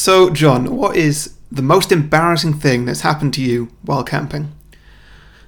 So, John, what is the most embarrassing thing that's happened to you while camping?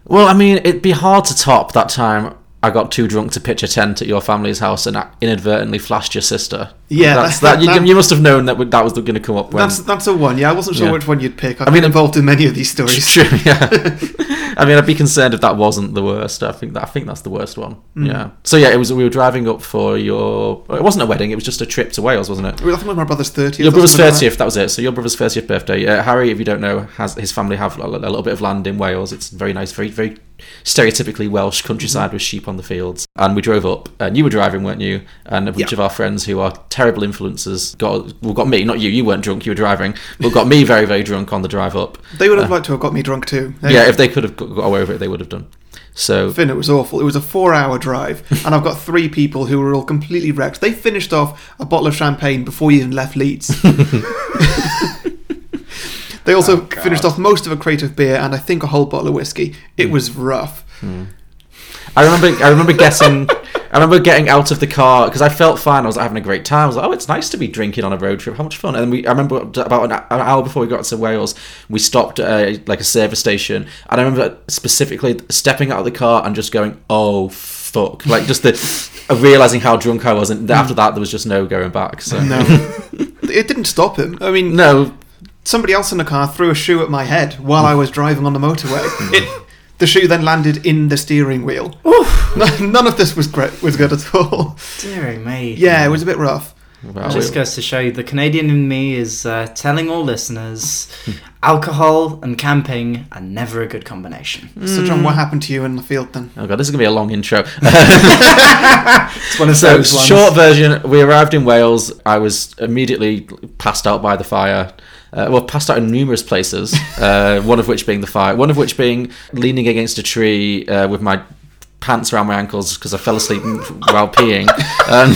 Well, I mean, it'd be hard to top that time I got too drunk to pitch a tent at your family's house and inadvertently flashed your sister. Yeah, that's that- that. you, that- you must have known that that was going to come up. When, That's that's a one. Yeah, I wasn't sure Yeah. which one you'd pick. I've I been mean, involved in many of these stories. True, yeah. I mean, I'd be concerned if that wasn't the worst. I think that I think that's the worst one. Mm. Yeah. So yeah, it was. We were driving up for your. It wasn't a wedding. It was just a trip to Wales, wasn't it? I think it was my brother's thirtieth. Your brother's thirtieth. That was it. So your brother's thirtieth birthday. Uh, Harry, if you don't know, has his family have a, a little bit of land in Wales. It's very nice, very very stereotypically Welsh countryside Mm-hmm. with sheep on the fields. And we drove up, and you were driving, weren't you? And a bunch Yeah. of our friends who are terrible influencers got well got me, not you. You weren't drunk. You were driving, but got me very very drunk on the drive up. They would have liked to have got me drunk too. They- Yeah, if they could have got got away with it, they would have done. So Finn, it was awful. It was a four-hour drive, and I've got three people who were all completely wrecked. They finished off a bottle of champagne before you even left Leeds. they also Oh, finished off most of a crate of beer and I think a whole bottle of whiskey. It Hmm. was rough. I remember, I remember getting, I remember getting out of the car because I felt fine. I was having a great time. I was like, "Oh, it's nice to be drinking on a road trip. How much fun!" And we, I remember about an, an hour before we got to Wales, we stopped at a, like a service station, and I remember specifically stepping out of the car and just going, "Oh fuck!" Like just the realizing how drunk I was, and after that there was just no going back. So No, it didn't stop him. I mean, no, somebody else in the car threw a shoe at my head while I was driving on the motorway. It, the shoe then landed in the steering wheel. None of this was great. Was good at all. Dear me. Yeah, it was a bit rough. well, Just we- goes to show you, the Canadian in me is uh, telling all listeners, alcohol and camping are never a good combination. So, John, what happened to you in the field then? Oh god, this is gonna be a long intro. It's one of So, those ones. short version, we arrived in Wales. I was immediately passed out by the fire. Uh, well, passed out in numerous places. Uh, one of which being the fire. One of which being leaning against a tree uh, with my pants around my ankles because I fell asleep while peeing. Um,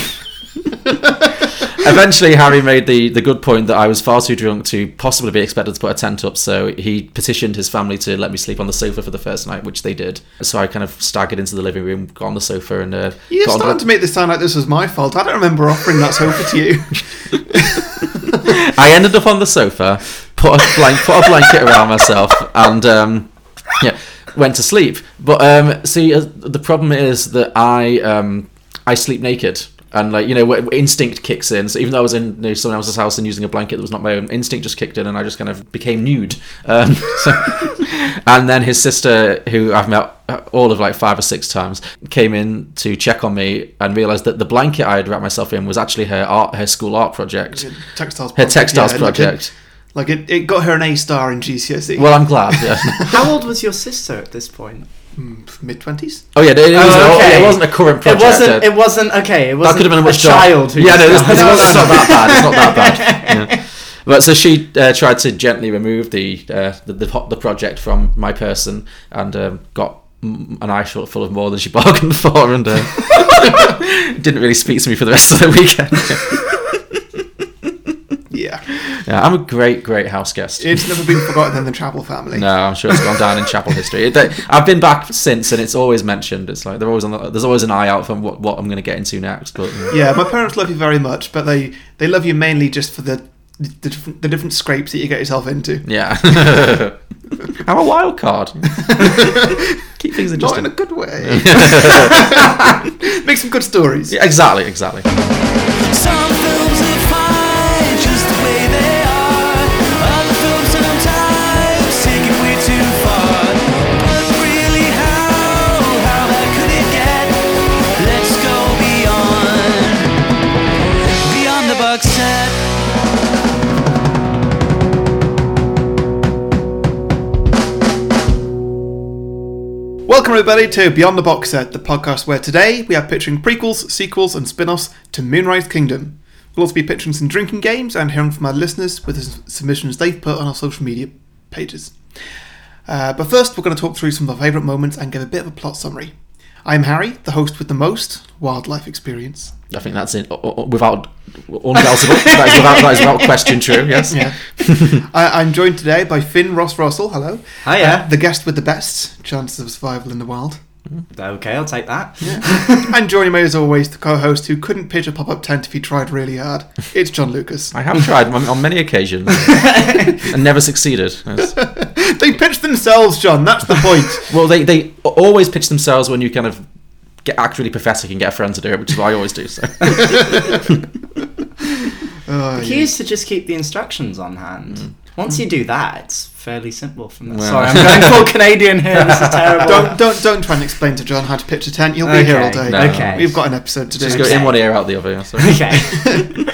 eventually, Harry made the, the good point that I was far too drunk to possibly be expected to put a tent up. So he petitioned his family to let me sleep on the sofa for the first night, which they did. So I kind of staggered into the living room, got on the sofa, and uh, You're got on the- starting to make this sound like this was my fault. I don't remember offering that sofa to you. I ended up on the sofa, put a blank, put a blanket around myself, and um, yeah, went to sleep. But um, see, uh, the problem is that I um, I sleep naked. And like you know, instinct kicks in. So even though I was in you know, someone else's house and using a blanket that was not my own, instinct just kicked in, and I just kind of became nude. Um, so, and then his sister, who I've met all of like five or six times, came in to check on me and realised that the blanket I had wrapped myself in was actually her art, her school art project. textiles. Her textiles yeah, like it- project. Like it, it got her an A star in GCSE. Well, I'm glad. Yeah. How old was your sister at this point? Mid twenties. oh yeah, it, it, was, Oh, okay. it wasn't a current project. It wasn't. It wasn't okay. It wasn't That could have been a much child. Who Yeah, no, this, was this, done. it's not that bad. It's not that bad. Yeah. But so she uh, tried to gently remove the, uh, the the the project from my person and um, got mm, an eye shot full of more than she bargained for, and uh, didn't really speak to me for the rest of the weekend. Yeah, yeah, I'm a great, great house guest. it's never been forgotten in the Chapel family. No, I'm sure it's gone down in chapel history. It, they- I've been back since, and it's always mentioned. It's like they're always on. The, there's always an eye out for what, what I'm going to get into next. But yeah. Yeah, my parents love you very much, but they they love you mainly just for the the different, the different scrapes that you get yourself into. Yeah. I'm a wild card. Keep things Not in a good way. Make some good stories. Yeah, exactly, exactly. Some Welcome everybody to Beyond the Box Set, the podcast where today we are pitching prequels, sequels, and spin-offs to Moonrise Kingdom. We'll also be pitching some drinking games and hearing from our listeners with the submissions they've put on our social media pages. Uh, but first, we're going to talk through some of our favourite moments and give a bit of a plot summary. I'm Harry, the host with the most wildlife experience. I think that's it. o- o- Without undoubtable. that, is without, that is without question true. Yes. Yeah. I, I'm joined today by Finn Ross Russell. Hello. Hiya. Uh, the guest with the best chances of survival in the wild. Mm-hmm. Okay, I'll take that. and joining me as always, the co-host who couldn't pitch a pop-up tent if he tried really hard. It's John Lucas. I have tried on, on many occasions and never succeeded. Yes. They pitch themselves, John. That's the point. Well, they they always pitch themselves when you kind of get actually really pathetic and get a friend to do it, which is what I always do. So. Oh, The key is to just keep the instructions on hand. Mm. Once you do that, it's fairly simple from that. Well- Sorry, I'm going full Canadian here. This is terrible. Don't don't don't try and explain to John how to pitch a tent. You'll be here all day. No. okay. We've got an episode to do. Just go in one ear, out the other. yeah, So. Okay.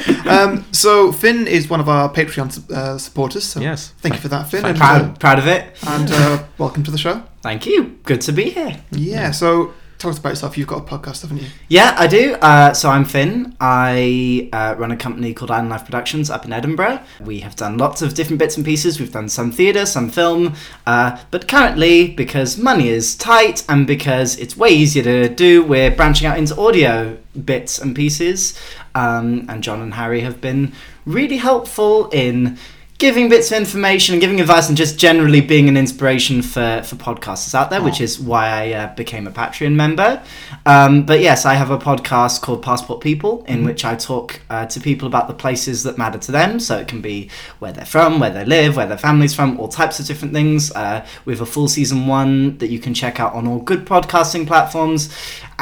Um, so Finn is one of our Patreon uh, supporters. So Yes. Thank you for that, Finn, Thank and, uh, proud, proud of it. and uh, welcome to the show. Thank you. Good to be here. Yeah. So us about yourself. You've got a podcast, haven't you? Yeah, I do. Uh, so I'm Finn. I uh, run a company called Island Life Productions up in Edinburgh. We have done lots of different bits and pieces. We've done some theatre, some film, uh, but currently, because money is tight and because it's way easier to do, we're branching out into audio bits and pieces. Um, and John and Harry have been really helpful in giving bits of information and giving advice and just generally being an inspiration for, for podcasters out there, which is why I uh, became a Patreon member. Um, but yes, I have a podcast called Passport People in which I talk uh, to people about the places that matter to them. So it can be where they're from, where they live, where their family's from, all types of different things. Uh, we have a full season one that you can check out on all good podcasting platforms.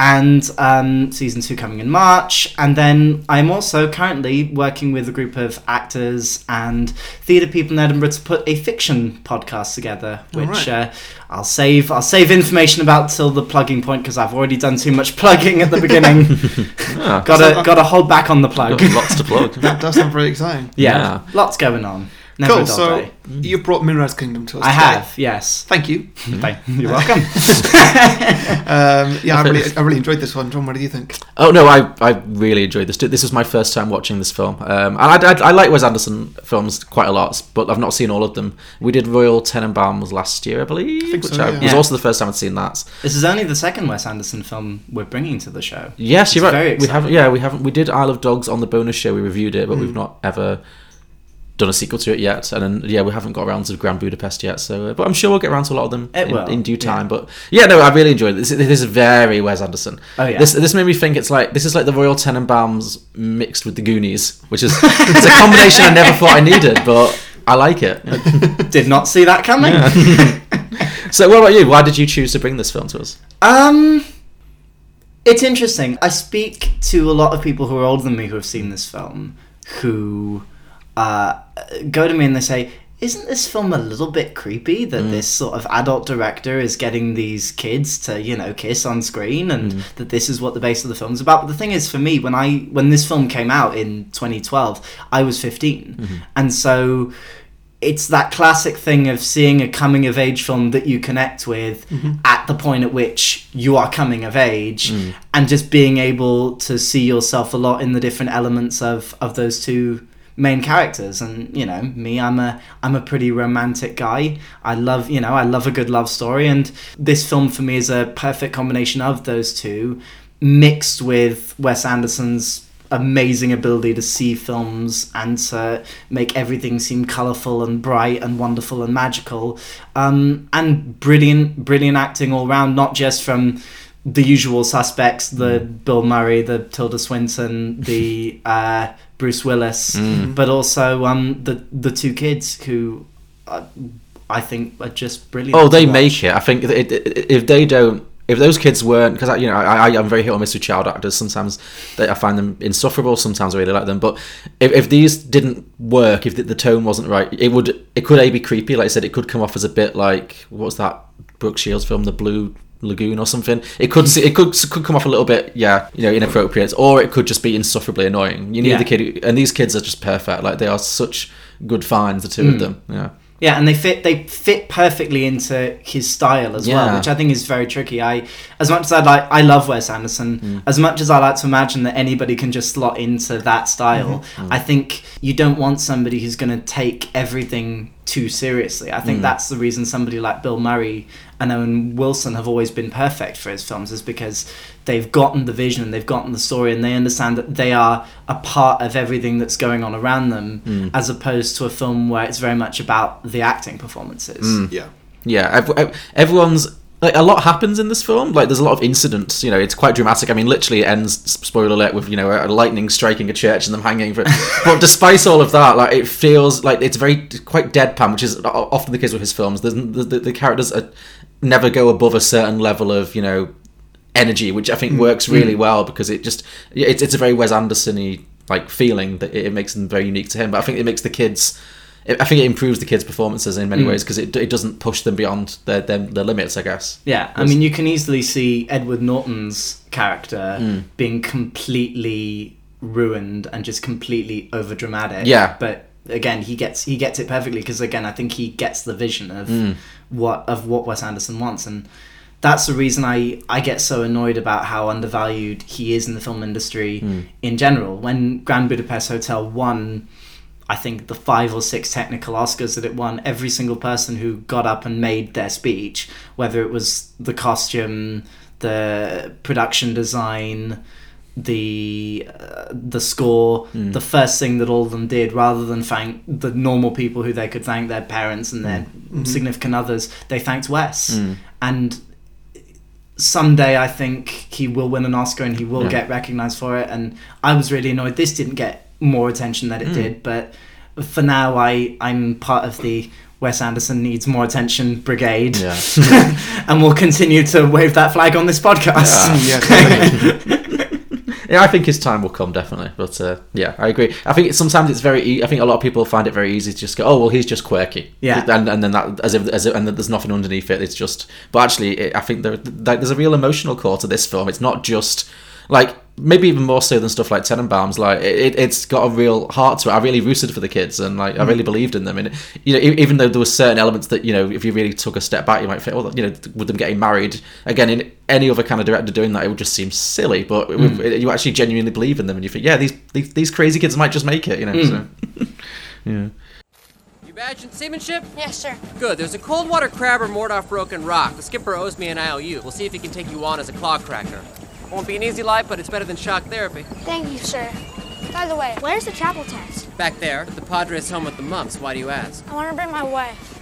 And um, season two coming in March. And then I'm also currently working with a group of actors and theatre people in Edinburgh to put a fiction podcast together, which Alright. uh, I'll save. I'll save information about till the plugging point because I've already done too much plugging at the beginning. Ah, gotta gotta hold back on the plug. lots to plug. That does sound very exciting. yeah, Yeah. lots going on. Never cool. So day. you've brought Moonrise Kingdom to us. I today. have, yes. Thank you. Thank- You're welcome. Um, yeah, I really, I really enjoyed this one. John, what do you think? Oh no, I, I really enjoyed this. This was my first time watching this film, um, and I, I, I like Wes Anderson films quite a lot, but I've not seen all of them. We did Royal Tenenbaums last year, I believe, think which so, I, yeah. was Yeah. also the first time I'd seen that. this is only the second Wes Anderson film we're bringing to the show. Yes, you're right. very we haven't. Yeah, we haven't. We did Isle of Dogs on the bonus show. We reviewed it, but Hmm. we've not ever done a sequel to it yet. And then yeah, we haven't got around to Grand Budapest yet. So, uh, but I'm sure we'll get around to a lot of them in, in due time. yeah. But yeah, no, I really enjoyed it. This, this is very Wes Anderson. Oh, yeah. This this made me think it's like this is like the Royal Tenenbaums mixed with the Goonies, which is it's a combination I never thought I needed, but I like it. Did not see that coming. so, what about you? Why did you choose to bring this film to us? Um, it's interesting. I speak to a lot of people who are older than me who have seen this film, who uh, go to me and they say, "Isn't this film a little bit creepy that mm. this sort of adult director is getting these kids to, you know, kiss on screen, and mm. that this is what the base of the film is about?" But the thing is, for me, when I when this film came out in 2012, I was 15, mm-hmm. and so it's that classic thing of seeing a coming of age film that you connect with mm-hmm. at the point at which you are coming of age mm. and just being able to see yourself a lot in the different elements of of those two main characters. And you know me i'm a i'm a pretty romantic guy. I love you know i love a good love story. And this film for me is a perfect combination of those two mixed with wes anderson's amazing ability to see films and to make everything seem colorful and bright and wonderful and magical. Um, and brilliant brilliant acting all round not just from the usual suspects the bill murray the tilda swinton the uh, bruce willis but also um, the the two kids who uh, i think are just brilliant Oh, they make it. I think it, it, if they don't, if those kids weren't, because you know, I, I, I'm very hit or miss with child actors. Sometimes they, I find them insufferable. Sometimes I really like them. But if, if these didn't work, if the, the tone wasn't right, it would it could a be creepy. Like I said, it could come off as a bit like what was that Brooke Shields film, The Blue Lagoon or something. It could it could could come off a little bit, yeah, you know, inappropriate, or it could just be insufferably annoying. You need Yeah. the kid, who- and these kids are just perfect. Like they are such good finds, the two of mm. them. Yeah. Yeah, and they fit they fit perfectly into his style as Yeah. well, which I think is very tricky. I as much as I like I love Wes Anderson, mm. as much as I like to imagine that anybody can just slot into that style, mm-hmm. mm. I think you don't want somebody who's going to take everything too seriously. I think mm. that's the reason somebody like Bill Murray and Owen Wilson have always been perfect for his films is because they've gotten the vision and they've gotten the story and they understand that they are a part of everything that's going on around them mm. as opposed to a film where it's very much about the acting performances. Mm. Yeah. Yeah, ev- ev- everyone's like a lot happens in this film. Like there's a lot of incidents. You know, it's quite dramatic. I mean, literally it ends. Spoiler alert with you know a lightning striking a church and them hanging. For, but despite all of that, like it feels like it's very quite deadpan, which is often the case with his films. The, the, the characters are, never go above a certain level of you know energy, which I think works really well because it just it's it's a very Wes Anderson-y like feeling that it, makes them very unique to him. But I think it makes the kids. I think it improves the kids' performances in many ways because it, it doesn't push them beyond their, their their limits. I guess. Yeah, I mean, you can easily see Edward Norton's character Mm. being completely ruined and just completely over dramatic. Yeah. but again, he gets he gets it perfectly because again, I think he gets the vision of Mm. what of what Wes Anderson wants, and that's the reason I I get so annoyed about how undervalued he is in the film industry Mm. in general. When Grand Budapest Hotel won. I think the five or six technical Oscars that it won, every single person who got up and made their speech, whether it was the costume, the production design, the uh, the score, the first thing that all of them did, rather than thank the normal people who they could thank their parents and their significant others, they thanked Wes. And someday I think he will win an Oscar and he will Yeah. get recognized for it. And I was really annoyed this didn't get more attention than it Mm. did. But for now, I I'm part of the Wes Anderson needs more attention brigade, Yeah. and we'll continue to wave that flag on this podcast. yeah, totally. Yeah, I think his time will come definitely. But uh, yeah, I agree. I think it's, sometimes it's very. E- I think a lot of people find it very easy to just go, "Oh, well, he's just quirky." Yeah. and and then that as if as if, and there's nothing underneath it. It's just. But actually, it, I think there, there's a real emotional core to this film. It's not just like maybe even more so than stuff like Tenenbaums. Like it, it's got a real heart to it. I really rooted for the kids and like I mm-hmm. really believed in them. And you know, e- even though there were certain elements that you know, if you really took a step back, you might think, well, you know, with them getting married again in any other kind of director doing that, it would just seem silly. But with, mm. you actually genuinely believe in them, and you think, yeah, these these, these crazy kids might just make it. You know, mm. so yeah. You badged in seamanship? Yes, sir. Good. There's a cold water crabber moored off Broken Rock. The skipper owes me an IOU. We'll see if he can take you on as a claw cracker. Won't be an easy life, but it's better than shock therapy. Thank you, sir. By the way, where's the chapel test? Back there, at the Padre's home with the mumps. Why do you ask? I want to bring my wife.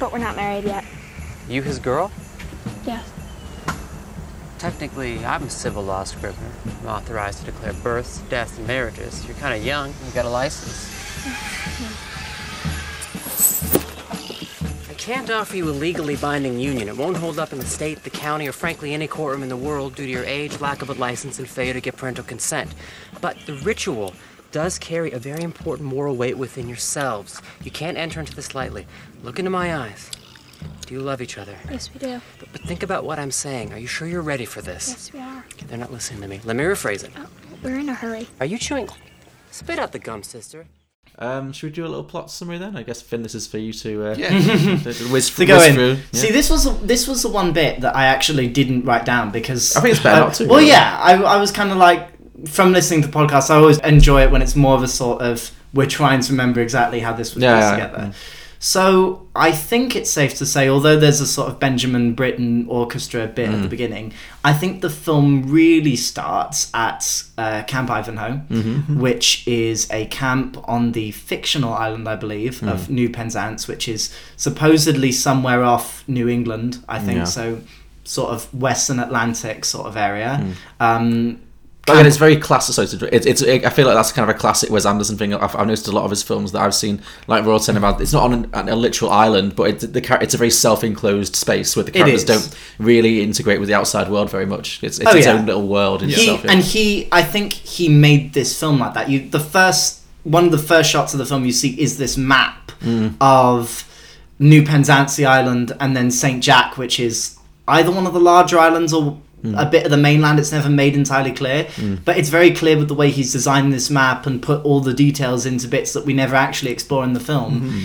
But we're not married yet. You his girl? Yes. Technically, I'm a civil law scrivener. I'm authorized to declare births, deaths, and marriages. You're kind of young. You got a license. I can't offer you a legally binding union. It won't hold up in the state, the county, or frankly any courtroom in the world due to your age, lack of a license, and failure to get parental consent. But the ritual does carry a very important moral weight within yourselves. You can't enter into this lightly. Look into my eyes. Do you love each other? Yes, we do. But, but think about what I'm saying. Are you sure you're ready for this? Yes, we are. Okay, They're not listening to me. Let me rephrase it. Oh, we're in a hurry. Are you chewing? Spit out the gum, sister. Um, should we do a little plot summary then? I guess Finn, this is for you to uh, Yeah. to whiz, to go whiz in. through. Yeah. See, this was the- this was the one bit that I actually didn't write down because I think it's better uh, not to, Well, really. yeah, I, I was kind of like from listening to podcasts. I always enjoy it when it's more of a sort of we're trying to remember exactly how this was Yeah, put yeah, together. yeah. So I think it's safe to say, although there's a sort of Benjamin Britten orchestra bit Mm. at the beginning, I think the film really starts at uh, Camp Ivanhoe, Mm-hmm. which is a camp on the fictional island, I believe, Mm. of New Penzance, which is supposedly somewhere off New England. I think Yeah. so, sort of Western Atlantic sort of area. Mm. Um, But again, it's very class associated. It's, it's. I feel like that's kind of a classic Wes Anderson thing. I've, I've noticed a lot of his films that I've seen, like Royal Tenenbaums. It's not on an, an, a literal island, but it's the it's a very self-enclosed space where the characters don't really integrate with the outside world very much. It's, it's Oh, its yeah. own little world in he itself. yeah. and he i think he made this film like that you the first one of the first shots of the film you see is this map Mm. of new penzance island and then st jack which is either one of the larger islands or Mm. a bit of the mainland it's never made entirely clear but it's very clear with the way he's designed this map and put all the details into bits that we never actually explore in the film Mm-hmm.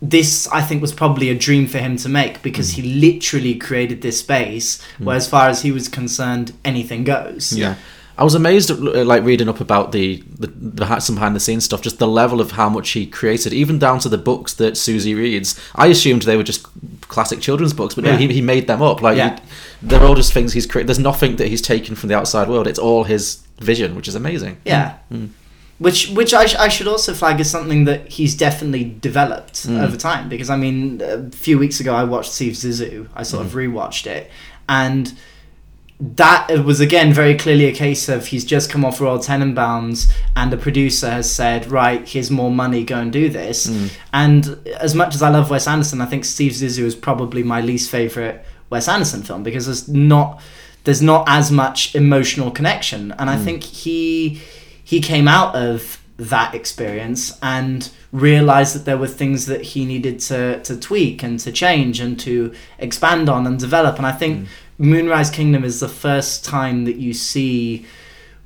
this I think was probably a dream for him to make because he literally created this space where as far as he was concerned anything goes. Yeah. I was amazed, at, uh, like reading up about the, the, the some behind the scenes stuff, just the level of how much he created, even down to the books that Susie reads. I assumed they were just classic children's books, but no, Yeah. he, he made them up. Like Yeah. he- they're all just things he's created. There's nothing that he's taken from the outside world. It's all his vision, which is amazing. Yeah. Mm. Mm. which which I, sh- I should also flag as something that he's definitely developed mm. over time because I mean a few weeks ago I watched Steve Zissou I sort of rewatched it and that was again very clearly a case of he's just come off Royal Tenenbaums and the producer has said right here's more money go and do this. Hmm. And as much as I love Wes Anderson I think Steve Zissou is probably my least favorite Wes Anderson film because there's not there's not as much emotional connection. And I hmm. think he he came out of that experience and realized that there were things that he needed to, to tweak and to change and to expand on and develop. And I think hmm. Moonrise Kingdom is the first time that you see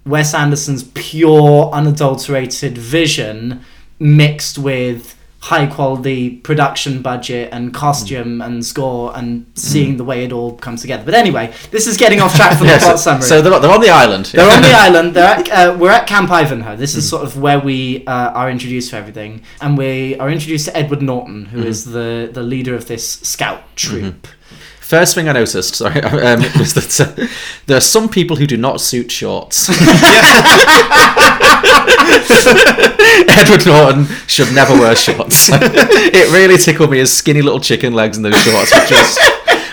Wes Anderson's pure, unadulterated vision mixed with high quality production budget and costume mm. and score and mm. seeing the way it all comes together. But anyway, this is getting off track from Yeah, the plot so, summary. so they're, they're on the island. They're on the island. They're at, uh, we're at Camp Ivanhoe. This is mm. sort of where we uh, are introduced to everything, and we are introduced to Edward Norton, who mm-hmm. is the the leader of this scout mm-hmm. troop. First thing I noticed, sorry, um, was that uh, there are some people who do not suit shorts. Edward Norton should never wear shorts. it really tickled me. His skinny little chicken legs in those shorts just.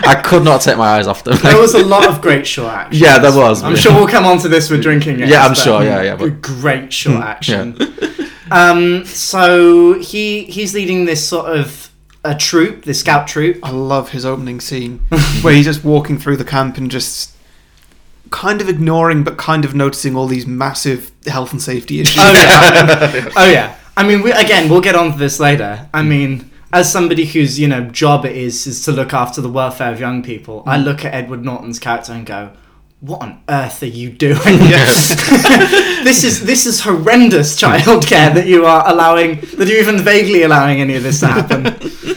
I could not take my eyes off them. There was a lot of great short action. Yeah, there was. I'm sure we'll come on to this with drinking games. Yeah, I'm sure, yeah, yeah, but- great short action. Um, so he he's leading this sort of a troop, the scout troop. I love his opening scene where he's just walking through the camp and just kind of ignoring but kind of noticing all these massive health and safety issues. Oh yeah, oh yeah. I mean, we, again, we'll get on to this later. I mm. mean, as somebody whose you know job it is is to look after the welfare of young people, I mm. look at Edward Norton's character and go, "What on earth are you doing? this is this is horrendous childcare that you are allowing, that you're even vaguely allowing any of this to happen."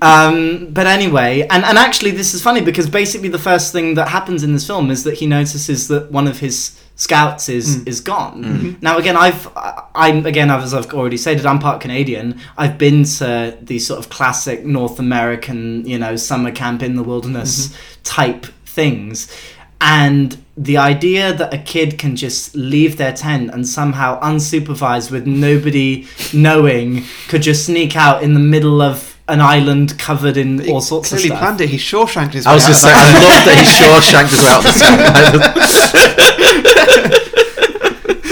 Um, but anyway, and, and actually, this is funny because basically the first thing that happens in this film is that he notices that one of his scouts is mm. is gone. Mm-hmm. Now, again, I've I'm again as I've already stated, I'm part Canadian. I've been to these sort of classic North American, you know, summer camp in the wilderness mm-hmm. type things. And the idea that a kid can just leave their tent and somehow unsupervised with nobody knowing could just sneak out in the middle of an island covered in all sorts of Clearly stuff. planned it. He Shawshanked his I was way just out saying, of that. I love that he Shawshanked as well.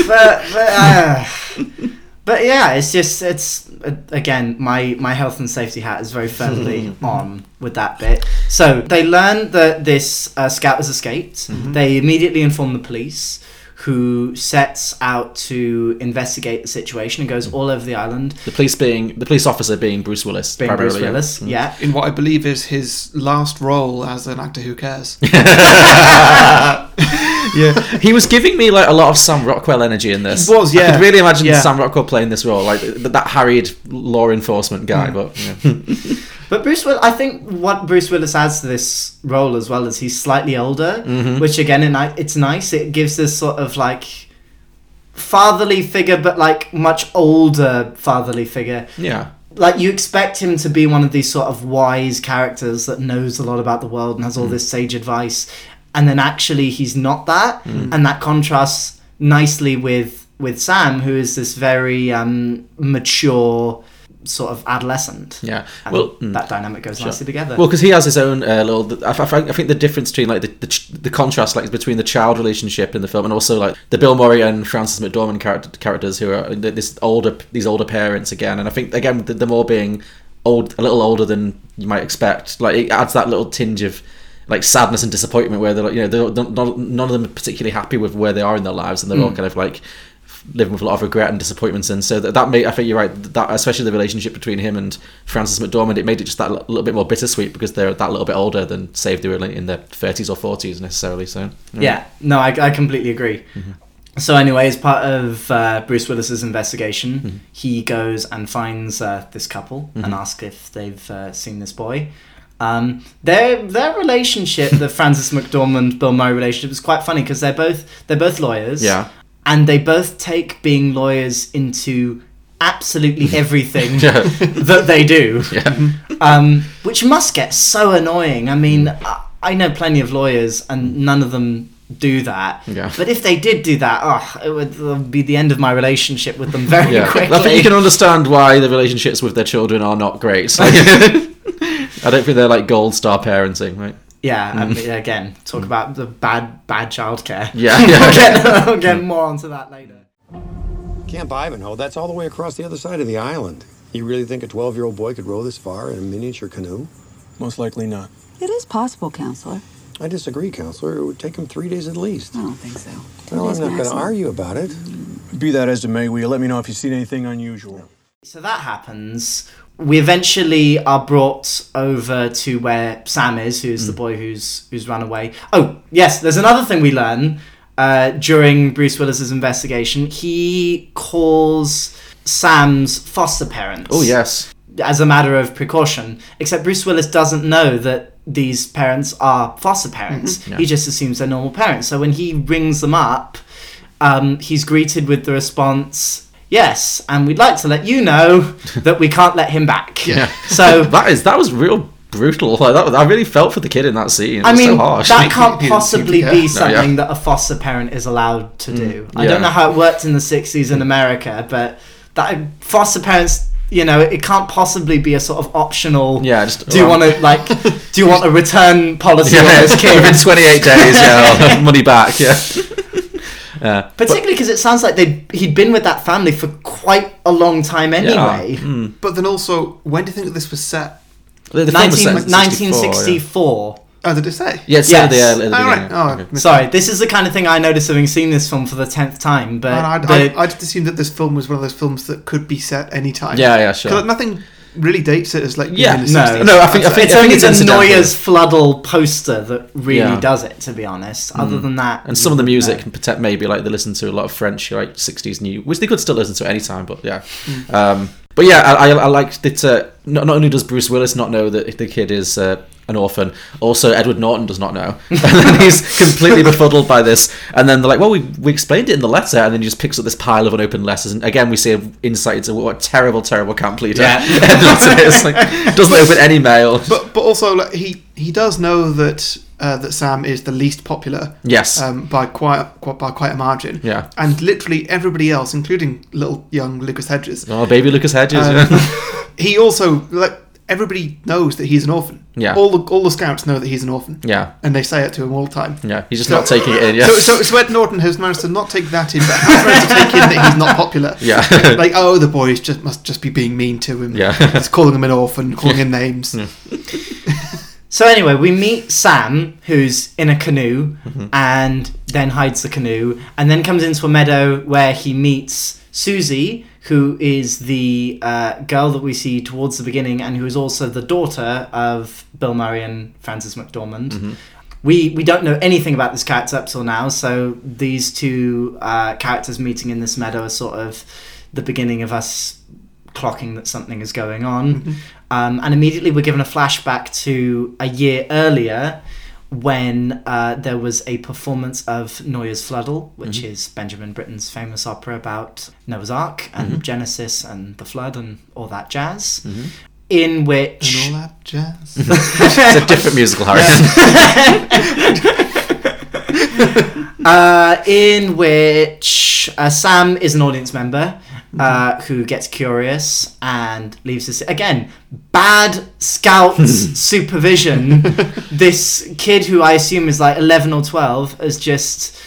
but but, uh, but yeah, it's just it's uh, again my my health and safety hat is very firmly on with that bit. So they learn that this uh, scout has escaped. They immediately inform the police. Who sets out to investigate the situation and goes all over the island. the police being the police officer being Bruce Willis, Being Bruce primarily, yeah. Willis, yeah. in what I believe is his last role as an actor who cares. Yeah, he was giving me like a lot of Sam Rockwell energy in this. He was, I yeah. could really imagine Yeah. Sam Rockwell playing this role, like th- that harried law enforcement guy. Hmm. But yeah. But Bruce Willis, I think what Bruce Willis adds to this role as well is he's slightly older, mm-hmm. which again, it, it's nice. It gives this sort of like fatherly figure, but like much older fatherly figure. yeah, Like you expect him to be one of these sort of wise characters that knows a lot about the world and has all hmm. this sage advice, and then actually he's not that, and that contrasts nicely with with Sam, who is this very um, mature sort of adolescent. yeah. And Well, mm. that dynamic goes nicely together. Well, because he has his own uh, little. I, I, I think the difference between like the, the ch- the contrast like between the child relationship in the film and also like the Bill Murray and Frances McDormand character, characters who are this older these older parents again, and I think again th- them all being old a little older than you might expect. Like it adds that little tinge of like sadness and disappointment where they're like, you know not, none of them are particularly happy with where they are in their lives and they're all kind of like living with a lot of regret and disappointments. And so that, that made I think you're right that especially the relationship between him and Frances McDormand it made it just that li- little bit more bittersweet because they're that little bit older than say if they were in their 30s or 40s necessarily so yeah, no, I, I completely agree. So anyway, as part of uh, Bruce Willis's investigation, he goes and finds uh, this couple and asks if they've uh, seen this boy. Um, their their relationship, the Frances McDormand Bill Murray relationship, is quite funny because they're both they're both lawyers. Yeah. and they both take being lawyers into absolutely everything Yeah. that they do yeah um, which must get so annoying. I mean, I, I know plenty of lawyers, and none of them do that. Yeah. But if they did do that, oh, it would, it would be the end of my relationship with them very Yeah, quickly. I think you can understand why the relationships with their children are not great. Like, I don't think they're like gold star parenting, right? yeah, I mm. mean, again, talk mm. about the bad bad childcare. Yeah, we'll, yeah. get, we'll get more onto that later. Camp Ivanhoe, that's all the way across the other side of the island. You really think a 12 year old boy could row this far in a miniature canoe? Most likely not. It is possible, Counselor. I disagree, counselor. It would take him three days at least. I don't think so. Well, I'm not going to argue about it. Be that as it may, will you let me know if you've seen anything unusual? So that happens. We eventually are brought over to where Sam is, who's the boy who's who's run away. Oh, yes, there's another thing we learn uh, during Bruce Willis's investigation. He calls Sam's foster parents. Oh yes, as a matter of precaution. Except Bruce Willis doesn't know that these parents are foster parents. Mm-hmm. Yeah. He just assumes they're normal parents. So when he rings them up, um, he's greeted with the response, "Yes, and we'd like to let you know that we can't let him back." Yeah. So that is that was real brutal. Like that, I really felt for the kid in that scene. It I was mean, so harsh. that can't He possibly seem be something No, yeah. Mm. that a foster parent is allowed to do. I yeah. don't know how it worked in the 60s in America, but that foster parents, you know, it can't possibly be a sort of optional. Yeah, just- do you well- want to like? do you want a return policy on yeah, this kid? within 28 days, yeah, money back. Yeah, yeah. Particularly because it sounds like they he'd been with that family for quite a long time anyway. Mm. But then also, when do you think this was set? The, the film was set in 64, 1964. Oh, did it say? Yeah, it's set at the, uh, at the Oh, right. Oh, Okay. I missed Sorry, this is the kind of thing I noticed having seen this film for the tenth time. But I'd, the- I, I just assumed that this film was one of those films that could be set anytime. Yeah, yeah, sure. 'Cause nothing really dates it as like Yeah, the no. No, I think- I think- it's I only it's the incidental. Noye's Fludde poster that really Yeah. Mm. does it, to be honest. Other than that, And some of the music, wouldn't can protect maybe like they listen to a lot of French like '60s new, which they could still listen to at any time. But yeah, Mm. um, but yeah, I, I, I like that. Uh, not, not only does Bruce Willis not know that the kid is uh, an orphan, also Edward Norton does not know, and then he's completely befuddled by this. And then they're like, "Well, we, we explained it in the letter," and then he just picks up this pile of unopened letters, and again we see an insight into what a terrible, terrible camp leader Yeah. Edward is. Like, doesn't open any mail. But but also like, he he does know that uh, that Sam is the least popular. Yes. Um, by quite, quite by quite a margin. Yeah. And literally everybody else, including little young Lucas Hedges, oh, baby Lucas Hedges. um, yeah. he also like everybody knows that he's an orphan. Yeah. All the all the scouts know that he's an orphan. yeah, And they say it to him all the time. yeah. He's just not taking it in. Yeah. So, so, so Ed Norton has managed to not take that in, but has managed to take in that he's not popular. Yeah. like, oh, the boys just must just be being mean to him. Yeah. It's calling him an orphan, calling him names. So anyway, we meet Sam, who's in a canoe, Mm-hmm. and then hides the canoe, and then comes into a meadow where he meets Susie, who is the uh, girl that we see towards the beginning, and who is also the daughter of Bill Murray and Frances McDormand. Mm-hmm. We we don't know anything about this character up till now, so these two uh, characters meeting in this meadow are sort of the beginning of us clocking that something is going on. Um, and immediately we're given a flashback to a year earlier when uh, there was a performance of Noye's Fludde, which is Benjamin Britten's famous opera about Noah's Ark and Genesis and the flood and all that jazz. In which And all that jazz. it's a different musical, Harry. uh, in which uh, Sam is an audience member uh, who gets curious and leaves us again. Bad scouts supervision. this kid who I assume is like eleven or twelve has just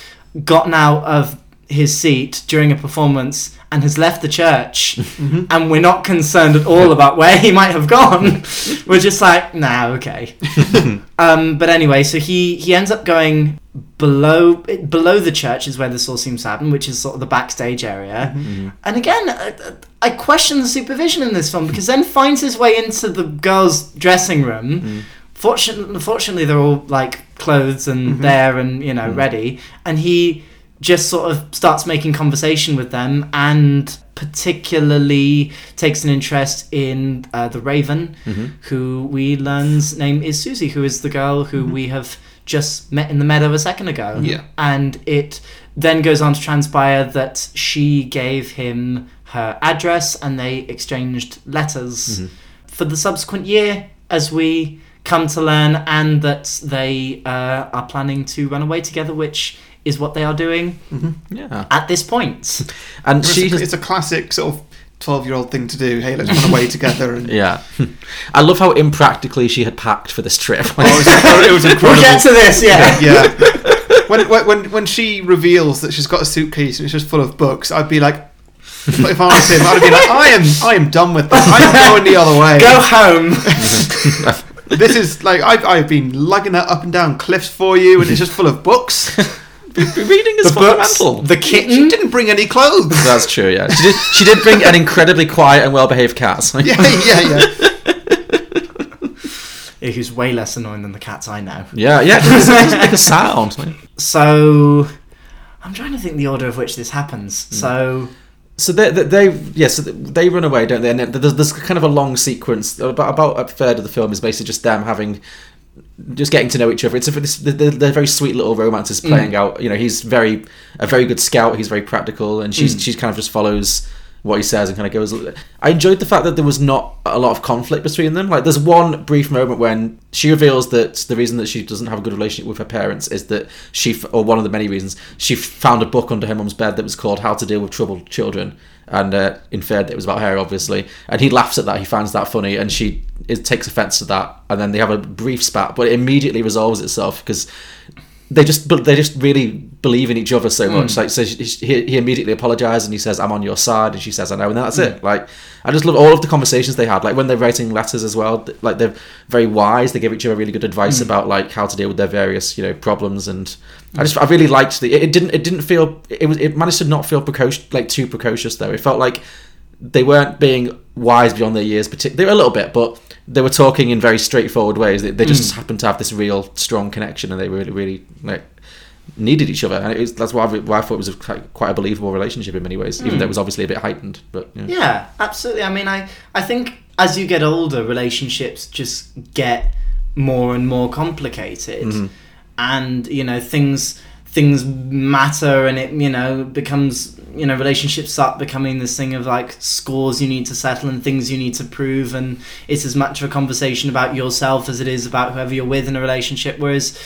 gotten out of his seat during a performance and has left the church mm-hmm. and we're not concerned at all about where he might have gone. We're just like nah okay. Um, but anyway, so he he ends up going below below the church is where this all seems to happen, which is sort of the backstage area. Mm-hmm. And again, I, I question the supervision in this film because then finds his way into the girls' dressing room. Mm-hmm. Fortunately, fortunately, they're all like clothes and there and you know ready, and he just sort of starts making conversation with them and particularly takes an interest in uh, the Raven, who we learn's name is Susie, who is the girl who we have just met in the meadow a second ago. Yeah. And it then goes on to transpire that she gave him her address and they exchanged letters for the subsequent year as we come to learn, and that they uh, are planning to run away together, which is what they are doing mm-hmm. Yeah. at this point. And It's she a, it's a classic sort of twelve-year-old thing to do. Hey, let's run away together. And Yeah. I love how impractically she had packed for this trip. Oh, it, was, it was incredible. We'll get to this, yeah. yeah. When, when when when she reveals that she's got a suitcase and it's just full of books, I'd be like, if I was him, I'd be like, I am I am done with this. I'm going the other way. Go home. This is like I've I've been lugging that up and down cliffs for you, and it's just full of books. Reading is the books, fundamental. the She didn't bring any clothes. That's true. Yeah, she did. She did bring an incredibly quiet and well-behaved cat. Yeah, yeah, yeah. Who's way less annoying than the cats I know. yeah, yeah. It doesn't, make a sound. So, I'm trying to think the order of which this happens. Hmm. So, So they, they, they yes, so they run away, don't they? And then there's, there's kind of a long sequence. About about a third of the film is basically just them having, just getting to know each other. It's a, this, they're, they're very sweet little romances mm. playing out. You know, he's very a very good scout. He's very practical, and she's mm. she's kind of just follows what he says and kind of goes. I enjoyed the fact that there was not a lot of conflict between them. Like, there's one brief moment when she reveals that the reason that she doesn't have a good relationship with her parents is that she, or one of the many reasons, she found a book under her mum's bed that was called "How to Deal with Troubled Children." And uh, inferred that it was about her, obviously. And he laughs at that. He finds that funny, and she it takes offence to that. And then they have a brief spat, but it immediately resolves itself because they just they just really believe in each other so much. Mm. Like so, she, he, he immediately apologizes and he says, "I'm on your side," and she says, "I know," and that's mm. it. Like I just love all of the conversations they had. Like when they're writing letters as well. Like they're very wise. They give each other really good advice mm. about like how to deal with their various you know problems. And I just I really liked the. It, it didn't it didn't feel it was it managed to not feel precocious like too precocious though. It felt like they weren't being wise beyond their years. Partic- they were a little bit, but they were talking in very straightforward ways. They, they just happened to have this real strong connection, and they really, really like needed each other. And it was, that's why I, why I thought it was a, quite a believable relationship in many ways, even though it was obviously a bit heightened. But yeah. yeah, absolutely. I mean, I, I think as you get older, relationships just get more and more complicated. Mm-hmm. And, you know, things things matter and it you know becomes you know relationships start becoming this thing of like scores you need to settle and things you need to prove and it's as much of a conversation about yourself as it is about whoever you're with in a relationship. Whereas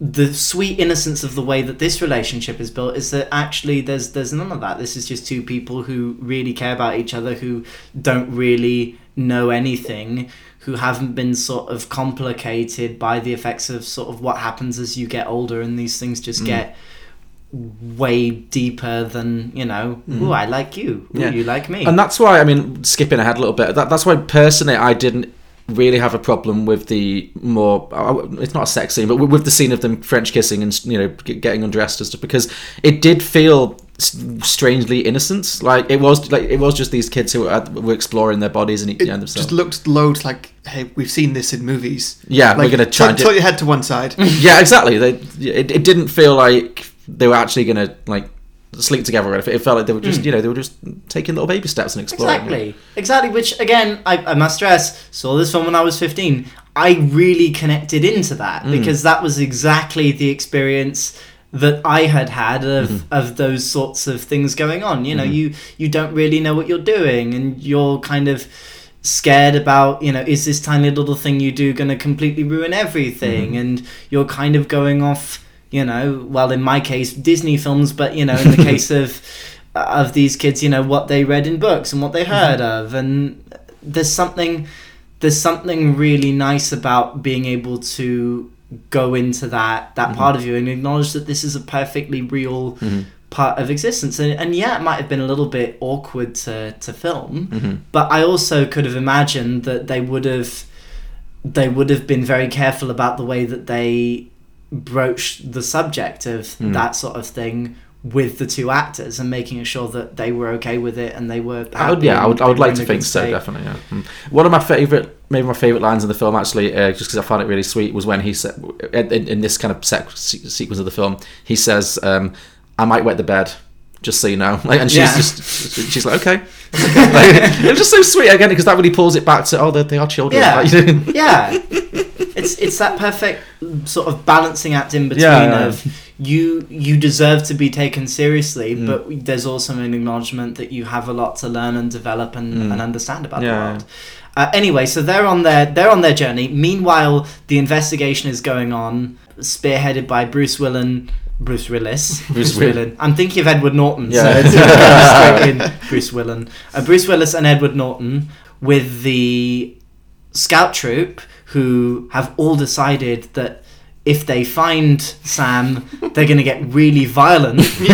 the sweet innocence of the way that this relationship is built is that actually there's there's none of that. This is just two people who really care about each other who don't really know anything who haven't been sort of complicated by the effects of sort of what happens as you get older and these things Mm. just get way deeper than you know Oh, i like you ooh, Yeah. you like me And that's why, I mean, skipping ahead a little bit, that, that's why personally I didn't really have a problem with the more, uh, it's not a sex scene, but with the scene of them French kissing and, you know, getting undressed and stuff, because it did feel strangely innocent. Like, it was like it was just these kids who were, were exploring their bodies and, It themselves. just looked loads like, hey, we've seen this in movies. Yeah, we're gonna try and tilt, do- tilt your head to one side. yeah, exactly. They, it, it didn't feel like they were actually going to, like, sleep together. It felt like they were just, you know, they were just taking little baby steps and exploring. Exactly, exactly. Which again, I, I must stress, saw this film when I was fifteen. I really connected into that Mm. because that was exactly the experience that I had had of, Mm-hmm. of those sorts of things going on. You know, mm-hmm. you you don't really know what you're doing, and you're kind of scared about you know is this tiny little thing you do going to completely ruin everything? Mm-hmm. And you're kind of going off you know well in my case disney films but you know in the case of of these kids you know what they read in books and what they heard mm-hmm. of. And there's something there's something really nice about being able to go into that that mm-hmm. part of you and acknowledge that this is a perfectly real mm-hmm. part of existence. And, and yeah it might have been a little bit awkward to to film mm-hmm. but i also could have imagined that they would have they would have been very careful about the way that they broached the subject of mm. that sort of thing with the two actors and making sure that they were okay with it and they were I would, yeah, I would, I would like to think so, definitely. Yeah. Mm. One of my favorite, maybe my favorite lines in the film, actually, uh, just because I found it really sweet, was when he said, in, in this kind of sec- sequence of the film, he says, um, "I might wet the bed." Just so you know, like, and she's Yeah. just, she's like, okay. Like, it was just so sweet again because that really pulls it back to, oh, they, they are children. Yeah. Like, you know? yeah it's it's that perfect sort of balancing act in between Yeah, yeah. of you you deserve to be taken seriously Mm. but there's also an acknowledgement that you have a lot to learn and develop and, and understand about Yeah, the world Uh, anyway, so they're on their they're on their journey. Meanwhile, the investigation is going on, spearheaded by Bruce Willen. Bruce Willis. Bruce Will- Willen. I'm thinking of Edward Norton, Yeah. so it's straight in. Bruce Willen. Uh, Bruce Willis and Edward Norton with the scout troop who have all decided that if they find Sam, they're going to get really violent. For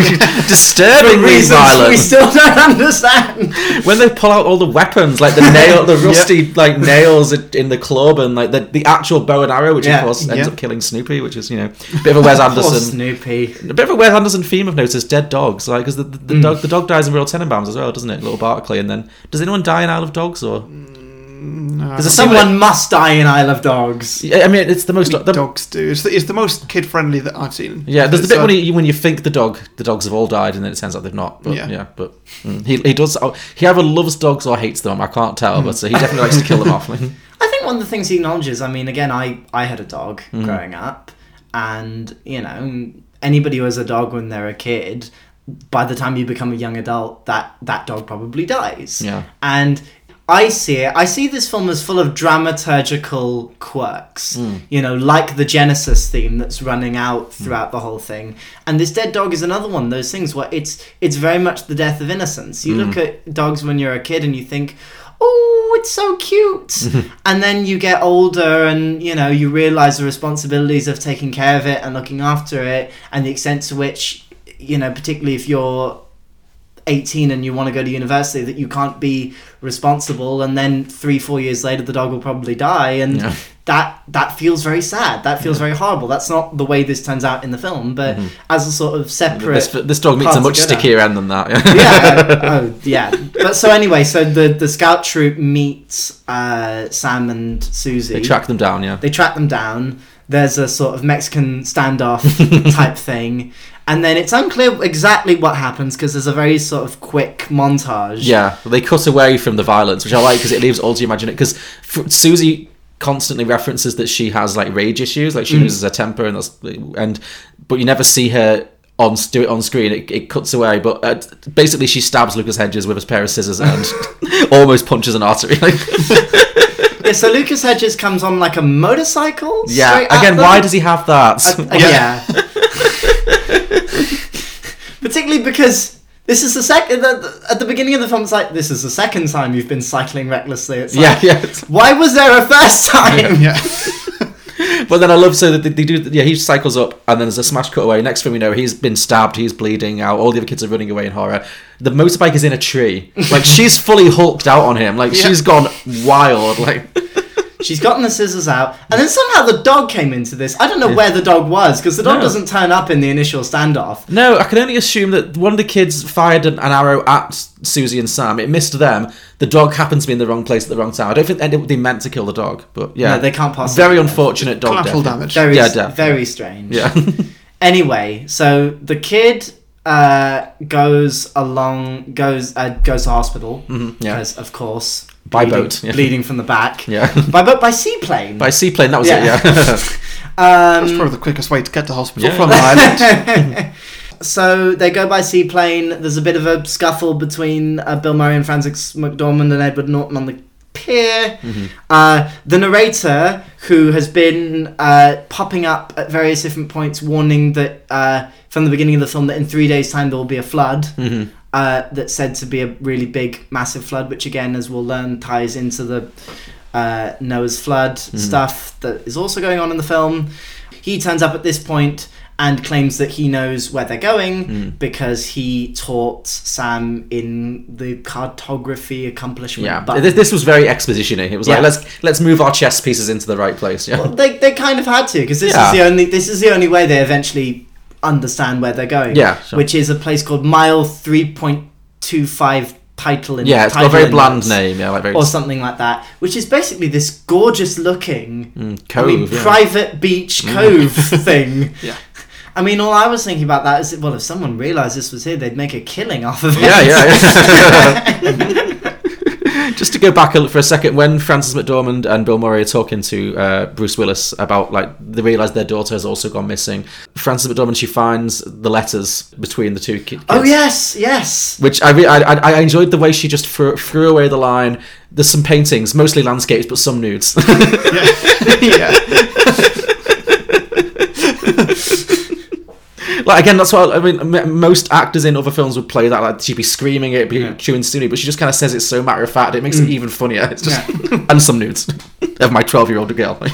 Disturbingly reasons violent. we still don't understand. when they pull out all the weapons, like the nail, the rusty like nails in the club, and like the, the actual bow and arrow, which Yeah. of course ends Yeah. up killing Snoopy, which is you know a bit of a Wes Poor Anderson, Snoopy. a bit of a Wes Anderson theme. I've noticed dead dogs, like because the, the, the Mm. dog the dog dies in Royal Tenenbaums as well, doesn't it? Little Barkley, and then does anyone die in Isle of Dogs or? There's a scene where- Someone must die in Isle of Dogs. Yeah, I mean, it's the most. The, dogs do. It's the, it's the most kid friendly that I've seen. yeah, there's the bit uh, when you when you think the dog the dogs have all died, and then it turns out they've not. But, Yeah. yeah. but mm, he he does. oh, He either loves dogs or hates them. I can't tell, but uh, he definitely likes to kill them off. I think one of the things he acknowledges. I mean, again, I I had a dog Mhm. growing up, and you know, anybody who has a dog when they're a kid, by the time you become a young adult, that that dog probably dies. Yeah. And I see it. I see this film as full of dramaturgical quirks. Mm. You know, like the Genesis theme that's running out throughout the whole thing. And this dead dog is another one of those things where it's it's very much the death of innocence. You look Mm. at dogs when you're a kid and you think, "Oh, it's so cute." and then you get older and you know you realize the responsibilities of taking care of it and looking after it and the extent to which you know particularly if you're 18 and you want to go to university that you can't be responsible and then 3 4 years later the dog will probably die and Yeah. that that feels very sad that feels very horrible that's not the way this turns out in the film but Mhm. as a sort of separate This, this dog meets a much stickier end than that. yeah, oh, yeah. But so anyway, so the the scout troop meets uh, Sam and Susie. They track them down, yeah. They track them down. There's a sort of Mexican standoff type thing, and then it's unclear exactly what happens because there's a very sort of quick montage. Yeah, they cut away from the violence, which I like because it leaves all to imagine it. Because Susie constantly references that she has like rage issues, like she Mm. loses her temper, and that's and but you never see her on do it on screen. It, it cuts away, but uh, basically she stabs Lucas Hedges with a pair of scissors and almost punches an artery. Yeah, so Lucas Hedges comes on like a motorcycle. yeah, again, why does he have that? Uh, uh, yeah. Particularly because this is the second at the beginning of the film. It's like this is the second time you've been cycling recklessly. It's Yeah, like, yeah. Why was there a first time? Yeah. But then I love so that they, they do. Yeah, he cycles up, and then there's a smash cut away. Next thing we know, he's been stabbed. He's bleeding out. All the other kids are running away in horror. The motorbike is in a tree. Like she's fully hulked out on him. Like Yeah. she's gone wild. Like She's gotten the scissors out, and then somehow the dog came into this. I don't know Yeah. where the dog was because the dog No. doesn't turn up in the initial standoff. no, I can only assume that one of the kids fired an, an arrow at Susie and Sam. It missed them. The dog happened to be in the wrong place at the wrong time. I don't think they, they meant to kill the dog, but yeah, No, they can't pass. Very unfortunate dog Collateral death. damage. Very, Yeah, definitely. very strange. Yeah. Anyway, so the kid uh, goes along, goes uh, goes to hospital Mm-hmm. yeah. because, of course, By bleeding, boat, yeah. bleeding from the back. Yeah. by boat, by seaplane. By seaplane, that was it. Yeah. That's um, probably the quickest way to get to hospital Yeah. from the island. so they go by seaplane. There's a bit of a scuffle between uh, Bill Murray and Frances McDormand and Edward Norton on the pier. Mhm. Uh, the narrator, who has been uh, popping up at various different points, warning that uh, from the beginning of the film that in three days' time there will be a flood. Mhm. Uh, that's said to be a really big, massive flood, which again, as we'll learn, ties into the uh, Noah's flood stuff that is also going on in the film. He turns up at this point and claims that he knows where they're going Mm. because he taught Sam in the cartography accomplishment. Yeah, button. this, this was very exposition-y. It was Yeah. like let's let's move our chess pieces into the right place. Yeah, Well, they, they kind of had to because this Yeah. is the only this is the only way they eventually understand where they're going. Yeah, sure. which is a place called Mile Three Point Two Five Tidal. In yeah, it's got a Tidal very bland Inlets, name. Yeah, like very or something like that, which is basically this gorgeous looking mm, cove. I mean, yeah. private beach Mm. cove thing. Yeah. I mean, all I was thinking about that is, well, if someone realised this was here, they'd make a killing off of it. Yeah, yeah, yeah. Just to go back for a second. When Frances McDormand and Bill Murray are talking to uh, Bruce Willis about like they realise their daughter has also gone missing. Frances McDormand she finds the letters between the two kids. Oh yes, yes. Which I, re- I I I enjoyed the way she just threw, threw away the line. There's some paintings, mostly landscapes, but some nudes. yeah. like again, that's what I mean. Most actors in other films would play that. Like she'd be screaming it, be chewing scenery, but she just kind of says it so matter of fact. It makes it even funnier. It's just and some nudes of my twelve year old girl.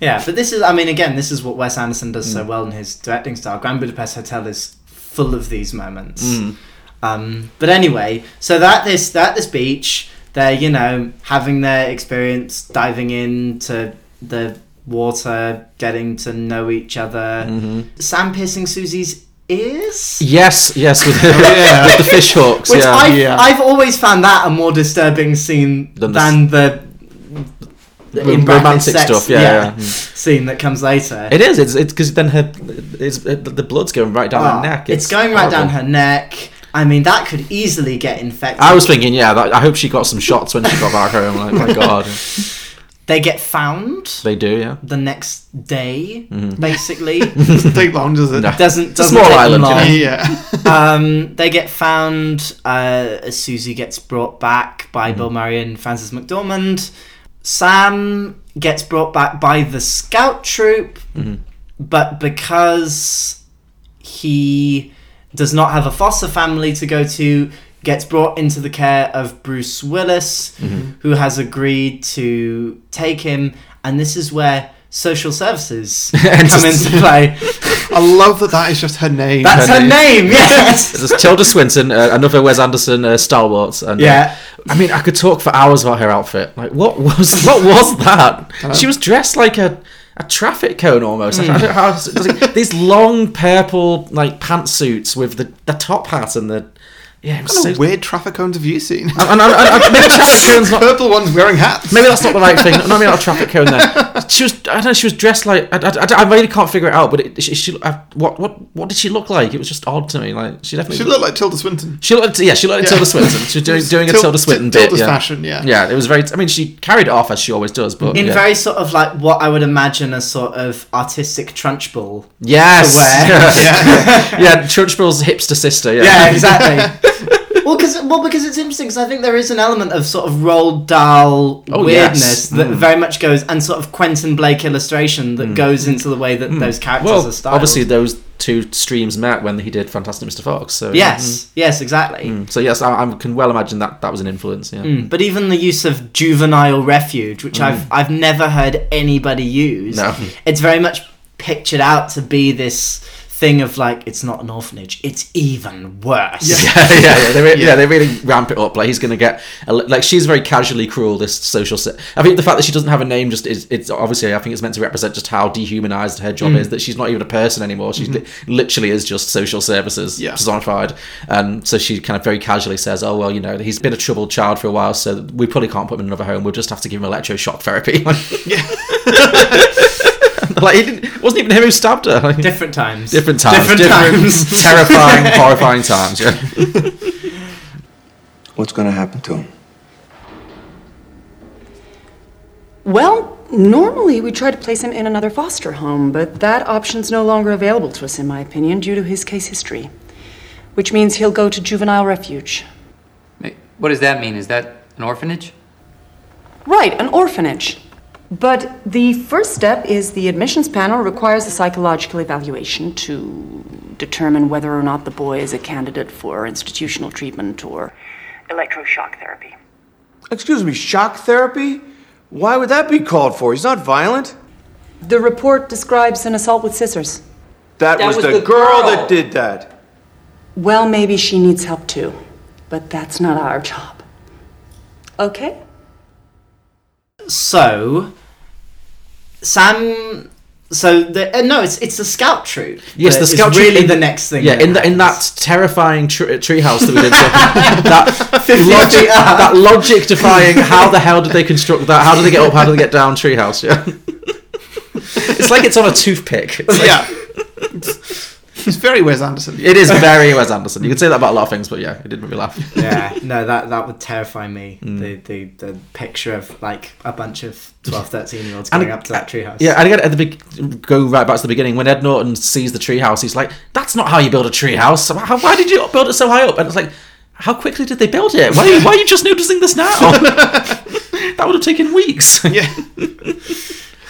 Yeah, but this is, I mean, again, this is what Wes Anderson does so well in his directing style. Grand Budapest Hotel is full of these moments. Mm. Um, but anyway, so they're this, they're this beach. They're, you know, having their experience diving into the water, getting to know each other. Sam piercing Susie's ears. Yes, yes, with, yeah. with the fish hooks. Which yeah, I've, yeah. I've always found that a more disturbing scene Than than, the the, Ro- in romantic sex- stuff. Yeah, yeah. Mm. scene that comes later. It is. It's it's because then her it's, uh, the blood's going right down Oh, her neck. It's, going right down her neck. I mean, that could easily get infected. I was thinking, yeah, that, I hope she got some shots when she got back home. Like, my God, They get found they do, yeah. the next day, Mm-hmm. basically. Doesn't take long, does it? No. doesn't It's a doesn't small take island, them you know. long. Yeah. um, they get found uh, as Susie gets brought back by Mm-hmm. Bill Murray and Frances McDormand. Sam gets brought back by the scout troop, Mm-hmm. but because he does not have a foster family to go to, gets brought into the care of Bruce Willis, Mm-hmm. who has agreed to take him, and this is where social services And come just- into play. I love that that is just her name. That's her name. name, yes. This is Tilda Swinton, uh, another Wes Anderson uh, stalwart. And, uh, Yeah. I mean, I could talk for hours about her outfit. Like, what was what was that? She was dressed like a a traffic cone almost. I don't know how like, these long purple like pantsuits with the the top hat and the yeah. It was What so, kind of weird traffic cones have you seen? and, and, and, and maybe traffic cones not Purple ones wearing hats. Maybe that's not the right thing. No, maybe not a traffic cone then. She was, I don't know, she was dressed like, I, I, I really can't figure it out, but it, she, she, uh, what, what, what did she look like? It was just odd to me. Like, she definitely. She looked like Tilda Swinton. She looked, yeah, she looked like Yeah. Tilda Swinton. She was doing, doing a Tilda Swinton Til- bit. Tilda's yeah. fashion, yeah. Yeah, it was very, I mean, she carried it off as she always does, but. in yeah. very sort of like what I would imagine a sort of artistic trunchbull. Yes! to wear. Yeah, yeah Trunchbull's hipster sister, yeah. Yeah, exactly. Well, because well, because it's interesting because I think there is an element of sort of Roald Dahl Oh, weirdness yes. that Mm. very much goes and sort of Quentin Blake illustration that goes into the way that those characters Well, are styled. obviously, those two streams met when he did Fantastic Mr. Fox, so. yes, yes, exactly. Mm. So, yes, I, I can well imagine that that was an influence, yeah. Mm, But even the use of juvenile refuge, which I've I've never heard anybody use, No. it's very much pictured out to be this thing of like it's not an orphanage, it's even worse. yeah, yeah, yeah. They, re- yeah. they really ramp it up. Like he's gonna get a, like she's very casually cruel. This social. Se- I think the fact that she doesn't have a name just is it's obviously I think it's meant to represent just how dehumanized her job hmm. is. That she's not even a person anymore. She hmm. li- literally is just social services Yeah. personified. And so she kind of very casually says, "Oh well, you know, he's been a troubled child for a while, so we probably can't put him in another home. We'll just have to give him electroshock therapy." like he didn't, wasn't even him who stabbed her. Like, Different times. Different times, Different times. terrifying, horrifying times. Yeah. What's going to happen to him? Well, normally we try to place him in another foster home, but that option's no longer available to us, in my opinion, due to his case history. Which means he'll go to juvenile refuge. What does that mean? Is that an orphanage? Right, an orphanage. But the first step is the admissions panel requires a psychological evaluation to determine whether or not the boy is a candidate for institutional treatment or electroshock therapy. Excuse me, shock therapy? Why would that be called for? He's not violent. The report describes an assault with scissors. That, That was, was the, the girl, girl. that did that. Well, maybe she needs help too, but that's not our job. Okay? So, Sam. So the uh, no, it's it's the scout troop. Yes, the scout troop is really in- the next thing. Yeah, in the, in that terrifying tr- treehouse that we did, that logic, that logic defying. How the hell did they construct that? How did they get up? How did they get down? Treehouse, yeah. it's like it's on a toothpick. Like- yeah. It's very Wes Anderson. It is very Wes Anderson. You could say that about a lot of things, but yeah, it did make me laugh. yeah, no, that that would terrify me. Mm. The, the the picture of like a bunch of 12, 13 year olds going up to that treehouse. Yeah, and again at the big, go right back to the beginning when Ed Norton sees the treehouse, he's like, "That's not how you build a treehouse. How- Why did you build it so high up?" And it's like, "How quickly did they build it? Why, why are you just noticing this now? that would have taken weeks." Yeah.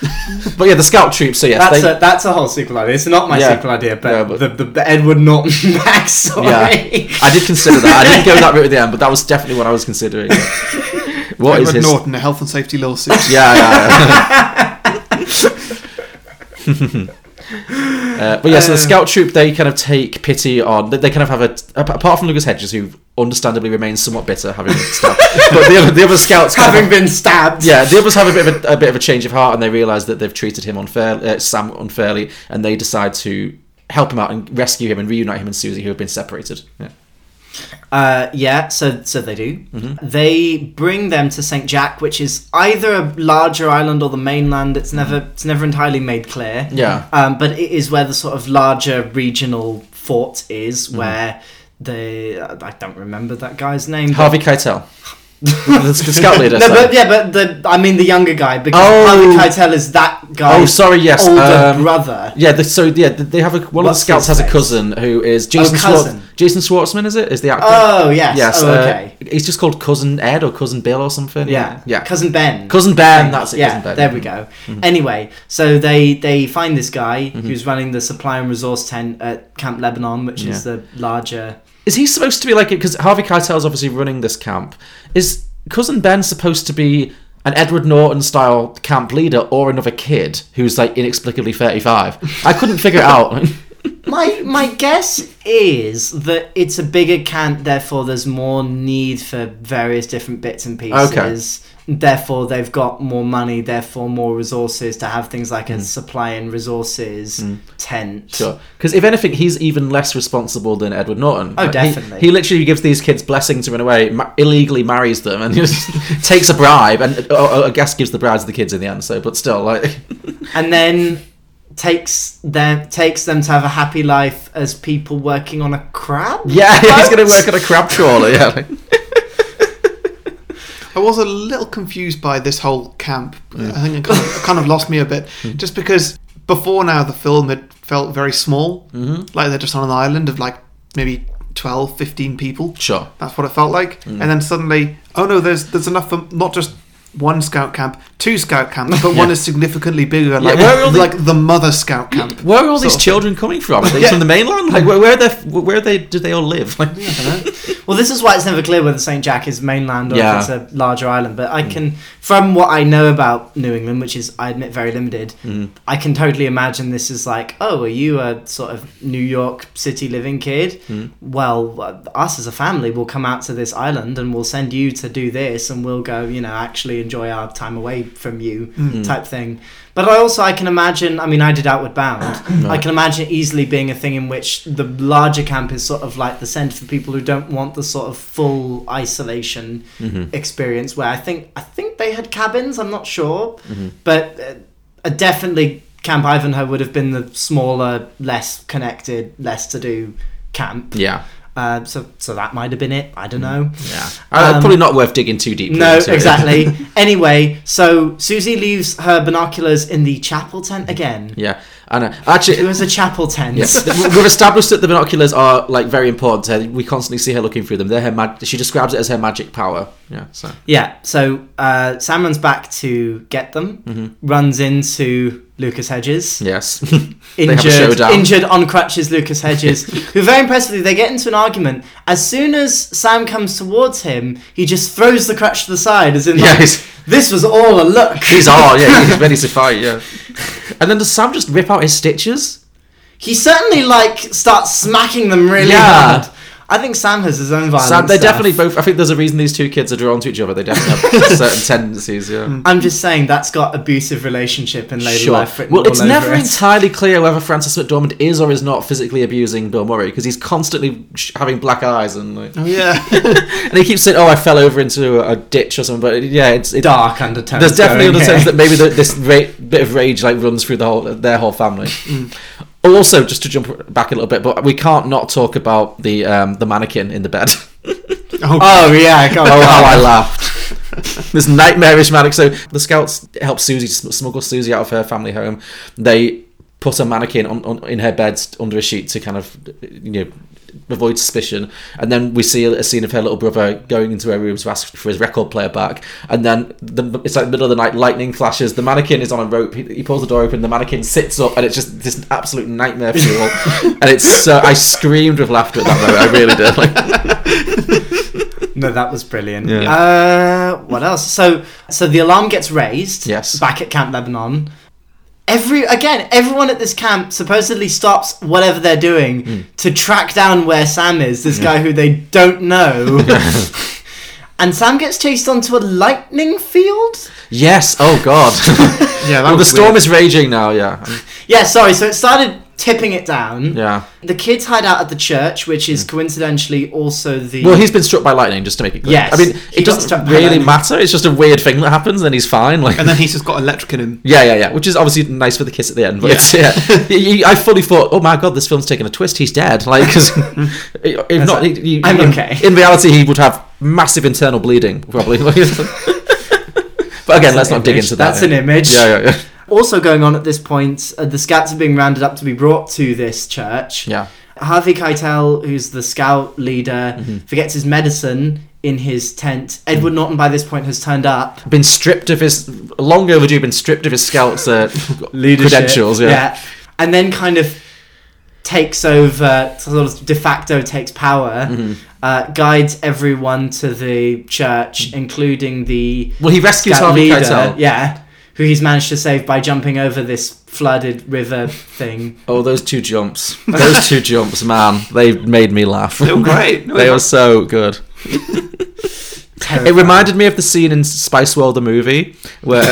but yeah, the scout troops. So yes, that's they, a that's a whole sequel idea. It's not my Yeah. sequel idea, but, Yeah, but- the, the the Edward Norton backstory. yeah, I did consider that. I didn't go that route at the end, but that was definitely what I was considering. What is Edward his? Norton, a health and safety lawsuit. Yeah, yeah. Uh, but yeah, so the Uh, scout troop they kind of take pity on. They, they kind of have a apart from Lucas Hedges, who understandably remains somewhat bitter having been stabbed. but the other, the other scouts Having been stabbed. yeah, the others have a bit of a, a bit of a change of heart, and they realise that they've treated him unfairly, uh, Sam unfairly, and they decide to help him out and rescue him and reunite him and Susie, who have been separated. Yeah. Uh, yeah, so so they do. Mm-hmm. They bring them to Saint Jack, which is either a larger island or the mainland. It's never it's never entirely made clear. Mm-hmm. Yeah. um, but it is where the sort of larger regional fort is, Mm-hmm. where the I don't remember that guy's name. Harvey Keitel, the, scout leader. No, sorry. but yeah, but the I mean the younger guy because Oh. Harvey Keitel is that guy. Oh, sorry, yes. older um, brother. Yeah, the, so yeah, they have a one of the scouts has a cousin who is Jason cousin. Schwartz, Jason Schwartzman. Is it? Is the actor? Oh, yes. Yes. Oh, uh, okay. he's just called cousin Ed or cousin Bill or something. Yeah, yeah. cousin Ben. Cousin Ben. That's it. Yeah, cousin Ben. there we go. Mhm. Anyway, so they they find this guy Mm-hmm. who's running the supply and resource tent at Camp Lebanon, which is the larger. Is he supposed to be like it? Because Harvey Keitel's obviously running this camp. Is cousin Ben supposed to be an Edward Norton style camp leader or another kid who's like inexplicably thirty-five? I couldn't figure it out. My my guess is that it's a bigger camp, therefore there's more need for various different bits and pieces. Okay. Therefore, they've got more money. Therefore, more resources to have things like a supply and resources tent. Mm. Sure. Because if anything, he's even less responsible than Edward Norton. Oh, Like, he- definitely. He, literally gives these kids blessings to run away, ma- illegally marries them, and just takes a bribe, and uh, uh, I guess gives the bride to the kids in the end. So, but still, like, and then takes them takes them to have a happy life as people working on a crab. yeah, he's going to work on a crab trawler. Yeah. I was a little confused by this whole camp. Yeah. I think it kind of, it kind of lost me a bit, just because before now the film had felt very small, Mhm. like they're just on an island of like maybe 12, 15 people. Sure. That's what it felt like, Mm. and then suddenly, oh no, there's there's enough for not just one scout camp, two scout camps, but one is significantly bigger, like where are all the- like the mother scout camp. Where are all these of thing. children coming from? Are they Yeah. from the mainland? Like, where, where, they, where they do they all live? Like, Well, this is why it's never clear whether St. Jack is mainland or Yeah. if it's a larger island. But I can, from what I know about New England, which is, I admit, very limited, Mm. I can totally imagine this is like, oh, are you a sort of New York City living kid? Mm. Well, uh, us as a family will come out to this island and we'll send you to do this, and we'll go, you know, actually enjoy our time away from you, Mm. type thing. But I also I can imagine. I mean, I did Outward Bound. I can imagine it easily being a thing in which the larger camp is sort of like the centre for people who don't want the sort of full isolation Mhm. experience. Where I think I think they had cabins. I'm not sure, Mhm. but uh, uh, definitely Camp Ivanhoe would have been the smaller, less connected, less to do camp. yeah. Uh, so so that might have been it. I don't know. Yeah. Uh, Um, probably not worth digging too deep. No, exactly. anyway, so Susie leaves her binoculars in the chapel tent again. Yeah. I know. Actually, It was a chapel tent. Yes, we've established that the binoculars are like very important to her. We constantly see her looking through them. They're her mag- she describes it as her magic power. Yeah, so Yeah, so uh, Sam runs back to get them, Mhm. runs into Lucas Hedges. yes, they have a Injured, injured on crutches, Lucas Hedges, who very impressively they get into an argument. As soon as Sam comes towards him, he just throws the crutch to the side, as in like, this was all a look. He's all yeah, he's ready to fight. Yeah, and then does Sam just rip out his stitches? He certainly like starts smacking them really Yeah. hard. I think Sam has his own violence. Sam, they're stuff. definitely both. I think there's a reason these two kids are drawn to each other. They definitely have certain tendencies. Yeah. Mm. I'm just saying that's got abusive relationship in later Sure. life. Well, it's never it. entirely clear whether Frances McDormand is or is not physically abusing Bill Murray because he's constantly sh- having black eyes and like, Oh yeah. and he keeps saying, "Oh, I fell over into a, a ditch or something." But yeah, it's it, dark undertones. There's definitely going undertones here. that maybe the, this ra- bit of rage like runs through the whole their whole family. Mm. Also, just to jump back a little bit, but we can't not talk about the um, the mannequin in the bed. Oh, yeah, go on. oh, how I laughed. this nightmarish mannequin. So the scouts help Susie smuggle Susie out of her family home. They put a mannequin on, on in her bed under a sheet to kind of you know avoid suspicion. And then we see a, a scene of her little brother going into her room to ask for his record player back. And then the, it's like the middle of the night, lightning flashes. The mannequin is on a rope. He, he pulls the door open. The mannequin sits up, and it's just this absolute nightmare fuel. and it's so I screamed with laughter at that moment. I really did. Like, No, that was brilliant. Yeah. Uh, what else? So, so the alarm gets raised. Yes. Back at Camp Lebanon. Every again, everyone at this camp supposedly stops whatever they're doing Hmm. to track down where Sam is. This guy who they don't know. and Sam gets chased onto a lightning field. yes. Oh God. Yeah, that well, the storm weird. is raging now. Yeah. Yeah, sorry. So it started tipping it down. Yeah. The kids hide out at the church, which is mm. coincidentally also the. Well, he's been struck by lightning, just to make it clear. Yes, I mean, he it got struck doesn't by really lightning. matter. It's just a weird thing that happens, and he's fine. Like, And then he's just got electric in him. yeah, yeah, yeah. Which is obviously nice for the kiss at the end. But Yeah. it's, yeah, He- he- I fully thought, oh my god, this film's taken a twist. He's dead. Like, because if not, he, he- I'm in, okay. In reality, he would have massive internal bleeding, probably. but again, let's an not dig into that. That's an image. Yeah, yeah, yeah. Also going on at this point, uh, the scouts are being rounded up to be brought to this church. Yeah. Harvey Keitel, who's the scout leader, Mm-hmm. forgets his medicine in his tent. Edward Mm. Norton, by this point, has turned up. Been stripped of his long overdue. Been stripped of his scouts uh, credentials. Yeah. yeah. And then kind of takes over, sort of de facto takes power, Mm-hmm. uh, guides everyone to the church, including the Well, he rescues Harvey leader, Keitel. Yeah, who he's managed to save by jumping over this flooded river thing. Oh, those two jumps. Those two jumps, man. They made me laugh. They were great. No, they they were were- so good. It reminded me of the scene in Spice World, the movie, where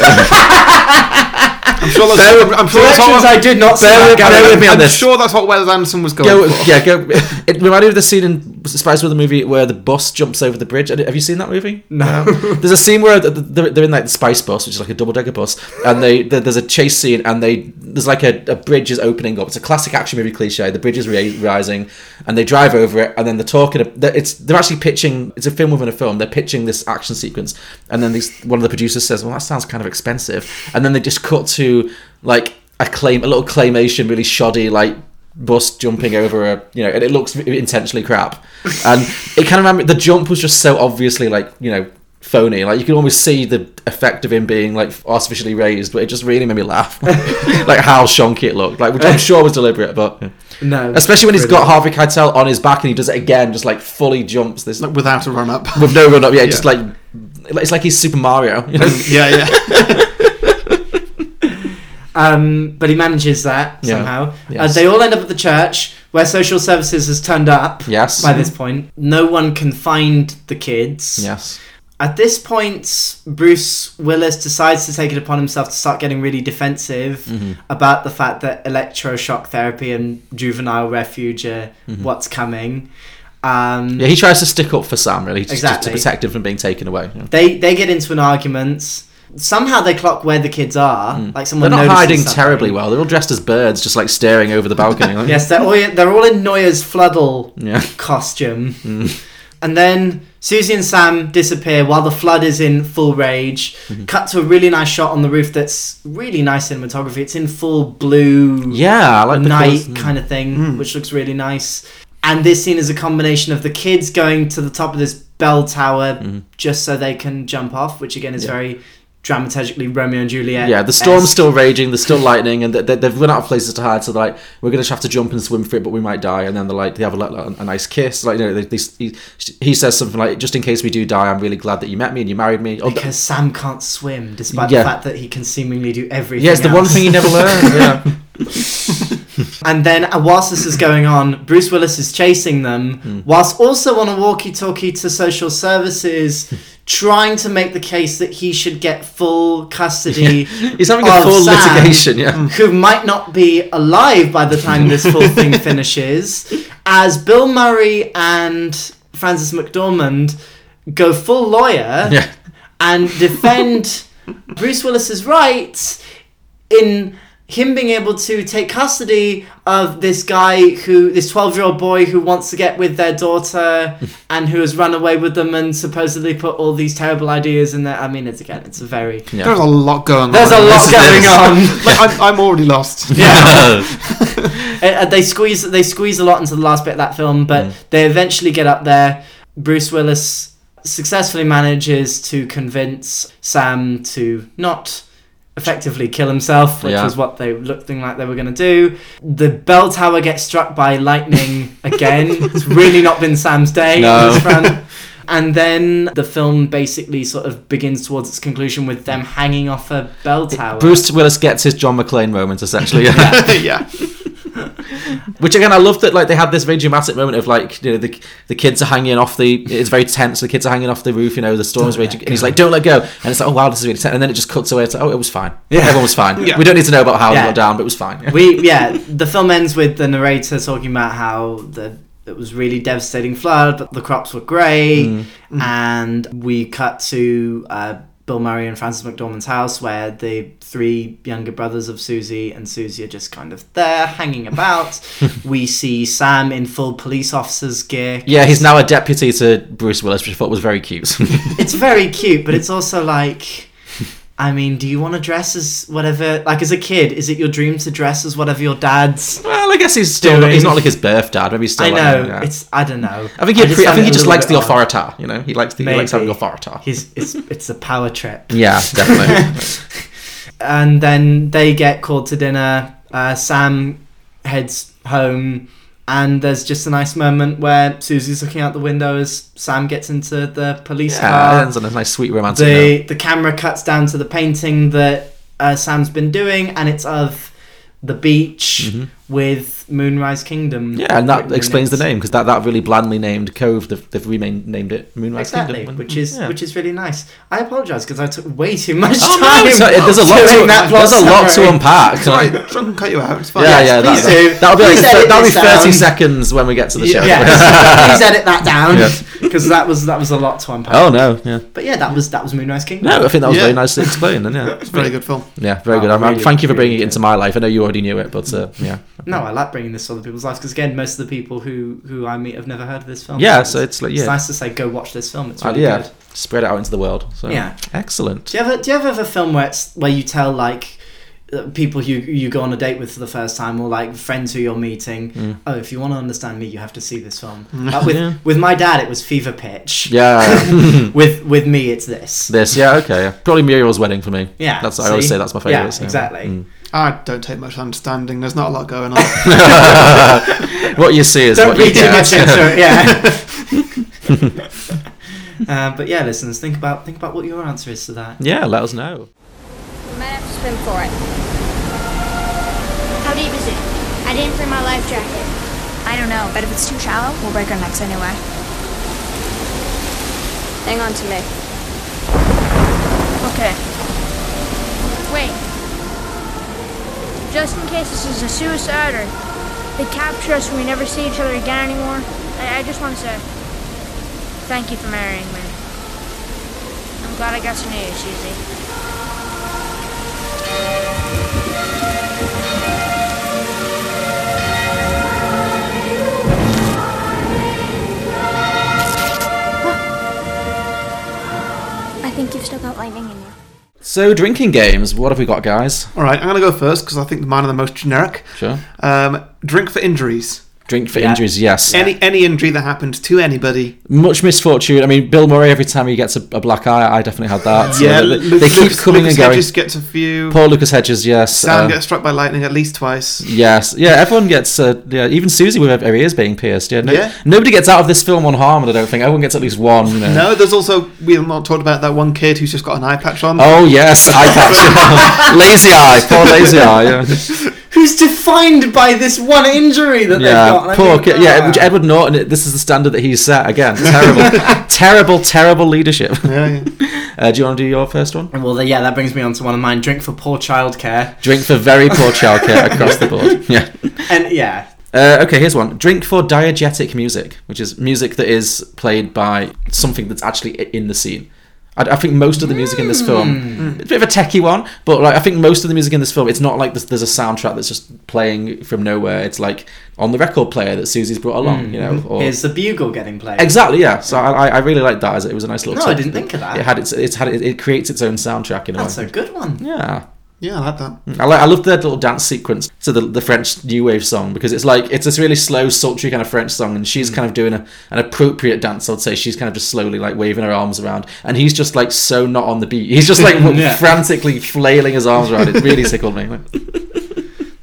I'm sure that's, Bear with- I'm sure that's what, I did not. Bear with- bear with me on I'm this. sure that's what Wes Anderson was going Go, for. yeah, go. It reminded me of the scene in Spice World the movie where the bus jumps over the bridge. Have you seen that movie? No. Um, there's a scene where they're, they're in like the Spice bus, which is like a double decker bus, and they there's a chase scene, and they there's like a, a bridge is opening up. It's a classic action movie cliche. The bridge is ra- rising, and they drive over it, and then they're talking. They're, it's they're actually pitching. It's a film within a film. They're pitching this action sequence, and then these one of the producers says, "Well, that sounds kind of expensive," and then they just cut to like a claim, a little claymation, really shoddy like bus jumping over a you know and it looks intentionally crap and it kind of remember the jump was just so obviously like you know phony like you can almost see the effect of him being like artificially raised but it just really made me laugh like how shonky it looked like which i'm sure was deliberate but. No. especially when he's got harvey keitel on his back and he does it again just like fully jumps this Like, without a run up. with no run up yeah, Yeah. just like it's like he's super mario you know? yeah, yeah. Um, but he manages that Yeah. somehow. Yes. Uh, they all end up at the church where social services has turned up. Yes. By this point, no one can find the kids. yes At this point, Bruce Willis decides to take it upon himself to start getting really defensive Mm-hmm. about the fact that electroshock therapy and juvenile refuge are what's coming. Um, Mm-hmm. yeah he tries to stick up for sam really just, just to Exactly. protect him from being taken away yeah. they they get into an argument. Somehow they clock where the kids are. Like someone Hmm. They're not hiding something. terribly well. They're all dressed as birds, just like staring over the balcony. like- Yes, they're all, they're all in Noye's Fludde Yeah. costume. And then Susie and Sam disappear while the flood is in full rage. Mm-hmm. Cut to a really nice shot on the roof that's really nice cinematography. It's in full blue Yeah, I like night. Mm. kind of thing, which looks really nice. And this scene is a combination of the kids going to the top of this bell tower Mm-hmm. just so they can jump off, which again is very dramaturgically Romeo and Juliet. Yeah, the storm's still raging. There's still lightning, and they, they've run out of places to hide. So they're like, we're gonna have to jump and swim for it, but we might die. And then they're like, they have a, like, a nice kiss. Like, you know, they, they, he, he says something like, just in case we do die, I'm really glad that you met me and you married me. Oh, Because Sam can't swim, despite Yeah. the fact that he can seemingly do everything. yeah, it's the one thing you never learn. Yeah, And then, uh, whilst this is going on, Bruce Willis is chasing them, Hmm. whilst also on a walkie-talkie to social services, trying to make the case that he should get full custody. he's having a full Sam, litigation. Yeah, who might not be alive by the time this full thing finishes, as Bill Murray and Frances McDormand go full lawyer yeah. and defend Bruce Willis's rights in him being able to take custody of this guy who this 12 year old boy who wants to get with their daughter and who has run away with them and supposedly put all these terrible ideas in there i mean it's again it's a very yeah. There's a lot going on. There's a lot going on. Like, I'm, I'm already lost. Yeah. Uh, uh, they squeeze they squeeze a lot into the last bit of that film, but Mm. they eventually get up there. Bruce Willis successfully manages to convince Sam to not effectively kill himself, which Yeah. was what they looking like they were going to do. The bell tower gets struck by lightning again. it's really not been Sam's day No. on this front. And then the film basically sort of begins towards its conclusion with them hanging off a bell tower. Bruce Willis gets his John McClane moment essentially. yeah. Which again, I love that like they had this very dramatic moment of like you know the the kids are hanging off the it's very tense. The kids are hanging off the roof. You know the storm's Don't raging, and he's like, "Don't let go." And it's like, "Oh wow, this is really tense." And then it just cuts away. It's like, "Oh, it was fine. Yeah. Everyone was fine. Yeah. We don't need to know about how Yeah. it got down, but it was fine." we yeah the film ends with the narrator talking about how the it was really devastating flood but the crops were great Mm. and we cut to uh, bill murray and frances mcdormand's house where the three younger brothers of susie and susie are just kind of there hanging about we see sam in full police officer's gear Yeah, he's now a deputy to Bruce Willis, which I thought was very cute. it's very cute, but it's also like, I mean, do you want to dress as whatever? Like as a kid, is it your dream to dress as whatever your dad's? well, I guess he's still Doing? he's not like his birth dad. Maybe he's still. I like, know yeah. it's. I don't know. I think he, I find think he just likes the authority. You know, he likes the he likes having Maybe. authority. He's it's it's a power trip. Yeah, definitely. and then they get called to dinner. Uh, Sam heads home, and there's just a nice moment where Susie's looking out the window as Sam gets into the police yeah, car. it ends on a nice, sweet, romantic note. the the camera cuts down to the painting that uh, Sam's been doing, and it's of the beach with Moonrise Kingdom. Yeah, and that explains the name because that, that really blandly named cove, they've, they've renamed named it Moonrise Exactly, Kingdom. which is Yeah. which is really nice. I apologise because I took way too much Oh, time. no, it's- there's a lot to that there's a lot to unpack. Sorry, Sean can cut you out. It's fine. Yeah, Yes, yeah, please that, do. that'll be like, Please that'll be thirty down. seconds when we get to the show. Yeah, please edit that down Yeah. because that was that was a lot to unpack. oh no, yeah. But yeah, that was that was Moonrise Kingdom. No, I think that was Yeah. very nicely explained. And yeah, It's a very good film. yeah, very good. I'm, I'm- really, thank you for bringing it into my life. I know you already knew it, but uh, yeah, No, I like bringing this to other people's lives because again, most of the people who who I meet have never heard of this film. Yeah, so it's like- yeah. it's nice to say go watch this film. It's Uh, really yeah, good. spread it out into the world. So Yeah. excellent. Do you ever do you ever have a film where it's where you tell like uh, people you you go on a date with for the first time or like friends who you're meeting oh if you want to understand me you have to see this film with Yeah. with my dad it was fever pitch Yeah. with with me it's this This, yeah, okay, yeah. probably Muriel's wedding for me. Yeah, that's I always say that's my Yeah, favorite. so, exactly. mm. I don't take much understanding. There's not a lot going on. what you see is don't what you too get. much into it yeah uh, but yeah listeners think about think about what your answer is to that yeah, let us know. We might have to swim for it. How deep is it? I didn't bring my life jacket. I don't know, but if it's too shallow, we'll break our necks anyway. Hang on to me. Okay. Wait. Just in case this is a suicide or they capture us and we never see each other again anymore, I, I just want to say thank you for marrying me. I'm glad I got to know you, Susie. I think you've still got lightning in you. So, drinking games. What have we got, guys? All right, I'm going to go first because I think mine are the most generic. Sure. Um, drink for injuries. Drink for Yeah. injuries. Yes. Any any injury that happened to anybody. Much misfortune. I mean, Bill Murray. Every time he gets a, a black eye, I definitely had that. So yeah, they, Lu- they keep coming Lucas and going. Hedges gets a few. Poor Lucas Hedges. Yes. Sam uh, gets struck by lightning at least twice. Yes, yeah, everyone gets. Uh, yeah, even Susie with her ears being pierced. Yeah, no, Yeah. nobody gets out of this film unharmed. I don't think everyone gets at least one. You know. No, there's also we have not talked about that one kid who's just got an eye patch on. Oh yes, eye patch. lazy eye, poor lazy eye. Yeah, who's defined by this one injury that they've got yeah I poor mean, kid. Yeah, ah. which Edward Norton. This is the standard that he's set again. Terrible, terrible, terrible leadership. Yeah, yeah. Uh, do you want to do your first one? Well, then, yeah, that brings me on to one of mine. Drink for poor childcare. Drink for very poor childcare across the board. Yeah. And yeah, Uh, okay, here's one. Drink for diegetic music, which is music that is played by something that's actually in the scene. I, I think most of the music in this film, hmm. it's a bit of a techie one, but like I think most of the music in this film, it's not like there's, there's a soundtrack that's just playing from nowhere. It's like on the record player that Susie's brought along, hmm. you know. Or, Here's the bugle getting played. Exactly, yeah. So I, I- I really liked that. As it was a nice little. No, I didn't think of that. It had its, it's had it, it creates its own soundtrack in a That's way. a good one. Yeah. Yeah, I like that. I like. I love that little dance sequence. to the the French new wave song because it's like it's this really slow, sultry kind of French song, and she's kind of doing a, an appropriate dance. I'd say she's kind of just slowly like waving her arms around, and he's just like so not on the beat. He's just like Yeah. frantically flailing his arms around. It really tickled me.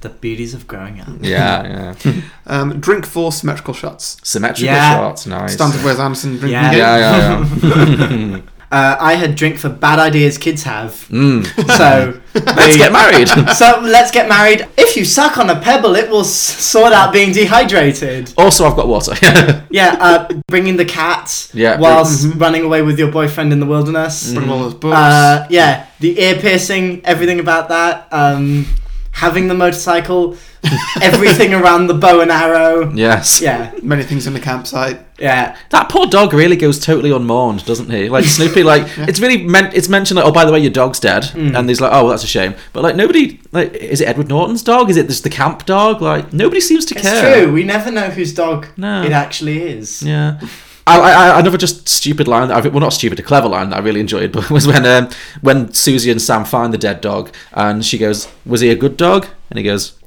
The beauties of growing up. Yeah, yeah. Um, drink four symmetrical shots. Symmetrical Yeah. shots, nice. Standard Wes Anderson drinking Yeah. game. Yeah, yeah, yeah. Uh, I had drink for bad ideas kids have. Mm. So Let's get married. so let's get married. If you suck on a pebble, it will sort out being dehydrated. Also, I've got water. Yeah, uh, bringing the cat Yeah, bring- whilst running away with your boyfriend in the wilderness. Bring all those books. Uh, yeah, the ear piercing, everything about that. Um, having the motorcycle, everything around the bow and arrow. yes. Yeah, Many things in the campsite. yeah. That poor dog really goes totally unmourned, doesn't he? Like Snoopy, like it's really meant. It's mentioned like, oh, by the way, your dog's dead, Mm. and he's like, oh, well, that's a shame. But like nobody, like, is it Edward Norton's dog? Is it just the camp dog? Like nobody seems to It's care. true. We never know whose dog No. it actually is. Yeah. I, I, another just stupid line that I well not stupid a clever line that I really enjoyed but was when um, when Susie and Sam find the dead dog and she goes was he a good dog and he goes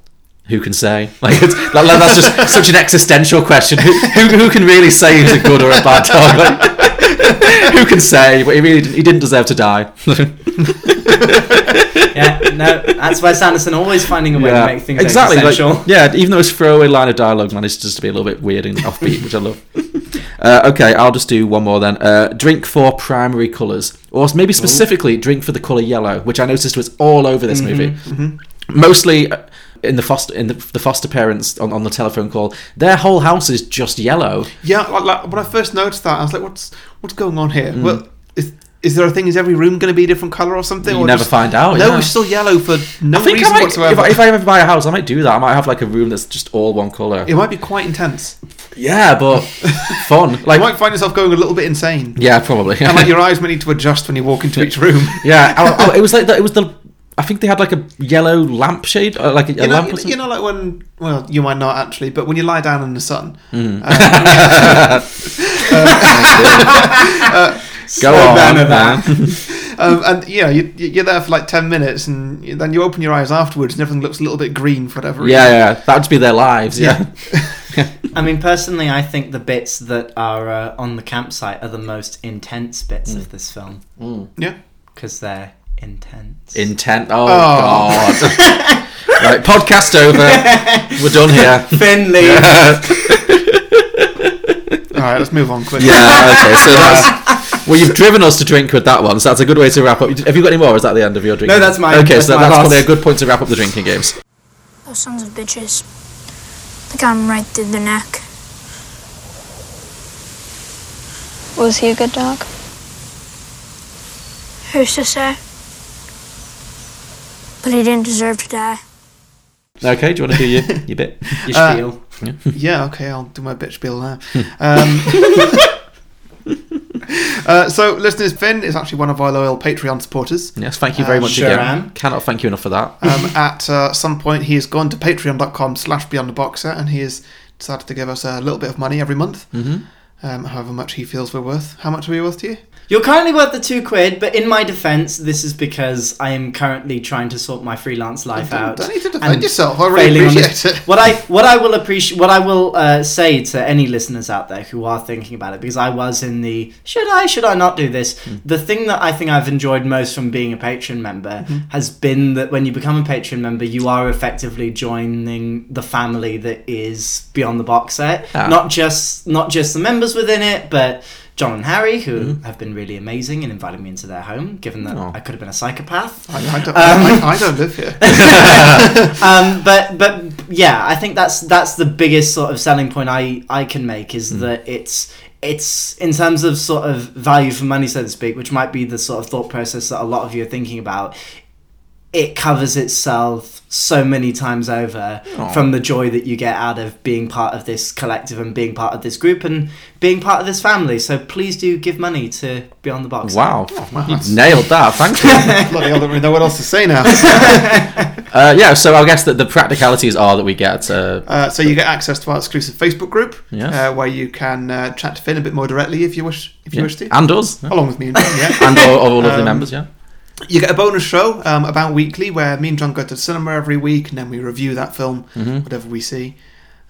who can say like, it's, like that's just such an existential question who, who, who can really say he's a good or a bad dog like, who can say but he really didn't, he didn't deserve to die Yeah, no, that's Wes Anderson always finding a way to make things exactly. like, existential. yeah, even though his throwaway line of dialogue managed just to be a little bit weird and offbeat, which I love. Uh, okay, I'll just do one more then. Uh, drink for primary colours, or maybe specifically drink for the colour yellow, which I noticed was all over this movie. Mostly uh, in the foster in the, the foster parents on, on the telephone call, their whole house is just yellow. Yeah, like, like, when I first noticed that, I was like, "What's what's going on here?" Mm. Well, is is there a thing? Is every room going to be a different color or something? You or never just- find out, No, yeah. it's still yellow for no I think I reason might, whatsoever. if, I, if I ever buy a house, I might do that. I might have like a room that's just all one colour. it might be quite intense. Yeah, but fun. Like, you might find yourself going a little bit insane. Yeah, probably. and like your eyes may need to adjust when you walk into each room. Yeah, oh, oh, it was like the, it was the. I think they had like a yellow lampshade, uh, like a, a You know, lamp. you, or know- you know, like when well, you might not actually, but when you lie down in the sun, Mm. uh, uh, Go on, man. um, and you know, you, you're there for like ten minutes, and you- then you open your eyes afterwards, and everything looks a little bit green for whatever. yeah, reason. yeah, that would be their lives. Yeah, I mean, personally, I think the bits that are uh, on the campsite are the most intense bits of this film. Yeah. Because they're intense. intent. Oh, Oh. god. right, podcast over. We're done here. Finley. All right, let's move on quickly. Yeah, okay. So that's well, you've driven us to drink with that one. So that's a good way to wrap up. Have you got any more? Or is that the end of your drinking? No, that's mine. Okay, That's so that's last. probably a good point to wrap up the drinking games. Those sons of bitches. They got him right through the neck. Was he a good dog? Who's to say? But he didn't deserve to die. Okay, do you want to do your, your bit? Your Uh, spiel. Yeah, okay, I'll do my bit spiel now. Um, uh, so, listeners, Finn is actually one of our loyal Patreon supporters. Yes, thank you very Uh, much sure again. am. Cannot thank you enough for that. Um, at uh, some point, he has gone to patreon.com slash beyond the box set and he has decided to give us a little bit of money every month. Mhm. Um, however much he feels we're worth. How much are we worth to you? You're currently worth the two quid, but in my defense, this is because I am currently trying to sort my freelance life Don't- out. don't need to defend yourself, I really appreciate it. What I what I will appreciate, what I will uh, say to any listeners out there who are thinking about it, because I was in the should I should I not do this? Hmm. The thing that I think I've enjoyed most from being a patron member Mm-hmm. has been that when you become a patron member, you are effectively joining the family that is Beyond the Box Set. Ah. Not just not just the members within it, but John and Harry, who Mm-hmm. have been really amazing in inviting me into their home, given that Oh. I could have been a psychopath. I, I, don't, Um, I, I don't live here. um, but but yeah, I think that's that's the biggest sort of selling point I I can make is that it's it's in terms of sort of value for money, so to speak, which might be the sort of thought process that a lot of you are thinking about. It covers itself so many times over Aw. from the joy that you get out of being part of this collective and being part of this group and being part of this family. So please do give money to Beyond the Box. Wow, wow, you nailed that. Thank you. Bloody hell, I don't really know what else to say now. uh, yeah, so I guess that the practicalities are that we get. Uh, Uh, so you get access to our exclusive Facebook group, Yes. uh, where you can uh, chat to Finn a bit more directly if you wish. If you Yeah. wish to, And us, yeah. along with me and John, yeah, and all, all of the Um, members, yeah. You get a bonus show um, about weekly where me and John go to the cinema every week, and then we review that film, Mhm. whatever we see.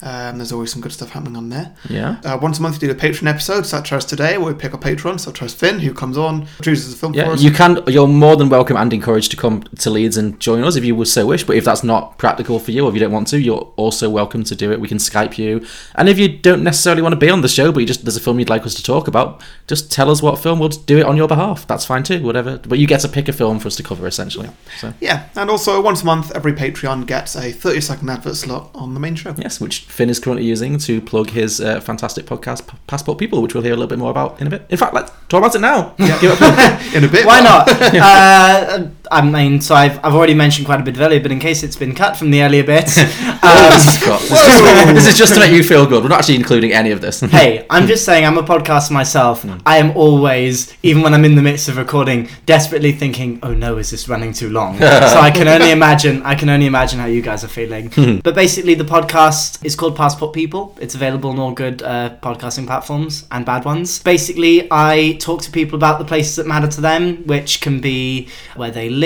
Um, there's always some good stuff happening on there. Yeah. Uh, once a month, we do a Patreon episode, such as today, where we pick a patron, such as Finn, who comes on, chooses a film for Yeah, us. you can. You're more than welcome and encouraged to come to Leeds and join us if you would so wish. But if that's not practical for you, or if you don't want to, you're also welcome to do it. We can Skype you. And if you don't necessarily want to be on the show, but you just there's a film you'd like us to talk about, just tell us what film. We'll do it on your behalf. That's fine too. Whatever. But you get to pick a film for us to cover essentially. So Yeah, and also once a month, every Patreon gets a 30 second advert slot on the main show. yes, which Finn is currently using to plug his uh, fantastic podcast, P- Passport People, which we'll hear a little bit more about in a bit. In fact, let's talk about it now. Give it a plug. In a bit. Why not? uh, I mean, so I've, I've already mentioned quite a bit of earlier, but in case it's been cut from the earlier bits, um, this, is Scott. This, is, this is just to make you feel good. We're not actually including any of this. hey, I'm just saying I'm a podcaster myself. I am always, even when I'm in the midst of recording, desperately thinking, "Oh no, is this running too long?" so I can only imagine. I can only imagine how you guys are feeling. but basically, the podcast is called Passport People. It's available on all good uh, podcasting platforms and bad ones. Basically, I talk to people about the places that matter to them, which can be where they live,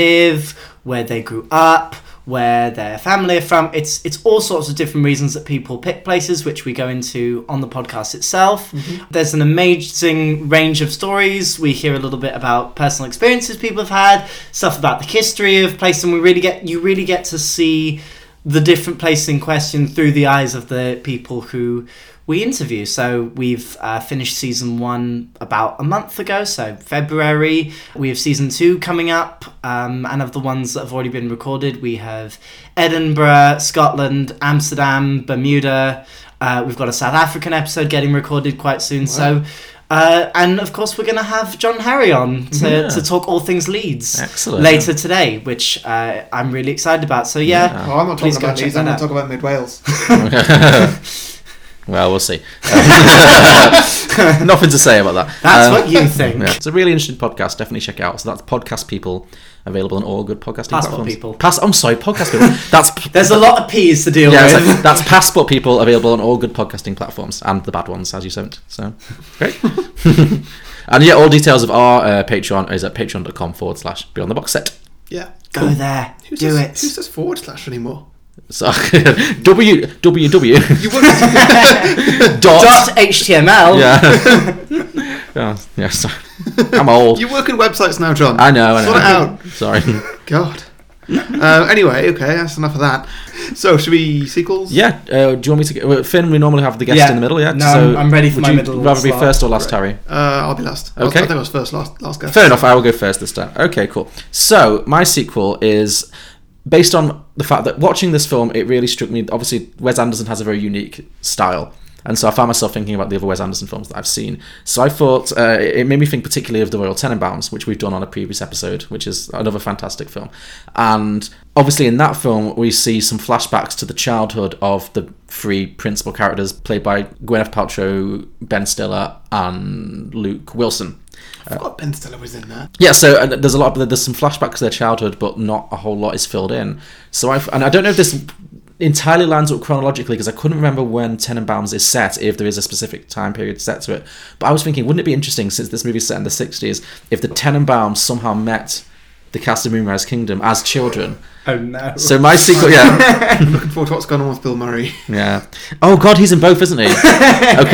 where they grew up where their family are from. It's it's all sorts of different reasons that people pick places, which we go into on the podcast itself. Mm-hmm. There's an amazing range of stories. We hear a little bit about personal experiences people have had, stuff about the history of place, and we really get you really get to see the different places in question through the eyes of the people who we interview. So we've uh, finished season one about a month ago, so February. We have season two coming up, um, and of the ones that have already been recorded, we have Edinburgh, Scotland, Amsterdam, Bermuda. Uh, we've got a South African episode getting recorded quite soon. So. Uh, and of course, we're going to have John Harry on to, Yeah. to talk all things Leeds Excellent. later today, which uh, I'm really excited about. So yeah, Yeah. Oh, I'm not talking about check these, that I'm going to talk about Mid Wales. well, we'll see. Nothing to say about that. That's Um, what you think. yeah. It's a really interesting podcast. Definitely check it out. So that's Podcast People, available on all good podcasting Passport platforms. People. Pass. I'm sorry, Podcast People. That's There's a lot of P's to deal yeah. with. like- that's Passport People, available on all good podcasting platforms and the bad ones, as you said. So great. and yeah, all details of our uh, Patreon is at patreon.com forward slash Beyond the Box Set. Yeah. Go there. Who Do says, it. Who says forward slash anymore? So w w, You work, dot, Dot HTML. yeah yeah yeah. Sorry. I'm old. you work in websites now, John. I know. I know. Sort it out. Sorry. God. uh, anyway, okay, that's enough of that. So, should we sequels? Yeah. Uh, do you want me to get well, Finn? We normally have the guest Yeah. in the middle. Yeah. No, so I'm- I'm ready for would my you middle Rather be slot. first or last, Harry? Uh, I'll be last. I was- Okay. I think I was first, last, last guess. Fair enough. I will go first this time. Okay, cool. So my sequel is based on the fact that watching this film, it really struck me. Obviously, Wes Anderson has a very unique style. And so I found myself thinking about the other Wes Anderson films that I've seen. So I thought uh, it made me think particularly of The Royal Tenenbaums, which we've done on a previous episode, which is another fantastic film. And obviously, in that film, we see some flashbacks to the childhood of the three principal characters played by Gwyneth Paltrow, Ben Stiller, and Luke Wilson. I forgot Ben Stiller was in that. Yeah, so uh, there's a lot. Of, there's some flashbacks to their childhood, but not a whole lot is filled in. So I and I don't know if this entirely lines up chronologically because I couldn't remember when Tenenbaums is set, if there is a specific time period set to it. But I was thinking, wouldn't it be interesting since this movie is set in the '60s if the Tenenbaums somehow met the cast of Moonrise Kingdom as children? Oh no. So my sequel, yeah, I'm looking forward to what's going on with Bill Murray. yeah. Oh God, he's in both, isn't he? okay,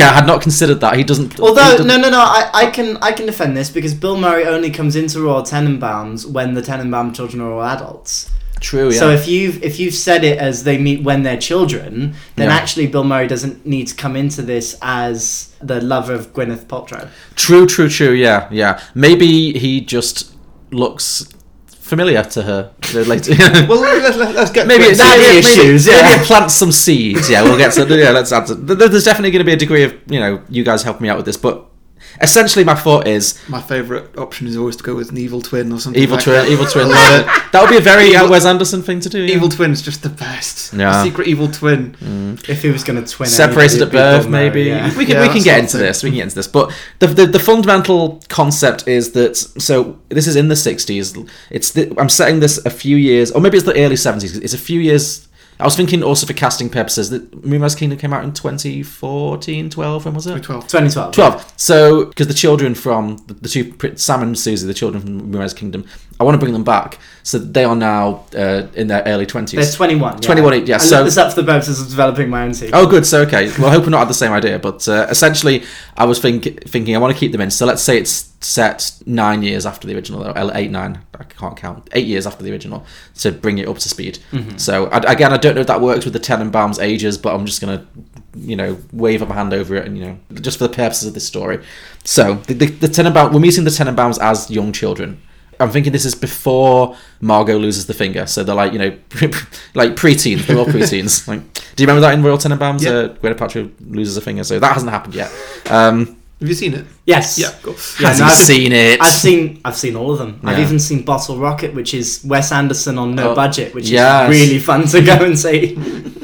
I had not considered that. He doesn't. he Although doesn't- no no no, I, I can I can defend this because Bill Murray only comes into Royal Tenenbaums when the Tenenbaum children are all adults. True. Yeah. So if you've if you've said it as they meet when they're children, then Yeah. actually Bill Murray doesn't need to come into this as the lover of Gwyneth Paltrow. True, true, true. Yeah, yeah. Maybe he just looks familiar to her later. Well, let's, let's, let's get maybe it's it. Daddy maybe, issues, maybe, yeah. maybe it plants some seeds. Yeah, we'll get to. Yeah, let's add. To, there's definitely going to be a degree of you know you guys help me out with this, but essentially, my thought is My favourite option is always to go with an evil twin or something. evil like twin, that. evil twin. love it. That would be a very uh, Evil- Wes Anderson thing to do. yeah. Evil twin is just the best. Yeah. The secret evil twin. If he was going to twin separated anybody, at it'd birth, be Bill Murray, maybe. yeah. We can Yeah, we can that's get the into thing. this. We can get into this. But the, the the fundamental concept is that so this is in the sixties. It's the, I'm setting this a few years, or maybe it's the early seventies. It's a few years. I was thinking also for casting purposes that Moonrise Kingdom came out in 2014, 12. When was it? 12. 2012. 12. So, because the children from the, the two, Sam and Susie, the children from Moonrise Kingdom, I want to bring them back. So they are now uh, in their early 20s. They're 21. Yeah. 21, yeah. I So, this up for the purposes of developing my own sequel. Oh, good. So, okay. Well, I hope we're not had the same idea, but uh, essentially, I was think- thinking I want to keep them in. So, let's say it's set nine years after the original, or eight, nine. I can't count. Eight years after the original to bring it up to speed. Mhm. So, I, again, I don't know if that works with the Tenenbaums' ages, but I'm just gonna, you know, wave up my hand over it, and you know, just for the purposes of this story. So, the the, the Tenenbaum, we're meeting the Tenenbaums as young children. I'm thinking this is before Margot loses the finger, so they're like you know, like preteens. They're all preteens. Like, do you remember that in Royal Tenenbaums? Yeah. Uh, Gwyneth Paltrow loses a finger, so that hasn't happened yet. Um, Have you seen it? Yes. Yeah, cool. Has no, he I've- seen it? I've seen I've seen all of them. I've even seen Bottle Rocket, which is Wes Anderson on no Oh, budget, which yes. is really fun to go and see.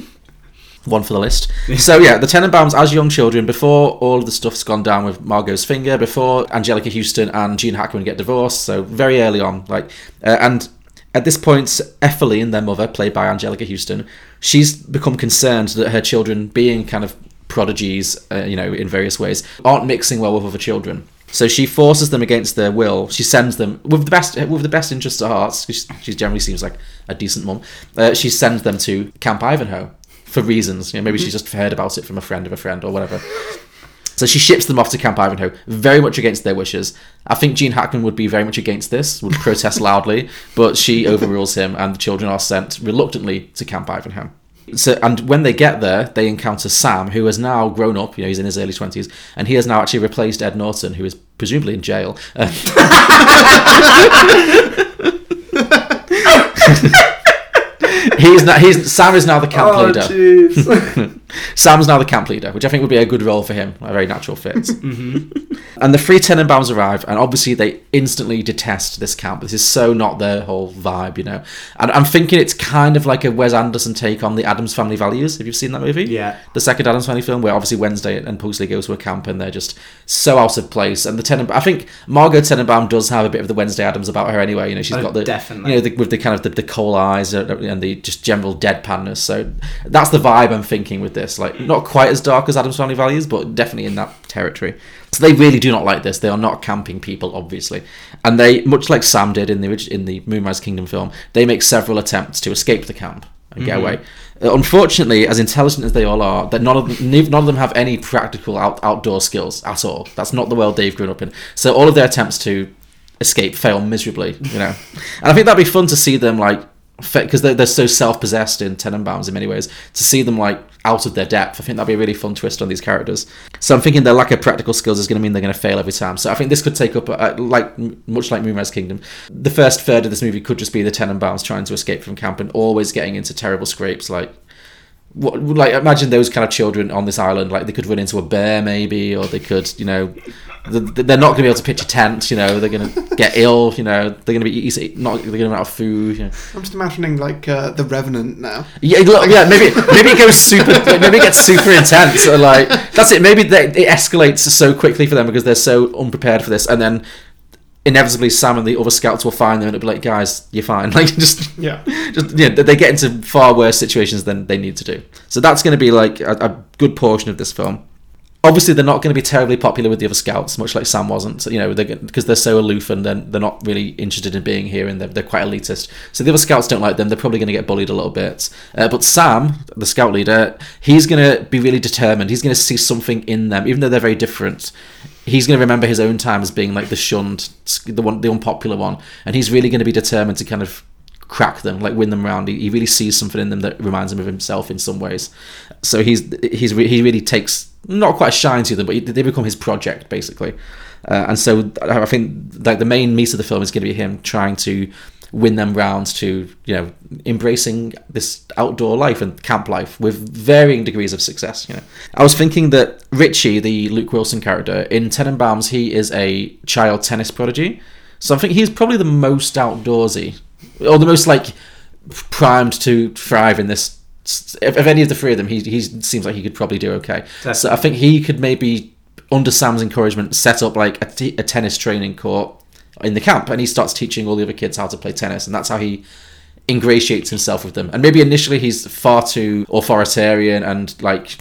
one for the list. So yeah, the Tenenbaums as young children, before all of the stuff's gone down with Margot's finger, before Anjelica Huston and Gene Hackman get divorced, so very early on, like, uh, and at this point, Etheline, their mother, played by Anjelica Huston, she's become concerned that her children, being kind of prodigies, uh, you know, in various ways, aren't mixing well with other children. So she forces them against their will. She sends them with the best with the best interests at heart. She, she generally seems like a decent mum. Uh, she sends them to Camp Ivanhoe for reasons. You know, maybe she's mm-hmm. just heard about it from a friend of a friend or whatever. So she ships them off to Camp Ivanhoe, very much against their wishes. I think Gene Hackman would be very much against this, would protest loudly, but she overrules him, and the children are sent reluctantly to Camp Ivanhoe. So, and when they get there, they encounter Sam, who has now grown up. You know, he's in his early twenties, and he has now actually replaced Ed Norton, who is presumably in jail. He's not. He's Sam is now the camp Oh, leader. Sam's now the camp leader, which I think would be a good role for him, a very natural fit. Mhm. And the three Tenenbaums arrive, and obviously they instantly detest this camp. This is so not their whole vibe, you know. And I'm thinking it's kind of like a Wes Anderson take on the Addams Family Values. Have you seen that movie? Yeah. The second Addams Family film, where obviously Wednesday and Pugsley go to a camp and they're just so out of place. And the Tenenbaum, I think Margot Tenenbaum does have a bit of the Wednesday Addams about her anyway. You know, she's Oh, got the definitely. you know the, with the kind of the, the coal eyes and the just general deadpanness. So that's the vibe I'm thinking with this. Like not quite as dark as Addams Family Values, but definitely in that territory. So they really do not like this. They are not camping people, obviously, and they much like Sam did in the in the Moonrise Kingdom film. They make several attempts to escape the camp and get Mhm. away. Uh, unfortunately, as intelligent as they all are, that none of them, none of them have any practical out, outdoor skills at all. That's not the world they've grown up in. So all of their attempts to escape fail miserably, you know. and I think that'd be fun to see them like because they're, they're so self-possessed in Tenenbaums in many ways to see them like out of their depth I think that'd be a really fun twist on these characters. So I'm thinking their lack of practical skills is going to mean they're going to fail every time. So I think this could take up uh, like much like Moonrise Kingdom the first third of this movie could just be the Tenenbaums trying to escape from camp and always getting into terrible scrapes like what like imagine those kind of children on this island like they could run into a bear maybe or they could you know th- th- they're not going to be able to pitch a tent you know they're going to get ill you know they're going to be easy, not they're going to run out of food you know. I'm just imagining like uh, the Revenant now. yeah, look, yeah, maybe maybe it goes super, maybe it gets super intense, or like that's it. Maybe they, it escalates so quickly for them because they're so unprepared for this, and then inevitably Sam and the other scouts will find them and it'll be like, guys, you're fine. Like just Yeah. just yeah, they get into far worse situations than they need to do. So that's going to be like a, a good portion of this film. Obviously, they're not going to be terribly popular with the other scouts, much like Sam wasn't. You know, they're, because they're so aloof and then they're not really interested in being here, and they're, they're quite elitist. So the other scouts don't like them. They're probably going to get bullied a little bit. Uh, but Sam, the scout leader, he's going to be really determined. He's going to see something in them, even though they're very different. He's going to remember his own time as being like the shunned, the one, the unpopular one, and he's really going to be determined to kind of crack them, like win them round. He, he really sees something in them that reminds him of himself in some ways. So he's he's he really takes not quite a shine to them, but he, they become his project basically. Uh, and so I think like the main meat of the film is going to be him trying to win them round to you know embracing this outdoor life and camp life with varying degrees of success. You know, I was thinking that Richie, the Luke Wilson character in Tenenbaums, he is a child tennis prodigy. So I think he's probably the most outdoorsy, or the most like primed to thrive in this. If, if any of the three of them, he he seems like he could probably do okay. So I think he could maybe, under Sam's encouragement, set up like a, t- a tennis training court in the camp, and he starts teaching all the other kids how to play tennis, and that's how he ingratiates himself with them. And maybe initially he's far too authoritarian and like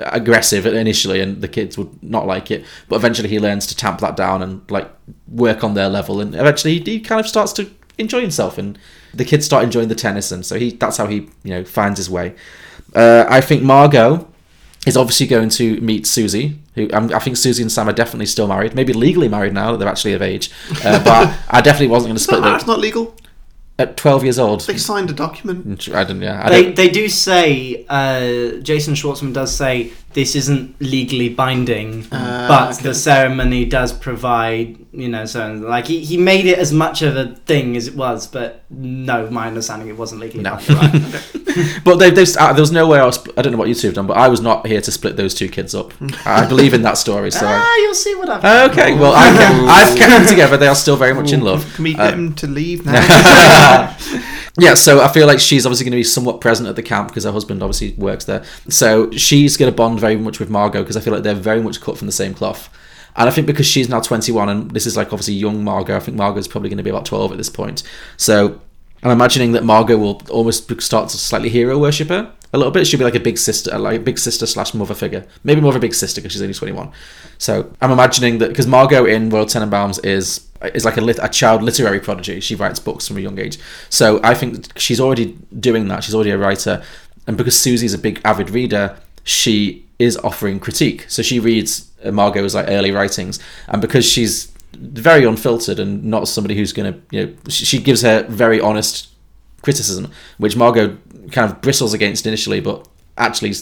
aggressive initially and the kids would not like it but eventually he learns to tamp that down and like work on their level and eventually he, kind of starts to enjoy himself and the kids start enjoying the tennis and so he that's how he you know finds his way uh, i think margot is obviously going to meet susie who um, i think susie and sam are definitely still married maybe legally married now that they're actually of age uh, but i definitely wasn't going to It's split not, it's not legal. at 12 years old They signed a document. i don't yeah I They, don't, they do say, uh, Jason Schwartzman does say this isn't legally binding, Ah, but okay. the ceremony does provide, you know, so like he, he made it as much of a thing as it was, but no, my understanding it wasn't legally No. binding. but they, they, uh, there was no way else. I don't know what you two have done, but I was not here to split those two kids up. I believe in that story. So ah, you'll see what I've done. okay, well I can, I've kept them together. They are still very much in love. Can we Uh, get him to leave now? Yeah, so I feel like she's obviously going to be somewhat present at the camp because her husband obviously works there. So she's going to bond very much with Margot because I feel like they're very much cut from the same cloth. And I think because she's now 21 and this is like obviously young Margot, I think Margot's probably going to be about 12 at this point. So I'm imagining that Margot will almost start to slightly hero worship her a little bit. She'll be like a big sister, like a big sister slash mother figure. Maybe more of a big sister because she's only 21. So I'm imagining that because Margot in Royal Tenenbaums is is like a, lit, a child literary prodigy. She writes books from a young age. So I think she's already doing that. She's already a writer. And because Susie's a big avid reader, she is offering critique. So she reads uh, Margot's like early writings, and because she's very unfiltered and not somebody who's going to, you know, she, she gives her very honest criticism, which Margot kind of bristles against initially, but actually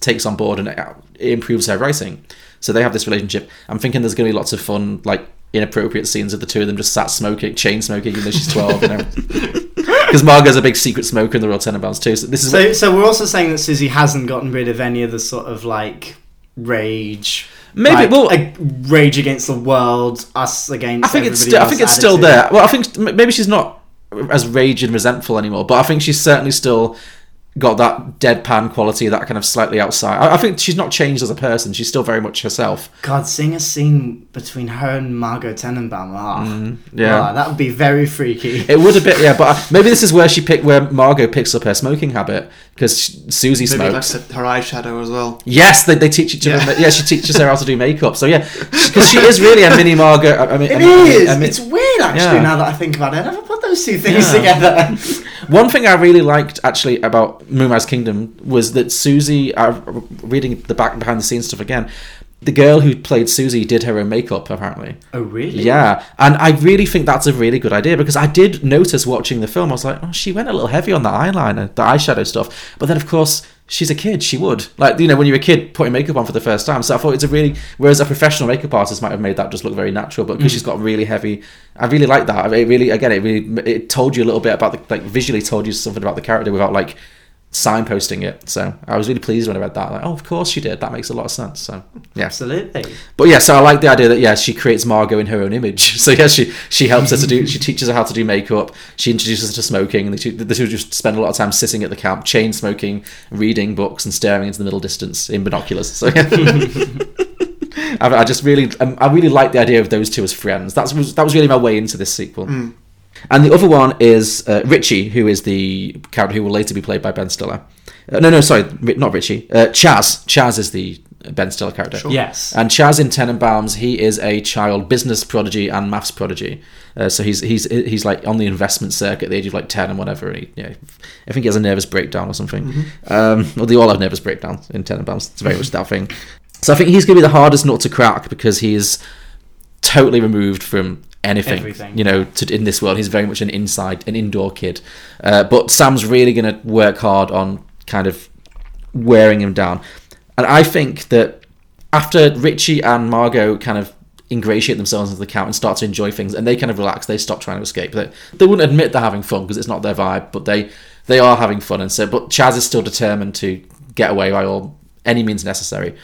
takes on board and it improves her writing. So they have this relationship. I'm thinking there's going to be lots of fun, like inappropriate scenes of the two of them just sat smoking, chain smoking, even though she's 12. You know, because Margot's a big secret smoker in the Royal Tenenbaums too. So this is So, so we're also saying that Susie hasn't gotten rid of any of the sort of like rage. Maybe- like, well- a rage against the world, us against. I think it's still, I think it's still there. Well, I think maybe she's not as rage and resentful anymore, but I think she's certainly still got that deadpan quality, that kind of slightly outside. I, I think she's not changed as a person. She's still very much herself. God, seeing a scene between her and Margot Tenenbaum, ah, Mm, yeah. ah, that would be very freaky. It would a bit, yeah, but I- maybe this is where she picked where Margot picks up her smoking habit because Susie Maybe smokes. her eyeshadow as well. Yes, they, they teach each other. Yeah. Yeah. she teaches her how to do makeup. So yeah, because she is really a mini Margot. I I mean, It I mean, is. I mean- it's weird, actually. Yeah. Now that I think about it, I never put those two things Yeah. together. One thing I really liked actually about Moonrise Kingdom was that Susie, uh, reading the back behind the scenes stuff again, the girl who played Susie did her own makeup apparently. Oh, really? Yeah, and I really think that's a really good idea because I did notice watching the film. I was like, oh, she went a little heavy on the eyeliner, the eyeshadow stuff. But then, of course, she's a kid. She would like you know when you're a kid putting makeup on for the first time. So I thought it's a really whereas a professional makeup artist might have made that just look very natural, but because Mm. she's got really heavy, I really like that. It really again, it really it told you a little bit about the like visually told you something about the character without like signposting it. So I was really pleased when I read that. Like, oh, of course she did. That makes a lot of sense. So yeah. Absolutely. But yeah, so I like the idea that yeah, she creates Margot in her own image. So yeah, she she helps her to do. She teaches her how to do makeup. She introduces her to smoking, and the two, the two just spend a lot of time sitting at the camp, chain smoking, reading books, and staring into the middle distance in binoculars. So yeah. I, I just really, um, I really like the idea of those two as friends. That's was that was really my way into this sequel. Mm. And the other one is uh, Richie, who is the character who will later be played by Ben Stiller. Uh, no, no, sorry, not Richie. Uh, Chaz. Chaz is the Ben Stiller character. Sure. Yes. And Chaz in Tenenbaums, he is a child business prodigy and maths prodigy. Uh, so he's he's he's like on the investment circuit at the age of like ten and whatever. And he, yeah, I think he has a nervous breakdown or something. Mhm. Um, well, they all have nervous breakdowns in Tenenbaums. It's very much that thing. So I think he's going to be the hardest nut to crack because he's totally removed from anything. Everything. You know, to, in this world, he's very much an inside, an indoor kid. Uh, but Sam's really going to work hard on kind of wearing him down. And I think that after Richie and Margot kind of ingratiate themselves into the count and start to enjoy things, and they kind of relax. They stop trying to escape. They, they wouldn't admit they're having fun because it's not their vibe, but they they are having fun. And so, but Chaz is still determined to get away by all any means necessary.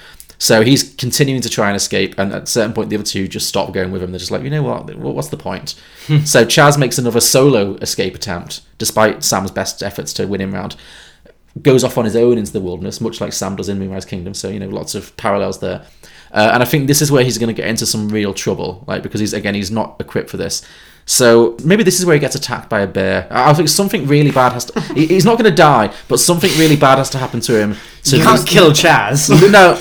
So he's continuing to try and escape, and at a certain point, the other two just stop going with him. They're just like, you know what? What's the point? so Chaz makes another solo escape attempt, despite Sam's best efforts to win him round. Goes off on his own into the wilderness, much like Sam does in Moonrise Kingdom. So you know, lots of parallels there. Uh, and I think this is where he's going to get into some real trouble, like because he's again he's not equipped for this. So maybe this is where he gets attacked by a bear. I think something really bad has to. he- He's not going to die, but something really bad has to happen to him. To You can't kill Chaz. no,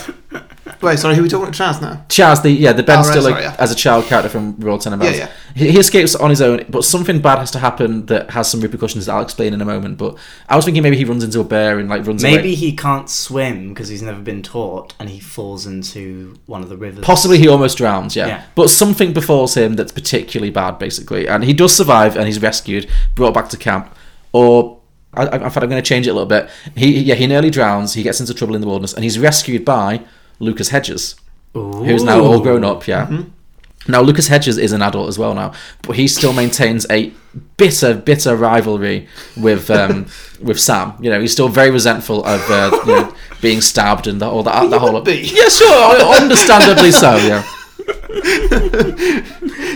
Wait, sorry, who are we talking about? Chaz now? Chaz, the yeah, the Ben Oh, right, Stiller sorry, yeah. as a child character from Royal Tenenbaums. Yeah, yeah. He, he escapes on his own, but something bad has to happen that has some repercussions that I'll explain in a moment. But I was thinking maybe he runs into a bear and like runs Maybe away. he can't swim because he's never been taught, and he falls into one of the rivers. Possibly he almost drowns, yeah. Yeah. But something befalls him that's particularly bad, basically. And he does survive and he's rescued, brought back to camp. Or, I, I, in fact, I'm going to change it a little bit. He, yeah, he nearly drowns, he gets into trouble in the wilderness, and he's rescued by Lucas Hedges, who's now all grown up, yeah. Mm-hmm. Now, Lucas Hedges is an adult as well now, but he still maintains a bitter, bitter rivalry with um, with Sam. You know, he's still very resentful of uh, you know, being stabbed and the, all that. the whole yeah, sure, understandably so. Yeah.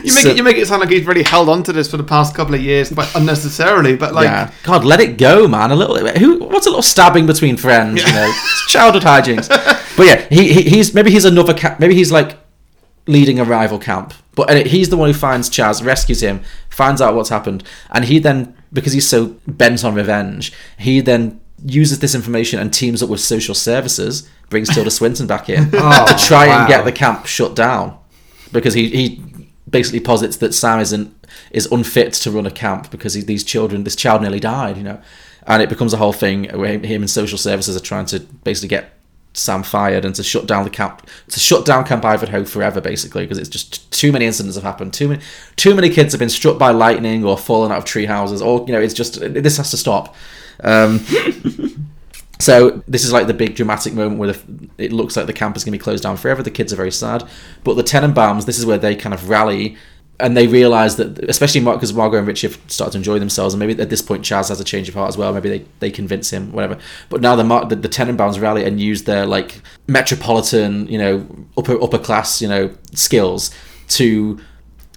You make So- it you make it sound like he's really held on to this for the past couple of years, but unnecessarily. But like, yeah, God, let it go, man. A little. Who? What's a little stabbing between friends? You know, childhood hijinks. But yeah, he, he he's maybe he's another camp. Maybe he's like leading a rival camp. But he's the one who finds Chaz, rescues him, finds out what's happened, and he then because he's so bent on revenge, he then uses this information and teams up with social services, brings Tilda Swinton back in Oh, to try and get the camp shut down because he he basically posits that Sam isn't is unfit to run a camp because he, these children this child nearly died you know and it becomes a whole thing where him and social services are trying to basically get Sam fired and to shut down the camp to shut down Camp Ivanhoe forever basically because it's just too many incidents have happened. Too many too many kids have been struck by lightning or fallen out of tree houses or you know it's just this has to stop. Um, so this is like the big dramatic moment where the, it looks like the camp is going to be closed down forever. The kids are very sad, but the Tenenbaums, this is where they kind of rally and they realise that, especially because Margot and Richie have started to enjoy themselves, and maybe at this point Chaz has a change of heart as well. Maybe they, they convince him, whatever. But now the the, the Tenenbaums rally and use their like metropolitan, you know, upper upper class, you know, skills to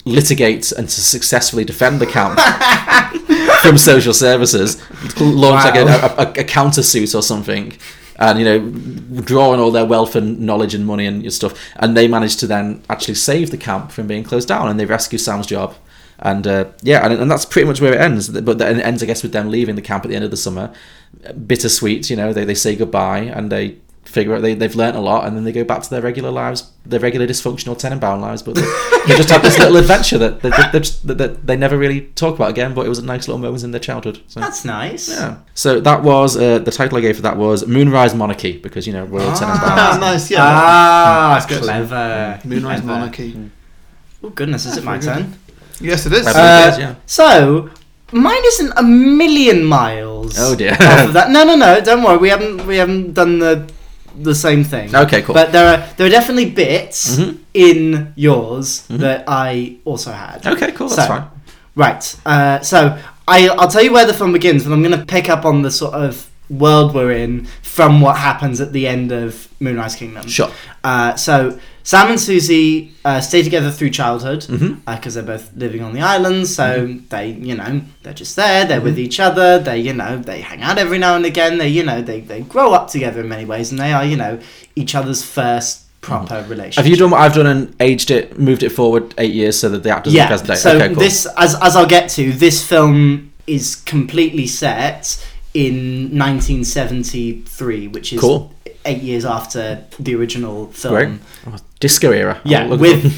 litigate and to successfully defend the camp from social services, launch like a, Wow. a, a, a countersuit or something, and you know, draw on all their wealth and knowledge and money and stuff, and they manage to then actually save the camp from being closed down, and they rescue Sam's job. And uh, yeah, and, and that's pretty much where it ends. But it ends, I guess, with them leaving the camp at the end of the summer. Bittersweet, you know. They, they say goodbye and they figure out they, they've learnt a lot, and then they go back to their regular lives, their regular dysfunctional Tenenbaum lives. But they, they just have this little adventure that they, they, just, that, that they never really talk about again. But it was a nice little moment in their childhood. So. That's nice. Yeah. So that was uh, the title I gave for that was Moonrise Monarchy because you know Royal Ah, Tenenbaums. nice, yeah. Ah, That's good. clever. Moonrise Clever. Monarchy. Oh goodness, is it my very turn? Yes, it is. Uh, it is, yeah. So mine isn't a million miles. Oh, dear. off of that. No, no, no. Don't worry. We haven't we haven't done the the same thing. Okay, cool. But there are there are definitely bits Mhm. in yours Mhm. that I also had. Okay, cool. That's So, fine. Right. Uh, so I I'll tell you where the film begins, but I'm going to pick up on the sort of world we're in from what happens at the end of Moonrise Kingdom. Sure. Uh, so Sam and Susie uh, stay together through childhood because Mhm. they're both living on the island. So Mm-hmm. they, you know, they're just there. They're with each other. They, you know, they hang out every now and again. They, you know, they they grow up together in many ways, and they are, you know, each other's first proper relationship. Have you done what I've done and aged it, moved it forward eight years so that the actors yeah. look as they? So okay, cool. this, as as I'll get to, this film is completely set in 1973, which is Cool. eight years after the original film. Oh, disco era. Yeah, Oh, with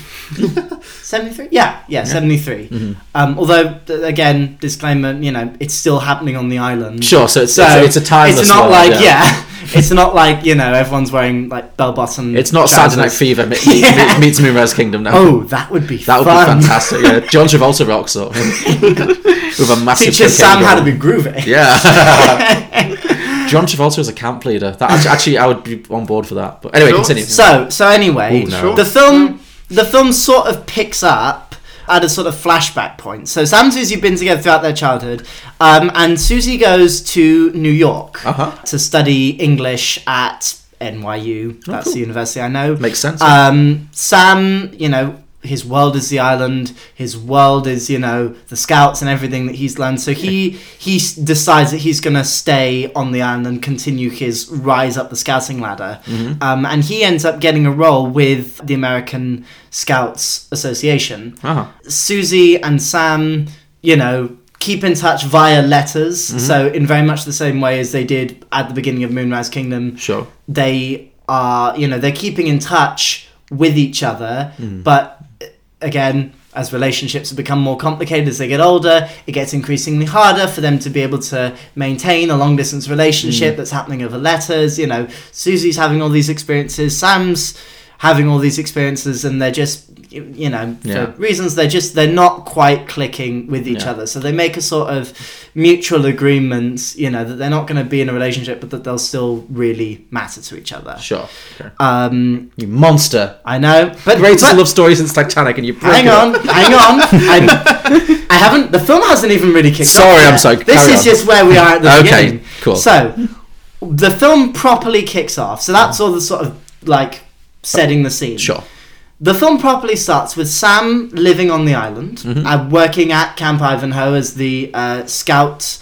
73? Yeah, yeah, 73. Mhm. Um, although, again, disclaimer, you know, it's still happening on the island. Sure, so it's- it's- it's a timeless It's not world, like, yeah. yeah. it's not like, you know, everyone's wearing, like, bell bottom. It's not Saturday Night Fever meet, meet, Yeah. meets Moonrise Kingdom now. Oh, that would be That would fun. be fantastic. Yeah, John Travolta rocks up with a massive. Teaches cocaine Sam how to be groovy. Yeah. John Travolta as a camp leader. That actually, actually, I would be on board for that. But anyway, Sure. continue. So, so anyway, Ooh, no. the film the film sort of picks up at a sort of flashback point. So Sam and Susie have been together throughout their childhood, um, and Susie goes to New York Uh-huh. to study English at NYU. That's cool. the university I know. Makes sense. Um, Sam, you know, his world is the island. His world is, you know, the scouts and everything that he's learned. So he he decides that he's going to stay on the island and continue his rise up the scouting ladder. Mhm. Um, and he ends up getting a role with the American Scouts Association. Uh-huh. Susie and Sam, you know, keep in touch via letters. Mhm. So in very much the same way as they did at the beginning of Moonrise Kingdom Sure. they are you know they're keeping in touch with each other Mm. but again as relationships have become more complicated as they get older it gets increasingly harder for them to be able to maintain a long distance relationship Mm. that's happening over letters you know susie's having all these experiences sam's having all these experiences and they're just you know for Yeah. reasons they're just they're not quite clicking with each Yeah. other so they make a sort of mutual agreement you know that they're not going to be in a relationship but that they'll still really matter to each other Sure. Okay. um You monster. i know but Greatest but- love stories since Titanic, and you hang on hang on I'm, i haven't the film hasn't even really kicked off Sorry, I'm sorry, this is on. just where we are at the Okay, beginning cool. so the film properly kicks off so that's all the sort of like setting the scene Sure. the film properly starts with Sam living on the island, Mhm. uh, working at Camp Ivanhoe as the uh, scout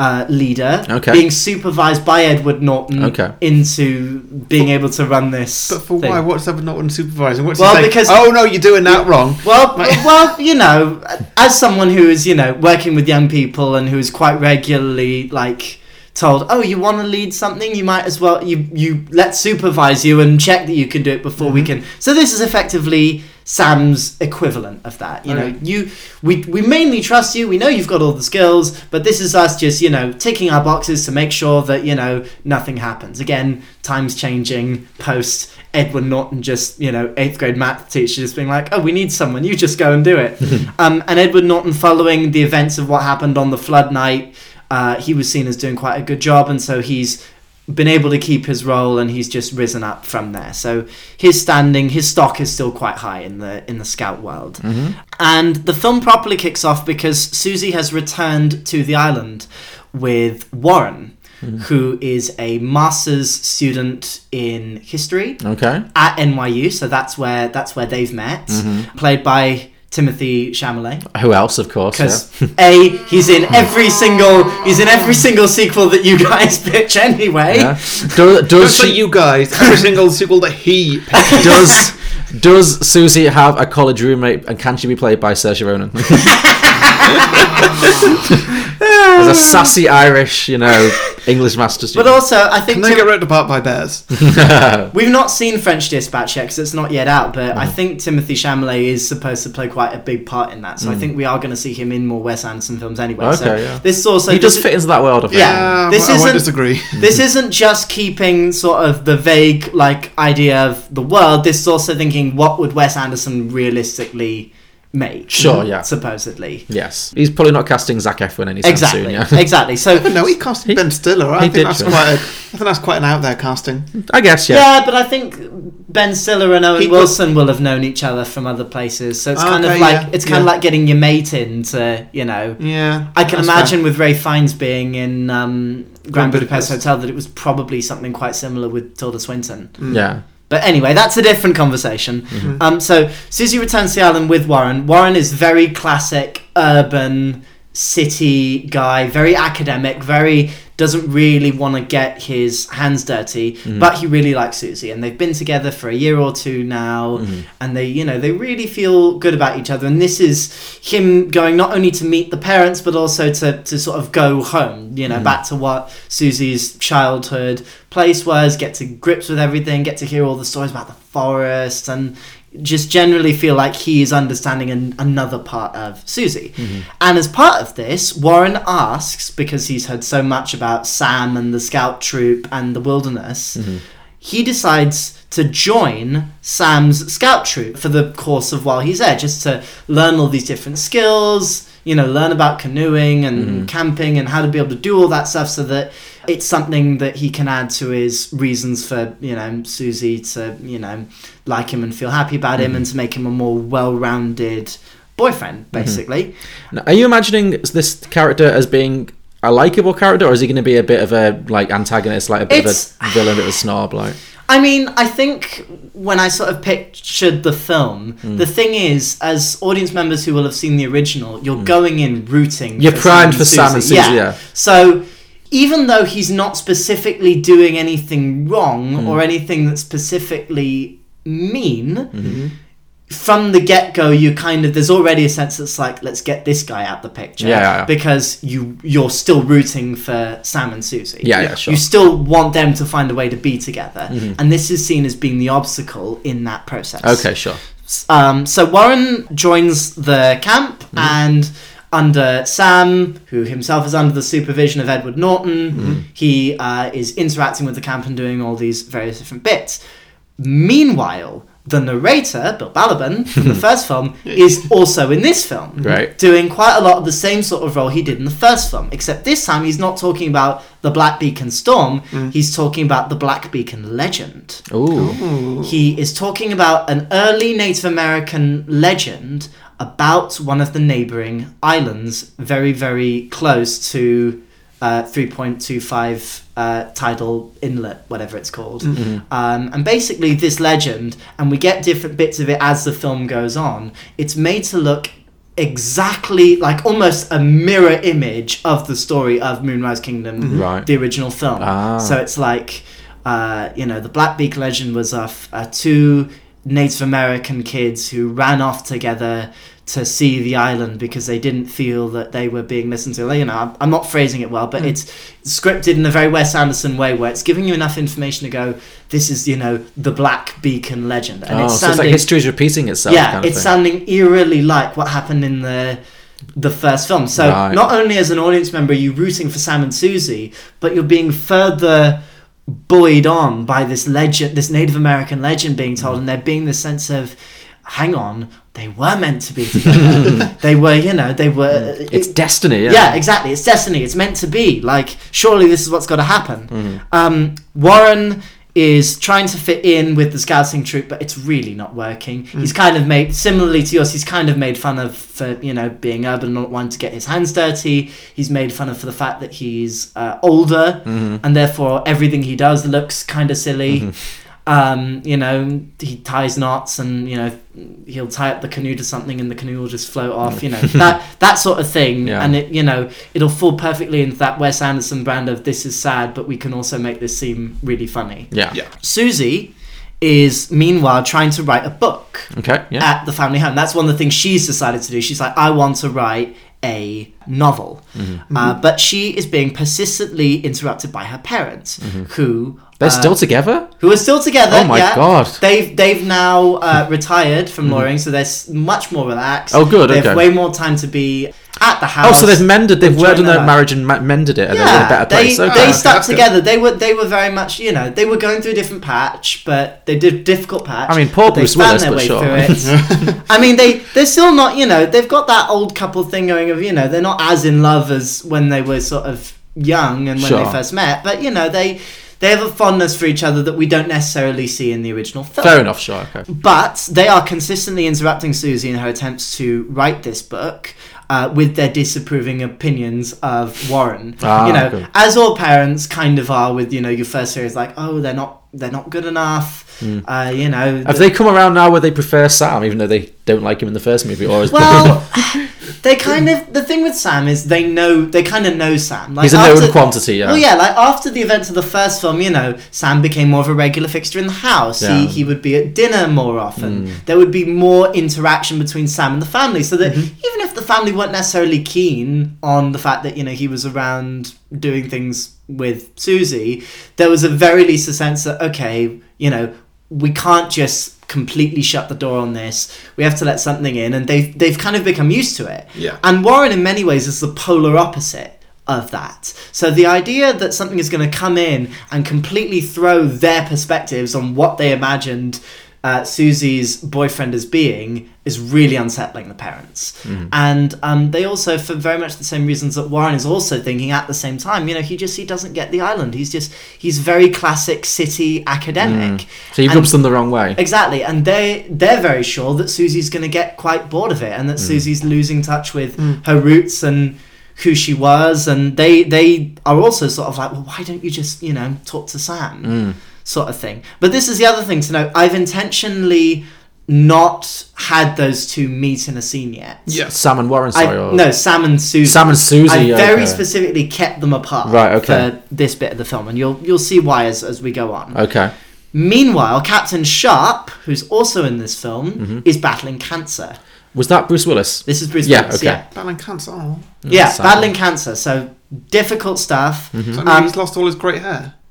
uh, leader, Okay. being supervised by Edward Norton Okay. into being able to run this. But for thing. why? What's Edward Norton supervising? What's Well, he because- oh no, you're doing that wrong. Well, well, you know, as someone who is, you know, working with young people and who is quite regularly like told, "Oh, you want to lead something? You might as well you you let's supervise you and check that you can do it before we can." So this is effectively Sam's equivalent of that. You know, you we we mainly trust you. We know you've got all the skills, but this is us just, you know, ticking our boxes to make sure that, you know, nothing happens. Again, times changing post Edward Norton just, you know, eighth grade math teacher just being like, oh, we need someone, you just go and do it. um, and Edward Norton, following the events of what happened on the flood night, uh, he was seen as doing quite a good job, and so he's been able to keep his role and he's just risen up from there. So his standing, his stock is still quite high in the in the scout world. Mhm. And the film properly kicks off because Susie has returned to the island with Warren, Mhm. who is a master's student in history Okay. at NYU. So that's where that's where they've met. Mhm. Played by Timothée Chalamet. Who else, of course? Because Yeah. a he's in every single he's in every single sequel that you guys pitch anyway. yeah. Do, does Don't she you guys. Every single sequel that he picked. does does Susie have a college roommate, and can she be played by Saoirse Ronan? As a sassy Irish, you know, English master But also, I think Can they Tim- get ripped apart by bears? we've not seen French Dispatch yet because it's not yet out. But Mm. I think Timothée Chalamet is supposed to play quite a big part in that. So I Mm. think we are going to see him in more Wes Anderson films anyway. Okay, so yeah. This is also he does this- fit into that world, I think. Yeah, this I won't isn't disagree. this isn't just keeping sort of the vague like idea of the world. This is also thinking what would Wes Anderson realistically make? Sure, yeah. supposedly. Yes, he's probably not casting Zac Efron anytime Exactly, soon. Yeah, exactly. So no, he cast Ben Stiller. I he think did, that's sure. quite. A, I think that's quite an out there casting. I guess yeah. yeah. but I think Ben Stiller and Owen He Wilson will have known each other from other places. So it's kind of like yeah, it's kind of like getting your mate in to you know. Yeah, I can that's imagine with Ralph Fiennes being in um, Grand Grand Budapest Budapest. Hotel that it was probably something quite similar with Tilda Swinton. Mm. Yeah. But anyway, that's a different conversation. Mm-hmm. Um, so Susie returns to the island with Warren. Warren is very classic urban city guy, very academic, very doesn't really want to get his hands dirty, Mhm. but he really likes Susie, and they've been together for a year or two now, Mhm. and they, you know, they really feel good about each other. And this is him going not only to meet the parents, but also to to sort of go home, you know, Mhm. back to what Susie's childhood place was, get to grips with everything, get to hear all the stories about the forest, and just generally feel like he is understanding an, another part of Susie. Mm-hmm. And as part of this, Warren asks, because he's heard so much about Sam and the scout troop and the wilderness, mm-hmm. he decides to join Sam's scout troop for the course of while he's there, just to learn all these different skills, you know, learn about canoeing and Mm-hmm. camping and how to be able to do all that stuff so that it's something that he can add to his reasons for, you know, Susie to, you know, like him and feel happy about him Mhm. and to make him a more well rounded boyfriend, Mm-hmm. basically. Now, Are you imagining this character as being a likable character, or is he going to be a bit of a like antagonist, like a bit It's- of a villain, a bit of a snob, like? I mean, I think when I sort of pictured the film, Mm. the thing is, as audience members who will have seen the original, you're going in rooting. Mm. You're primed for Sam and Susie, Yeah. yeah. So even though he's not specifically doing anything wrong Mm. or anything that's specifically mean. Mm-hmm. From the get go, you kind of there's already a sense that's like let's get this guy out the picture, Yeah, yeah, yeah. because you you're still rooting for Sam and Susie. Yeah, yeah, sure. You still want them to find a way to be together, Mhm. and this is seen as being the obstacle in that process. Okay, sure. Um, so Warren joins the camp Mm-hmm. and under Sam, who himself is under the supervision of Edward Norton, Mm-hmm. he uh, is interacting with the camp and doing all these various different bits. Meanwhile, the narrator, Bill Balaban, from the first film, is also in this film. Right. Doing quite a lot of the same sort of role he did in the first film, except this time he's not talking about the Black Beacon Storm, mm. he's talking about the Black Beacon legend. Ooh. He is talking about an early Native American legend about one of the neighboring islands, very, very close to uh, 3.25 uh, tidal inlet, whatever it's called. Mhm. Um, and basically, this legend, and we get different bits of it as the film goes on, it's made to look exactly like almost a mirror image of the story of Moonrise Kingdom, Mhm. Right. the original film. Ah. So it's like, uh, you know, the Black Beak legend was of uh, two Native American kids who ran off together to see the island because they didn't feel that they were being listened to. You know, I'm, not phrasing it well, but Mm. it's scripted in a very Wes Anderson way where it's giving you enough information to go, this is, you know, the Black Beacon legend. And oh, it's so it's like history is repeating itself. yeah, kind of it's thing. sounding eerily like what happened in the the first film. So Right. not only as an audience member are you rooting for Sam and Susie, but you're being further buoyed on by this legend, this Native American legend being told, and there being this sense of, hang on, they were meant to be together. they were, you know, they were. It's destiny. Yeah. Yeah, exactly. It's destiny. It's meant to be. Like, surely this is what's got to happen. Mhm. Um, Warren is trying to fit in with the scouting troop, but it's really not working. He's kind of made, similarly to yours, he's kind of made fun of for you know being urban and not wanting to get his hands dirty. He's made fun of for the fact that he's uh, older Mhm. and therefore everything he does looks kind of silly. Um, you know, he ties knots and you know he'll tie up the canoe to something and the canoe will just float off. You know that that sort of thing, Yeah. and it you know it'll fall perfectly into that Wes Anderson brand of this is sad, but we can also make this seem really funny. Yeah. Yeah. Susie is meanwhile trying to write a book Okay. Yeah. at the family home. That's one of the things she's decided to do. She's like, I want to write a novel. Mhm. Uh, but she is being persistently interrupted by her parents, Mhm. who. They're still together. who are still together. Oh my yeah. God. They've they've now uh, retired from Mhm. lawyering, so they're s- much more relaxed. Oh, good, They have okay. way more time to be at the house. Oh, so they've mended. They've worked on their life. marriage and ma- mended it, and they're in a Yeah, better place. they, okay. they stuck together. They were they were very much you know they were going through a different patch, but they did a difficult patch. I mean, poor but they Bruce found Willis, their but way sure. through it. I mean, they they're still not you know they've got that old couple thing going of you know they're not as in love as when they were sort of young and when Sure. they first met, but you know they they have a fondness for each other that we don't necessarily see in the original film. Fair enough. Sure. Okay. But they are consistently interrupting Susie in her attempts to write this book uh, with their disapproving opinions of Warren. Ah, you know, okay. as all parents kind of are with you know your first series, like oh they're not they're not good enough. Hmm. Uh, you know, Have they come around now where they prefer Sam, even though they don't like him in the first movie? Or is Well, they kind of the thing with Sam is they know they kind of know Sam. Like He's a known quantity, yeah. Well, yeah, like after the events of the first film, you know, Sam became more of a regular fixture in the house. Yeah. He he would be at dinner more often. Mm. There would be more interaction between Sam and the family, so that Mm-hmm. even if the family weren't necessarily keen on the fact that you know he was around doing things with Susie, there was a very least a sense that okay, you know, we can't just completely shut the door on this. We have to let something in, and they've they've kind of become used to it. Yeah. And Warren, in many ways, is the polar opposite of that. So the idea that something is going to come in and completely throw their perspectives on what they imagined uh, Susie's boyfriend as being is really unsettling the parents. Mhm. And um, they also, for very much the same reasons that Warren is also thinking at the same time, you know, he just he doesn't get the island. He's just he's very classic city academic. Mm. So he rubs them the wrong way. Exactly, and they they're very sure that Susie's going to get quite bored of it, and that Mm. Susie's losing touch with Mm. her roots and who she was, and they they are also sort of like, well, why don't you just you know talk to Sam, Mm. Sort of thing. But this is the other thing to know. I've intentionally not had those two meet in a scene yet. Yeah. Sam and Warren, I, or- no, Sam and Susie. Sam and Susie, I very okay. specifically kept them apart. Right, okay. For this bit of the film, and you'll you'll see why as as we go on. Okay. Meanwhile, Captain Sharp, who's also in this film, Mhm. is battling cancer. Was that Bruce Willis? This is Bruce yeah, Willis, Okay. yeah. Battling cancer. Oh. yeah, battling cancer. So difficult stuff. Mhm. So Um, he's lost all his great hair.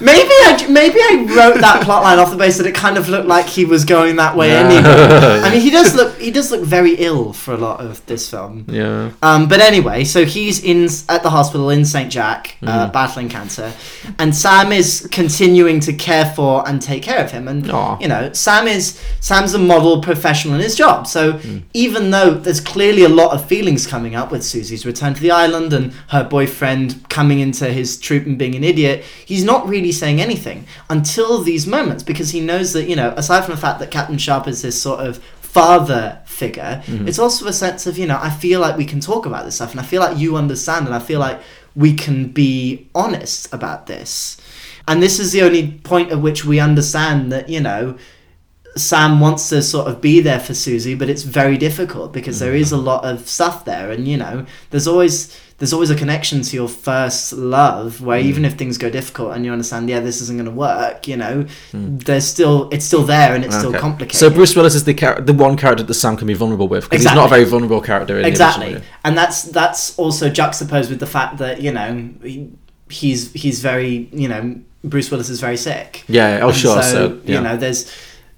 maybe I maybe I wrote that plotline off the base that it kind of looked like he was going that way Yeah. anyway. I mean, he does look he does look very ill for a lot of this film. Yeah. Um, but anyway, so he's in at the hospital in St. Jack, uh, Mhm. battling cancer, and Sam is continuing to care for and take care of him. And Aw. you know, Sam is Sam's a model professional in his job. So even though there's clearly a lot of feelings coming up with Susie's return to the island and her boyfriend coming into his troop and being an idiot, he's not really saying anything until these moments because he knows that you know, aside from the fact that Captain Sharp is this sort of father figure Mhm. it's also a sense of you know i feel like we can talk about this stuff and i feel like you understand and i feel like we can be honest about this and this is the only point at which we understand that you know sam wants to sort of be there for susie but it's very difficult because there is a lot of stuff there and you know there's always there's always a connection to your first love where hmm. even if things go difficult and you understand yeah this isn't going to work you know hmm. there's still it's still there and it's still complicated So Bruce Willis is the char- the one character that Sam can be vulnerable with because he's not a very vulnerable character in exactly. and that's that's also juxtaposed with the fact that you know he, he's he's very you know bruce willis is very sick. Yeah, oh, And sure, so, yeah. you know there's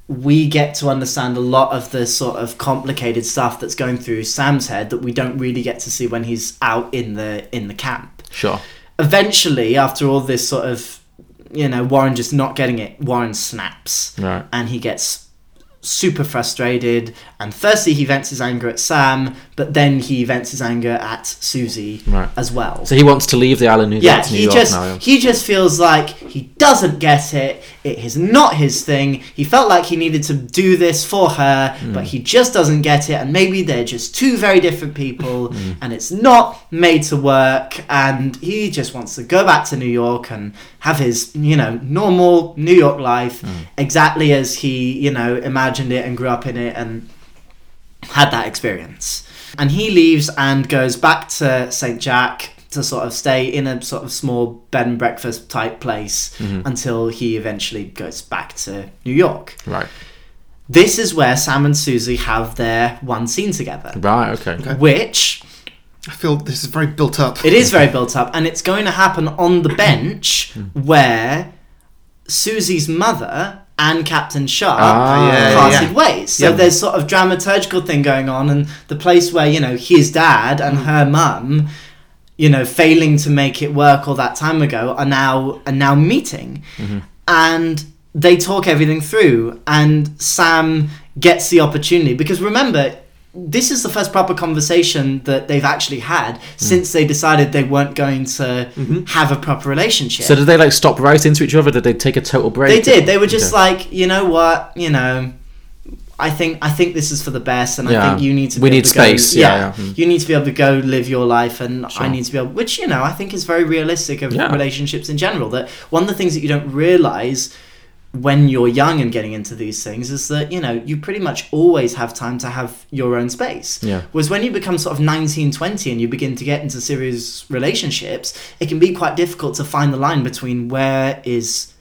we get to understand a lot of the sort of complicated stuff that's going through sam's head that we don't really get to see when he's out in the in the camp Sure. eventually after all this sort of you know warren just not getting it warren snaps Right. and he gets super frustrated and firstly he vents his anger at sam but then he vents his anger at susie Right. as well So he wants to leave the island. Yeah he York just now. he just feels like he doesn't get it it is not his thing he felt like he needed to do this for her Hmm. but he just doesn't get it and maybe they're just two very different people Hmm. and it's not made to work and he just wants to go back to new york and have his you know normal new york life Hmm. exactly as he you know imagined it and grew up in it and had that experience. And he leaves and goes back to St. Jack to sort of stay in a sort of small bed and breakfast type place Mhm. until he eventually goes back to New York. Right. This is where Sam and Susie have their one scene together. Right. Okay. Which I feel this is very built up. it is very built up, and it's going to happen on the bench hmm. where Susie's mother and Captain Sharp Ah, yeah, parted yeah. ways. So Yep. there's sort of dramaturgical thing going on, and the place where you know his dad and hmm. her mum, you know, failing to make it work all that time ago, are now are now meeting, mm-hmm. and they talk everything through, and Sam gets the opportunity because remember. This is the first proper conversation that they've actually had since they decided they weren't going to have a proper relationship. So did they like stop right into each other? Did they take a total break? They did. They were just Okay. like, you know what, you know, I think I think this is for the best, and I think you need to. We be able need to go- space. Yeah, yeah. Mm. you need to be able to go live your life, and Sure. I need to be able, which you know, I think is very realistic of Yeah. relationships in general. That one of the things that you don't realize when you're young and getting into these things is that you know you pretty much always have time to have your own space Yeah. Whereas when you become sort of 19, 20 and you begin to get into serious relationships, it can be quite difficult to find the line between where is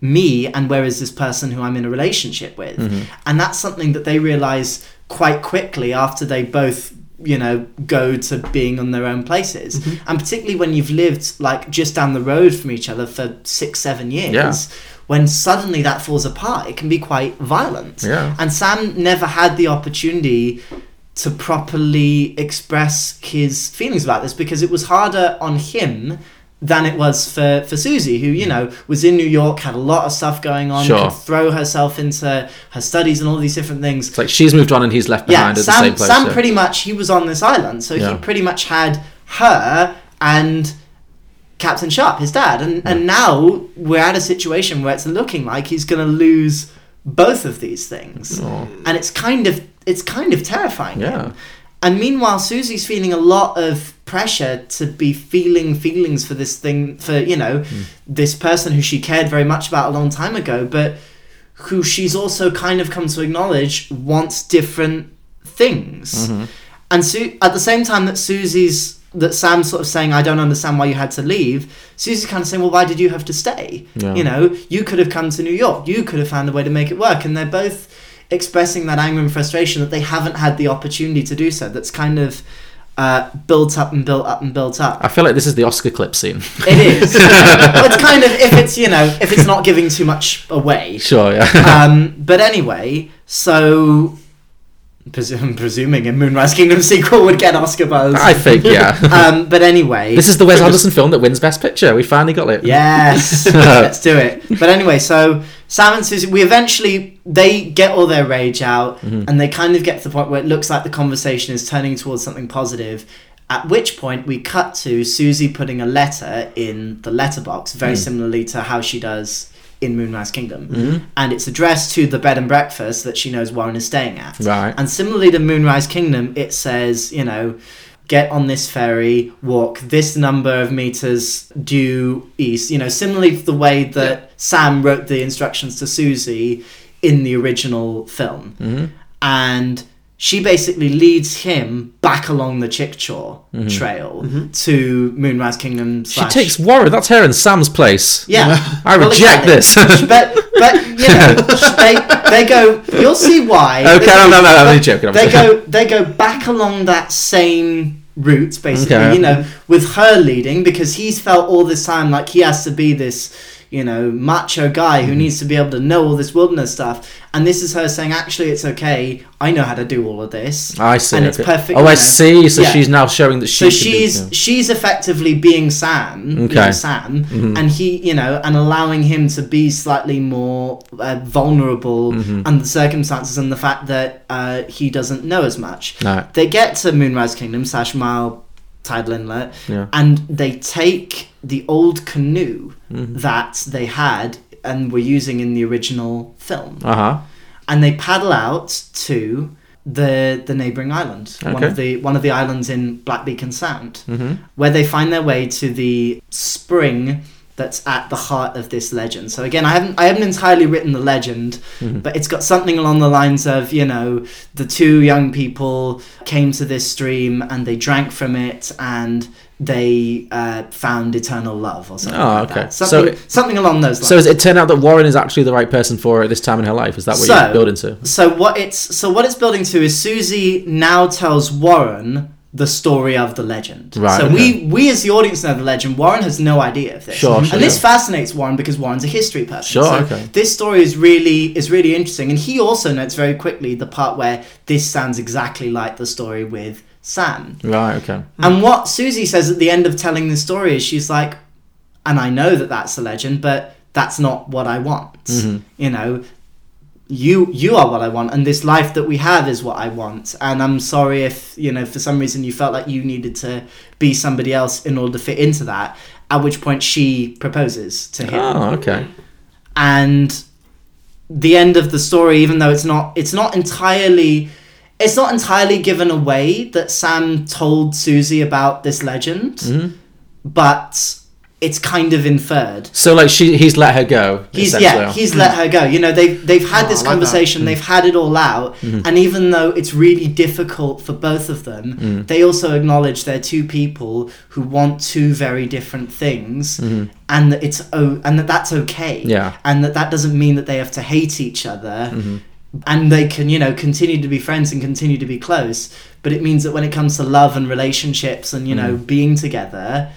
me and where is this person who I'm in a relationship with. Mhm. And that's something that they realize quite quickly after they both you know go to being on their own places and particularly when you've lived like just down the road from each other for six seven years Yeah. When suddenly that falls apart it can be quite violent Yeah. and sam never had the opportunity to properly express his feelings about this because it was harder on him than it was for, for Susie, who, you know, was in New York, had a lot of stuff going on, Sure. could throw herself into her studies and all these different things. It's like she's moved on and he's left Yeah, behind at the Sam, same place. Sam so- pretty much, he was on this island, so Yeah. he pretty much had her and Captain Sharp, his dad. And, and now we're at a situation where it's looking like he's going to lose both of these things. And it's kind of it's kind of terrifying. Yeah. him. And meanwhile, Susie's feeling a lot of pressure to be feeling feelings for this thing, for, you know, this person who she cared very much about a long time ago, but who she's also kind of come to acknowledge wants different things. Mhm. And Su- at the same time that Susie's, that Sam's sort of saying, I don't understand why you had to leave, Susie's kind of saying, well, why did you have to stay? Yeah. You know, you could have come to New York. You could have found a way to make it work. And they're both expressing that anger and frustration that they haven't had the opportunity to do so. That's kind of uh, built up and built up and built up. I feel like this is the Oscar clip scene. It is. Well, it's kind of if it's you know if it's not giving too much away. Sure, yeah. um, but anyway, so presu- presuming a Moonrise Kingdom sequel would get Oscar buzz. I think, yeah. um, but anyway, This is the Wes Anderson film that wins Best Picture. We finally got it. Yes, let's do it. But anyway, so Sam and Susie, we eventually they get all their rage out, Mhm. and they kind of get to the point where it looks like the conversation is turning towards something positive. At which point we cut to Susie putting a letter in the letterbox, very Mm. similarly to how she does in Moonrise Kingdom, Mhm. and it's addressed to the bed and breakfast that she knows Warren is staying at. Right. And similarly to Moonrise Kingdom, it says, you know, get on this ferry, walk this number of meters due east. You know, similarly to the way that Sam wrote the instructions to Susie in the original film. Mhm. And she basically leads him back along the Chickchaw Mhm. trail to Moonrise Kingdom. She takes Warren. That's her in Sam's place. Yeah, I Well, reject exactly. this. but but you know they they go. You'll see why. Okay, no, no, no, I'm only joking, I'm They sorry. go they go back along that same route, basically. Okay. You know, with her leading because he's felt all this time like he has to be this. You know, macho guy Mm-hmm. who needs to be able to know all this wilderness stuff, and this is her saying, "Actually, it's okay. I know how to do all of this." I see. and it's okay. perfect. Oh, you I see. So Yeah. she's now showing that she. So do- she's yeah. she's effectively being Sam, know, Okay. Sam, Mhm. and he, you know, and allowing him to be slightly more uh, vulnerable Mhm. under the circumstances and the fact that uh, he doesn't know as much. No. They get to Moonrise Kingdom slash Mile Tidal Inlet, Yeah. and they take the old canoe Mhm. that they had and were using in the original film Uh huh. and they paddle out to the the neighboring island, one of the one of the islands in Black Beacon Sound, Mhm. where they find their way to the spring that's at the heart of this legend. So again, I haven't I haven't entirely written the legend, Mhm. but it's got something along the lines of you know the two young people came to this stream and they drank from it and they uh, found eternal love or something. Oh, like okay. that. So Something, it- something along those lines. So it turned out that Warren is actually the right person for her at this time in her life? Is that what you're building to? So what it's so what it's building to is Susie now tells Warren the story of the legend. Right, So okay. we we as the audience know the legend. Warren has no idea of this. Sure, sure, and this yeah. fascinates Warren because Warren's a history person. Sure, So okay. This story is really is really interesting, and he also notes very quickly the part where this sounds exactly like the story with Sam. Right. Okay. And what Susie says at the end of telling the story is she's like, and I know that that's a legend, but that's not what I want. Mhm. You know, you you are what I want, and this life that we have is what I want. And I'm sorry if you know for some reason you felt like you needed to be somebody else in order to fit into that. At which point she proposes to him Oh, okay. and the end of the story even though it's not it's not entirely it's not entirely given away that Sam told Susie about this legend Mhm. but it's kind of inferred So like she, he's let her go. He's yeah, he's let her go. You know, they've they've had Oh, this like that. conversation, they've had it all out, Mhm. and even though it's really difficult for both of them, Mm. they also acknowledge they're two people who want two very different things, Mhm. and that it's oh, and that that's okay. Yeah. and that that doesn't mean that they have to hate each other. Mhm. And they can, you know, continue to be friends and continue to be close. But it means that when it comes to love and relationships and, you know, Mm. being together,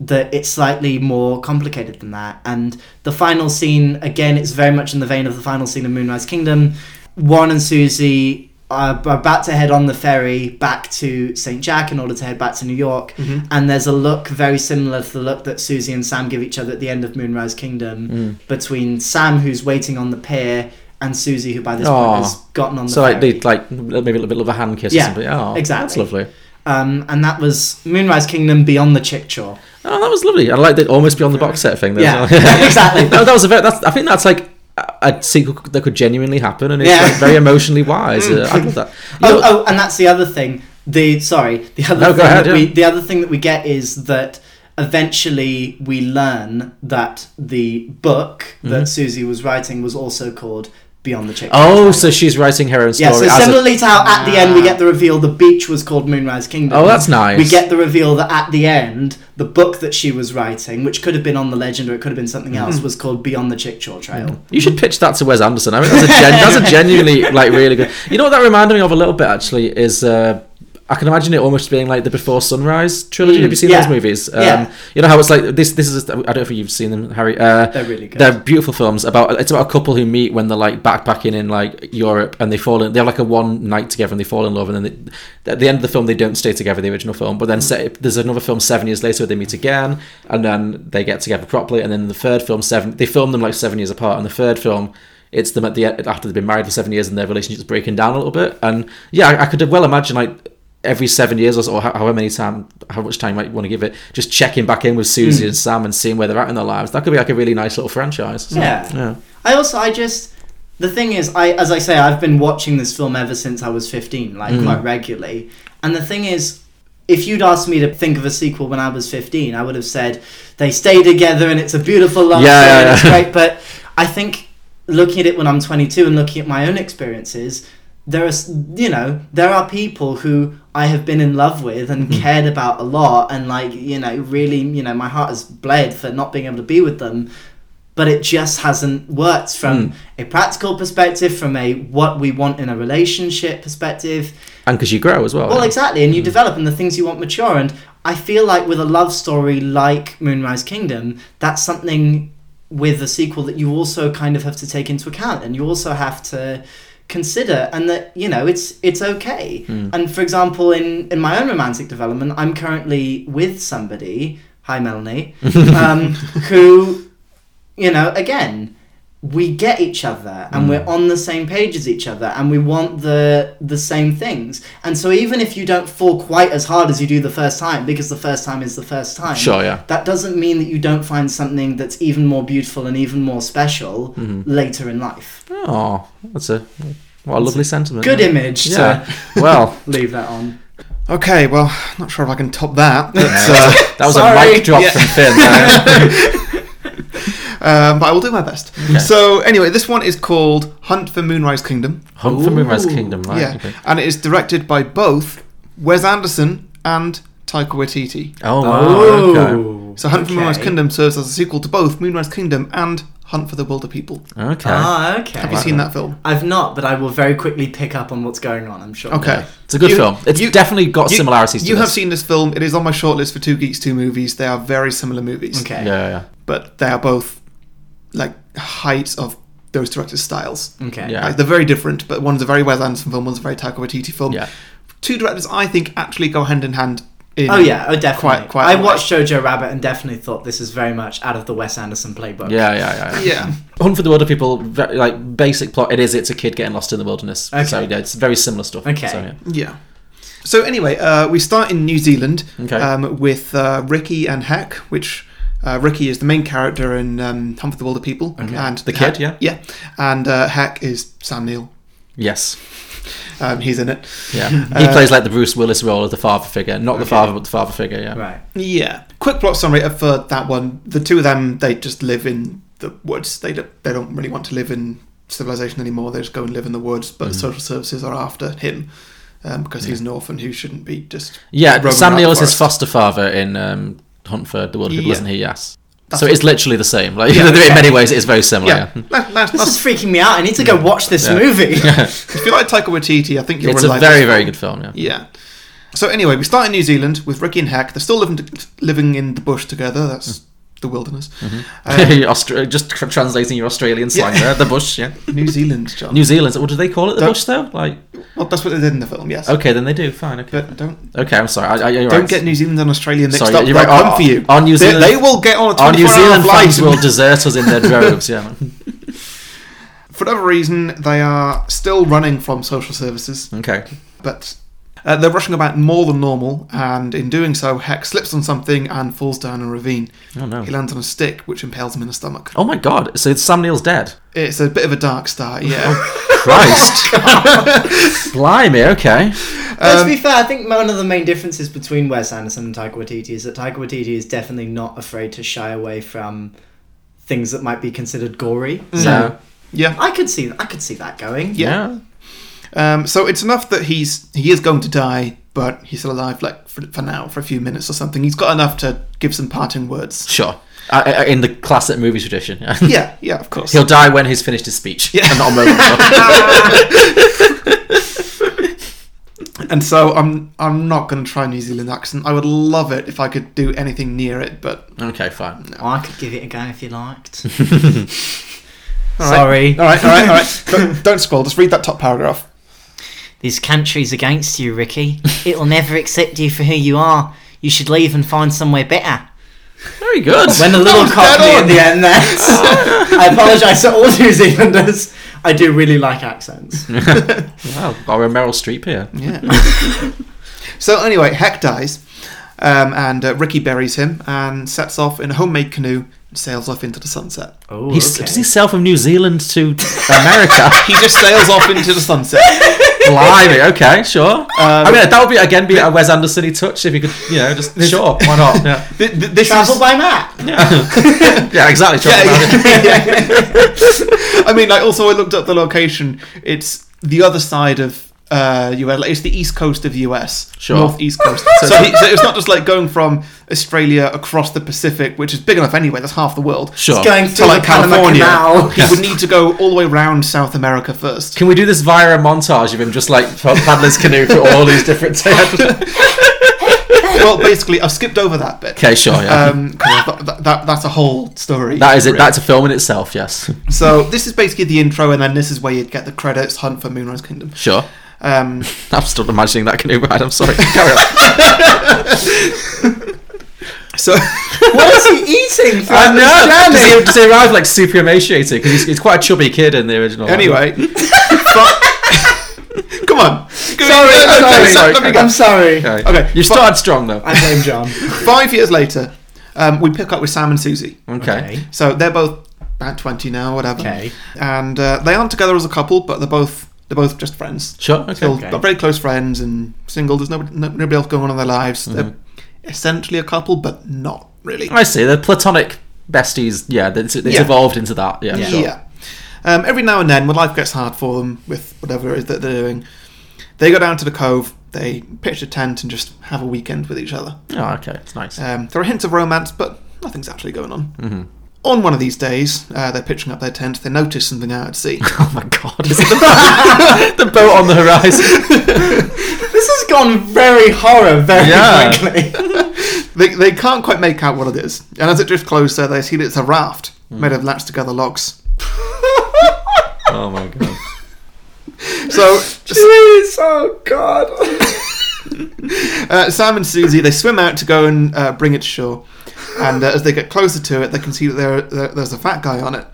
that it's slightly more complicated than that. And the final scene, again, it's very much in the vein of the final scene of Moonrise Kingdom. Warren and Susie are about to head on the ferry back to St. Jack in order to head back to New York. Mhm. And there's a look very similar to the look that Susie and Sam give each other at the end of Moonrise Kingdom Mm. between Sam, who's waiting on the pier, and Susie, who by this point has gotten on the So like ferry. they like maybe a little bit of a hand kiss or Yeah, something. Oh, exactly. That's lovely. Um, and that was Moonrise Kingdom Beyond the Chickchaw. Oh, that was lovely. I like the almost beyond the box set thing. there Yeah, exactly. No, that was a very. That's, I think that's like a, sequel that could genuinely happen, and it's Yeah. like, very emotionally wise. Uh, I love that. You Oh, know- oh, and that's the other thing. The sorry, the other No, thing ahead, that we the other thing that we get is that eventually we learn that the book that Mhm. Susie was writing was also called Beyond the Chick. Oh, so she's writing her own story. Yeah, so as a- similarly to how at the end we get the reveal the beach was called Moonrise Kingdom. Oh, that's nice. We get the reveal that at the end the book that she was writing, which could have been on the legend or it could have been something else, Mhm. was called Beyond the Chickchaw Trail. You should pitch that to Wes Anderson. I mean, that's a, gen- that's a genuinely like really good. You know what that reminded me of a little bit actually is. Uh, I can imagine it almost being like the Before Sunrise trilogy. Mm, Have you seen yeah. those movies? Um, Yeah. You know how it's like this. This is. I don't know if you've seen them, Harry. Uh, They're really good. They're beautiful films about. It's about a couple who meet when they're like backpacking in like Europe, and they fall in. They have like a one night together, and they fall in love, and then they, at the end of the film they don't stay together. The original film, but then se- there's another film seven years later where they meet again, and then they get together properly, and then the third film seven. They film them like seven years apart, and the third film. It's them at the after they've been married for seven years and their relationship's breaking down a little bit. And yeah, I, I could well imagine like every seven years or so, or however many time, how much time you might want to give it, just checking back in with Susie Mm. and Sam and seeing where they're at in their lives. That could be like a really nice little franchise. Yeah. yeah. I also I just the thing is I as I say I've been watching this film ever since I was 15 like Mm. quite regularly and the thing is if you'd asked me to think of a sequel when I was 15 I would have said they stay together and it's a beautiful love Yeah, story yeah, and it's great but I think looking at it when I'm 22 and looking at my own experiences there are you know there are people who I have been in love with and Mm. cared about a lot and like you know really you know my heart has bled for not being able to be with them but it just hasn't worked from Mm. a practical perspective from a what we want in a relationship perspective And because you grow as well. well yeah. exactly and you develop and the things you want mature and i feel like with a love story like moonrise kingdom that's something with a sequel that you also kind of have to take into account and you also have to consider and that you know it's it's okay Mm. and for example in in my own romantic development i'm currently with somebody hi melanie um, who you know again we get each other and Mm. we're on the same page as each other and we want the the same things and so even if you don't fall quite as hard as you do the first time because the first time is the first time Sure, yeah. that doesn't mean that you don't find something that's even more beautiful and even more special Mhm. later in life Oh, that's a what a lovely sentiment. good image Yeah. to well, leave that on Okay, well, not sure if I can top that. But, uh, that was a mic drop Yeah. from Finn. there. um, but I will do my best. Okay. So, anyway, this one is called Hunt for Moonrise Kingdom. Hunt for Moonrise Kingdom, right? yeah, okay. and it is directed by both Wes Anderson and Taika Waititi. Oh, wow. Okay. So, Hunt for Moonrise. Kingdom serves as a sequel to both Moonrise Kingdom and Hunt for the Wilder People. Okay. ah okay Have you seen that film? i've not but i will very quickly pick up on what's going on i'm sure Okay. It's a good You- film. It's you- definitely got You- similarities to You have seen this film. It is on my shortlist for Two Geeks, Two Movies. They are very similar movies. okay Yeah, yeah. But they are both like heights of those directors' styles. okay Yeah. Like, they're very different, but one's a very Wes Anderson film, one's a very Taika Waititi film. Yeah. Two directors I think actually go hand in hand. In Oh yeah, oh definitely. Quite, quite. I a way. watched Jojo Rabbit and definitely thought this is very much out of the Wes Anderson playbook. Yeah, yeah, yeah. Yeah. Hunt for the Wilder People, ve- like basic plot. It is. It's a kid getting lost in the wilderness. Okay. So yeah, it's very similar stuff. Okay. So, yeah. Yeah. So anyway, uh, we start in New Zealand Okay. um, with uh, Ricky and Hec, which uh, Ricky is the main character in um, Hunt for the Wilder People, Okay. and The kid, Hec- yeah? yeah, and uh, Hec is Sam Neill. Yes. Um, he's in it. Yeah. He Uh, plays like the Bruce Willis role of the father figure, not the Okay. father, but the father figure. Yeah. Right. Yeah. Quick plot summary for that one. The two of them, they just live in the woods. They don't, they don't really want to live in civilization anymore. They just go and live in the woods. But Mhm. social services are after him um, because he's an orphan who shouldn't be just. Yeah. Sam around Neill is his foster father in um, Hunt for the Wilder People, Yeah. isn't he? Yes. That's so it's literally the same. Like Yeah, in okay. many ways, it is very similar. Yeah, Yeah. That- that's- This is freaking me out. I need to go watch this Yeah. movie. if you like Taika Waititi, I think you'll It's really a like very, this very film. good film. Yeah. Yeah. So anyway, we start in New Zealand with Ricky and Hec. They're still living living in the bush together. That's the wilderness. Mhm. Um, Austra- just tr- translating your Australian slang Yeah. there. The bush, yeah. New Zealand, John. New Zealand. What do they call it? The Don't- bush, though. Like. Well, that's what they did in the film. Yes. Okay, then they do. Fine. Okay. But don't. Okay, I'm sorry. I, I, you're Don't right. get New Zealand and Australia mixed Sorry, up. you're They'll right. Our- for you. Our New Zealand, they, will get on a Our New 24 hour Zealand fans will desert us in their droves. Yeah. For whatever reason, they are still running from social services. Okay. But uh, they're rushing about more than normal, and in doing so, Hec slips on something and falls down a ravine. Oh no. He lands on a stick, which impales him in the stomach. Oh my god. So Sam Neill's dead. It's a bit of a dark start, yeah. Christ. Blimey. Okay. But to Um, be fair, I think one of the main differences between Wes Anderson and Taika Waititi is that Taika Waititi is definitely not afraid to shy away from things that might be considered gory. So Yeah. yeah. I could see I could see that going. Yeah. Um, so it's enough that he's he is going to die, but he's still alive, like for, for now, for a few minutes or something. He's got enough to give some parting words. Sure. Uh, uh, in the classic movie tradition. Yeah. Yeah, yeah, of course. He'll die when he's finished his speech. Yeah. And not a moment before. And so I'm I'm not going to try New Zealand accent. I would love it if I could do anything near it, but okay, fine. Oh, I could give it a go if you liked. All right. Sorry. All right, all right, all right. don't, don't scroll. Just read that top paragraph. This country's against you, Ricky. It'll never accept you for who you are. You should leave and find somewhere better. Very good. When a little was cockney dead in the end there. I apologise to all New Zealanders. I do really like accents. wow. Borrow Meryl Streep here. Yeah. so anyway, Hec dies, um, and uh, Ricky buries him and sets off in a homemade canoe and sails off into the sunset. Oh, He's, Does he sail from New Zealand to America? He just sails off into the sunset. Blimey, okay, sure. Um, I mean, that would be again be a Wes Anderson touch if you could, you know, just sure, why not? Yeah, Th- th- this Travel is, by map. yeah, yeah exactly. Travel around. yeah. I mean, like also I looked up the location. It's the other side of uh, US. Like, it's the east coast of the US, Sure. northeast coast. so, he, so it's not just like going from Australia across the Pacific, which is big enough anyway. That's half the world. Sure. It's going To like the Panama California, Canal. he would need to go all the way around South America first. Can we do this via a montage of him just like paddling his canoe through all these different towns? well, basically, I've skipped over that bit. Okay, sure, yeah. Um, 'cause I that, that, that's a whole story. that is it. really. That's a film in itself. Yes, So this is basically the intro, and then this is where you'd get the credits. Hunt for Moonrise Kingdom. sure. Um, I'm still imagining that canoe ride. I'm sorry. Carry on. so what is he eating for I this know. Does he, does he arrive like super emaciated? Because he's, he's quite a chubby kid in the original. anyway, but- come on. Sorry, Okay, I'm let sorry. me go. I'm sorry. Okay. Okay, You but- started strong though. I blame John. Five years later, um, we pick up with Sam and Susie. Okay. So they're both about twenty now, whatever. Okay. And uh, they aren't together as a couple, but they're both they're both just friends. Sure. Okay. Still Okay. got very close friends and single. There's nobody, nobody else going on in their lives. They're Mm-hmm. essentially a couple, but not really. I see. They're platonic besties. Yeah, it's, it's Yeah. evolved into that. Yeah. Yeah. Sure. Yeah. Um, every now and then, when life gets hard for them with whatever it is that they're doing, they go down to the cove, they pitch a tent, and just have a weekend with each other. Oh, okay. It's nice. Um, there are hints of romance, but nothing's actually going on. Mhm. On one of these days, uh, they're pitching up their tent. They notice something out at sea. Oh my god! Is it the, the boat on the horizon? This has gone very horror very Yeah. quickly. they, they can't quite make out what it is, and as it drifts closer, they see that it's a raft Hmm. made of latched together logs. Oh my god! So Please, oh god. uh, Sam and Susie they swim out to go and uh, bring it to shore, and uh, as they get closer to it, they can see that there, there there's a fat guy on it,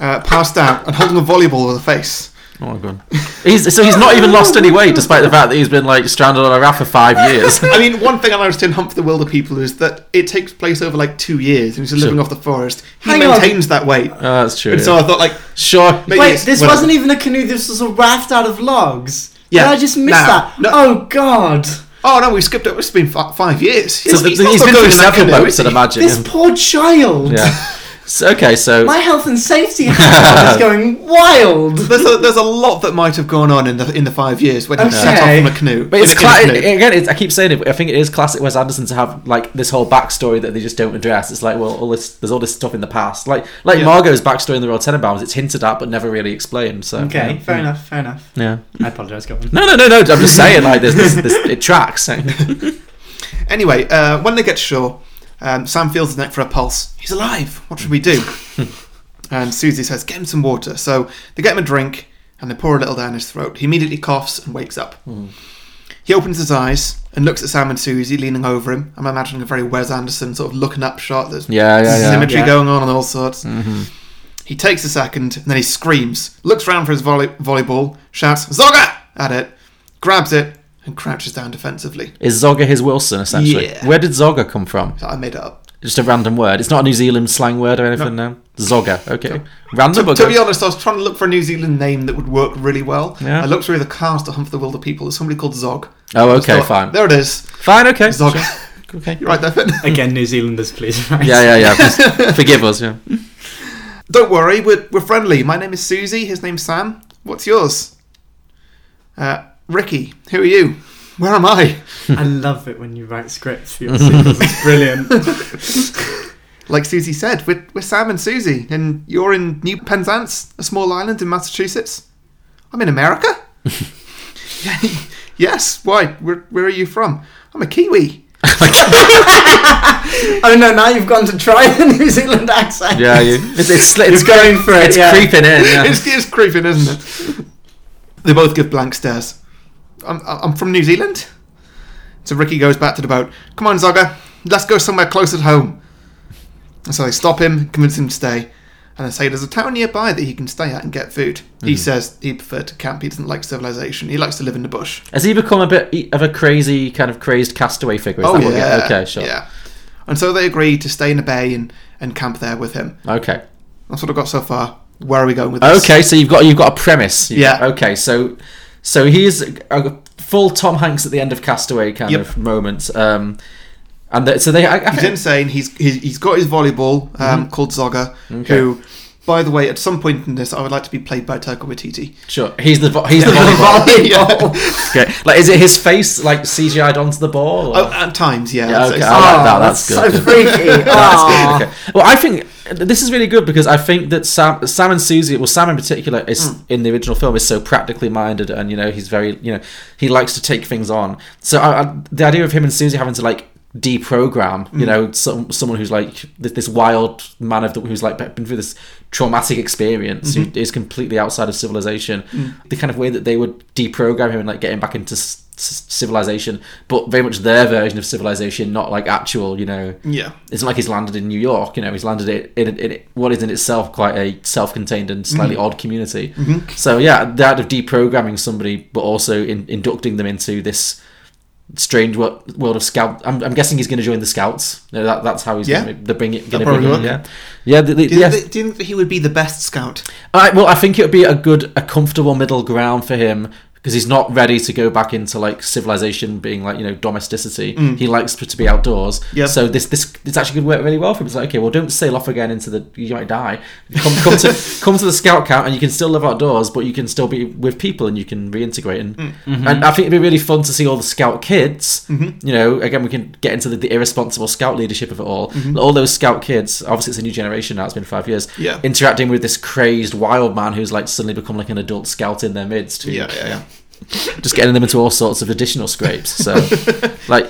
uh, passed out and holding a volleyball with a face. Oh my god! He's so he's not even lost any weight, despite the fact that he's been like stranded on a raft for five years. I mean, one thing I noticed in Hunt for the Wilder People is that it takes place over like two years, and he's living Sure. off the forest. He Hang on. maintains that weight, Oh, that's true. and yeah. so I thought like sure. maybe Wait, it's- this whatever. wasn't even a canoe, this was a raft out of logs. Yeah. Did I just missed Now, that? no- Oh god. Oh no, we skipped it. It's been five years. So He's he's still been through several boats, I'd imagine. This poor child. Yeah. So, okay, so My health and safety is going wild. There's a, there's a lot that might have gone on in the in the five years when he set off Okay. from a canoe. But it's in a- cla- in a canoe. again. It's, I keep saying it. But I think it is classic Wes Anderson to have like this whole backstory that they just don't address. It's like, well, all this there's all this stuff in the past, like like Yeah. Margot's backstory in the Royal Tenenbaums. It's hinted at but never really explained. So Okay, yeah. fair enough, fair enough. Yeah. I apologise, go on. No, no, no, no. I'm just saying like this. this, this it tracks. Anyway, uh, when they get to shore, Um, Sam feels his neck for a pulse. He's alive. What should we do? and Susie says, "Get him some water." So they get him a drink and they pour a little down his throat. He immediately coughs and wakes up. He opens his eyes and looks at Sam and Susie leaning over him. I'm imagining a very Wes Anderson sort of looking up shot. There's Yeah, yeah, yeah. symmetry Yeah. going on and all sorts. Mhm. He takes a second and then he screams, looks round for his volley- volleyball, shouts "Zogga!" at it, grabs it, and crouches down defensively. Is Zogga his Wilson essentially? Yeah. Where did Zogga come from? I made it up. Just a random word. It's not a New Zealand slang word or anything. No. Zogga. Okay. Random. To, to be honest, I was trying to look for a New Zealand name that would work really well. Yeah. I looked through the cast of Hunt for the Wilder People. There's somebody called Zog. Oh, okay, thought, fine. There it is. Fine. Okay. Zog. Sure. Okay. You're right there, Finn. Again, New Zealanders, please. Right? Yeah, yeah, yeah. Forgive us. Yeah. Don't worry, we're, we're friendly. My name is Susie. His name's Sam. What's yours? Uh, Ricky. Who are you? Where am I? I love it when you write scripts for your sequels. It's brilliant. Like Susie said, we're, we're Sam and Susie, and you're in New Penzance, a small island in Massachusetts. I'm in America. yes. Why? Where, where are you from? I'm a Kiwi. oh no! Now you've gone to try the New Zealand accent. Yeah, you, it's it's, it's going for it. It's yeah. creeping in. Yeah. it's, it's creeping, isn't it? They both give blank stares. I'm, I'm from New Zealand. So Ricky goes back to the boat. Come on, Zogga. Let's go somewhere close at home. And so they stop him, convince him to stay, and they say there's a town nearby that he can stay at and get food. He Mhm. says he preferred to camp. He doesn't like civilization. He likes to live in the bush. Has he become a bit of a crazy kind of crazed castaway figure? Is oh that what yeah. Okay, sure. Yeah. And so they agree to stay in the bay and, and camp there with him. Okay. That's what I've got so far. Where are we going with this? Okay, so you've got you've got a premise. You've Yeah. got- okay, so so he's a, a full Tom Hanks at the end of Castaway kind Yep. of moment. Um, and the, so they. I, I He's think- insane. He's he's, he's got his volleyball um, Mhm. called Zogga, Okay. who, by the way, at some point in this, I would like to be played by Taika Waititi. Sure, he's the vo- he's the volleyball. okay, like is it his face like CGI'd onto the ball? or- Oh, at times, yeah. Yeah, It's- okay, it's- I like Oh, that. That's, that's good. so freaky. that's good. Okay. Well, I think this is really good because I think that Sam, Sam and Susie, well, Sam in particular, is Mm. in the original film is so practically minded, and you know he's very, you know, he likes to take things on. So I, I, the idea of him and Susie having to like deprogram, you Mm. know, some, someone who's like this, this wild man of the, who's like been through this traumatic experience, Mhm. who is completely outside of civilization. Mm. The kind of way that they would deprogram him and like get him back into civilization, but very much their version of civilization, not like actual, you know. Yeah. It's not like he's landed in New York, you know. He's landed in, in, in what is in itself quite a self-contained and slightly Mhm. odd community. Mhm. So yeah, the act of deprogramming somebody, but also in, inducting them into this strange world, world of scout. I'm, I'm guessing he's going to join the scouts. That, that's how he's Yeah. going to bring it. Gonna bring work. yeah, yeah. The, the, Do you, yeah. think, do you think that he would be the best scout? I, well, I think it would be a good, a comfortable middle ground for him because he's not ready to go back into like civilization, being like you know domesticity. Mm. He likes to be outdoors. Yep. So this this this actually could work really well for him. It's like okay, well, don't sail off again into the you might die. Come come to come to the scout camp and you can still live outdoors, but you can still be with people and you can reintegrate. And Mm. Mhm. and I think it'd be really fun to see all the scout kids. Mhm. You know, again, we can get into the, the irresponsible scout leadership of it all. Mhm. All those scout kids. Obviously, it's a new generation now. It's been five years Yeah. interacting with this crazed wild man who's like suddenly become like an adult scout in their midst. Who, Yeah, yeah, yeah. Just getting them into all sorts of additional scrapes. So, like,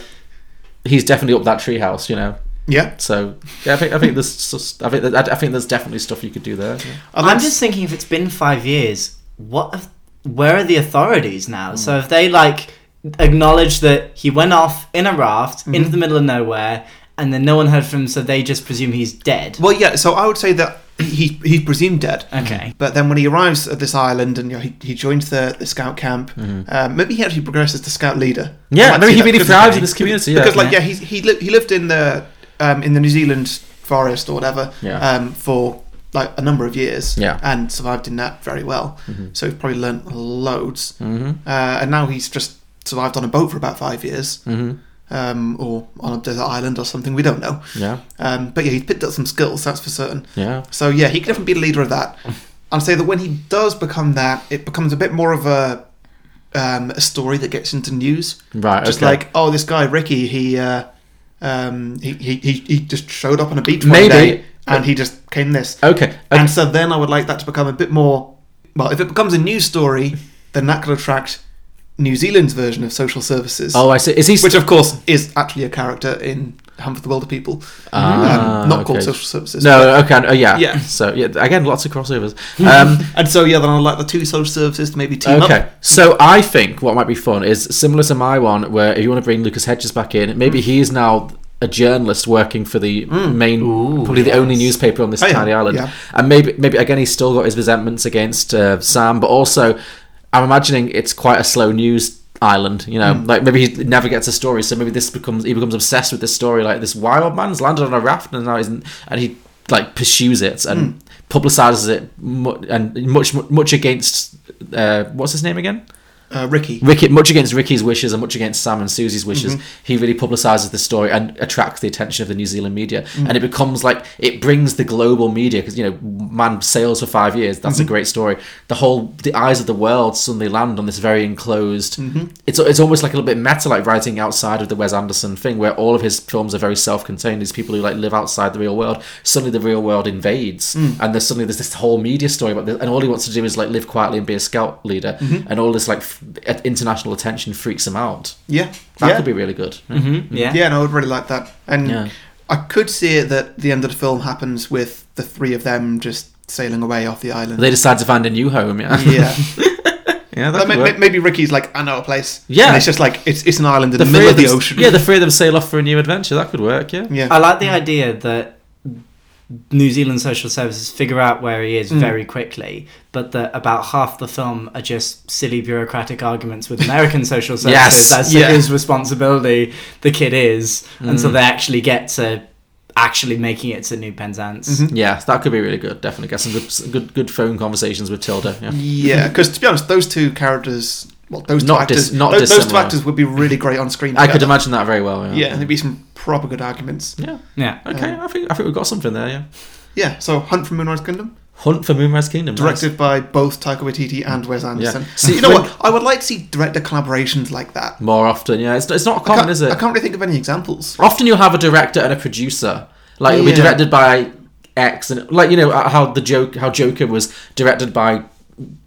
he's definitely up that treehouse, you know. Yeah. So yeah, I think I think there's I think that, I think there's definitely stuff you could do there. yeah. I'm just thinking if it's been five years, what? If, where are the authorities now? Hmm. So if they like acknowledge that he went off in a raft Mm-hmm. into the middle of nowhere, and then no one heard from him, so they just presume he's dead. Well, yeah. So I would say that he he's presumed dead. Okay. But then when he arrives at this island and you know, he, he joins the, the scout camp, um, maybe he actually progresses to scout leader. Mm-hmm. Yeah, maybe he really thrives in this community, yeah. because like Yeah. yeah, he's, he li- he lived in the um, in the New Zealand forest or whatever Yeah. um, for like a number of years Yeah. and survived in that very well. Mhm. So he's probably learnt loads. Mhm. Uh, and now he's just survived on a boat for about five years. Um, or on a desert island or something, we don't know. Yeah. Um, but yeah, he's picked up some skills, that's for certain. Yeah. So yeah, he can definitely be the leader of that. I'd say that when he does become that, it becomes a bit more of a um, a story that gets into news. Right, Just okay. like, oh, this guy Ricky, he uh, um, he, he he just showed up on a beach Maybe. one day and he just came this. Okay. And so then I would like that to become a bit more. Well, if it becomes a news story, then that could attract New Zealand's version of social services. Oh, I see. Is he Which, of course, is actually a character in Home for the Wilder People. Ah, um, not called social services. No, okay, oh, yeah, Yeah. So yeah, again, lots of crossovers. Um, and so yeah, then I'd like the two social services to maybe team okay, up. so I think what might be fun is similar to my one, where if you want to bring Lucas Hedges back in, maybe Mm. he is now a journalist working for the main, probably the only newspaper on this Oh, yeah, tiny island, yeah. and maybe maybe again he's still got his resentments against uh, Sam, but also I'm imagining it's quite a slow news island you know Mm. like maybe he never gets a story so maybe this becomes he becomes obsessed with this story like this wild man's landed on a raft and now he's and he like pursues it and Mm. publicizes it mu- and much much against uh, what's his name again Uh, Ricky. Ricky, much against Ricky's wishes and much against Sam and Susie's wishes, Mhm. he really publicises the story and attracts the attention of the New Zealand media. Mm. And it becomes like it brings the global media because you know man sails for five years. That's a Mhm. great story. The whole the eyes of the world suddenly land on this very enclosed. Mhm. It's it's almost like a little bit meta, like writing outside of the Wes Anderson thing, where all of his films are very self-contained. These people who like live outside the real world. Suddenly the real world invades, Mm. and there's suddenly there's this whole media story about this, and all he wants to do is like live quietly and be a scout leader, Mhm. and all this like international attention freaks them out. Yeah, that yeah. could be really good. Mm-hmm. yeah, yeah, no, I would really like that. And Yeah. I could see it that the end of the film happens with the three of them just sailing away off the island. They decide to find a new home. Yeah, yeah. yeah. That may- maybe Ricky's like, I know a place. Yeah. And it's just like it's it's an island in the the, middle of of the ocean. yeah, the three of them sail off for a new adventure. That could work. Yeah, yeah. I like the idea that New Zealand social services figure out where he is Mm. very quickly, but that about half the film are just silly bureaucratic arguments with American social services Yes, as to yeah. whose responsibility the kid is, until Mm. they actually get to actually making it to New Penzance. Mm-hmm. yeah, that could be really good. Definitely get some good, some good, good phone conversations with Tilda. Yeah, Yeah, because to be honest, those two characters, well, those two actors, dis- not those, those two actors would be really great on screen. I could imagine that very well. Yeah, Yeah, there'd be some proper good arguments. Yeah. Yeah. Okay, Um, I think I think we've got something there. Yeah. Yeah, so Hunt for Moonrise Kingdom, Hunt for Moonrise Kingdom. nice. directed by both Taika Waititi and Wes Anderson. Yeah. See, you know when- what? I would like to see director collaborations like that. more often. Yeah, it's, it's not common, is it? I can't really think of any examples. Often you'll have a director and a producer. Like it'll be directed by X, and like you know how the joke how Joker was directed by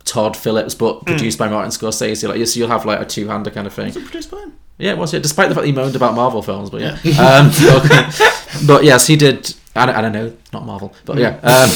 Todd Phillips, but produced by Martin Scorsese. Like so, you'll have like a two hander kind of thing. Produced by him. Yeah, it was it. Despite the fact that he moaned about Marvel films, but yeah. um, okay. But yes, he did. I don't, I don't know, not Marvel, but yeah. Um,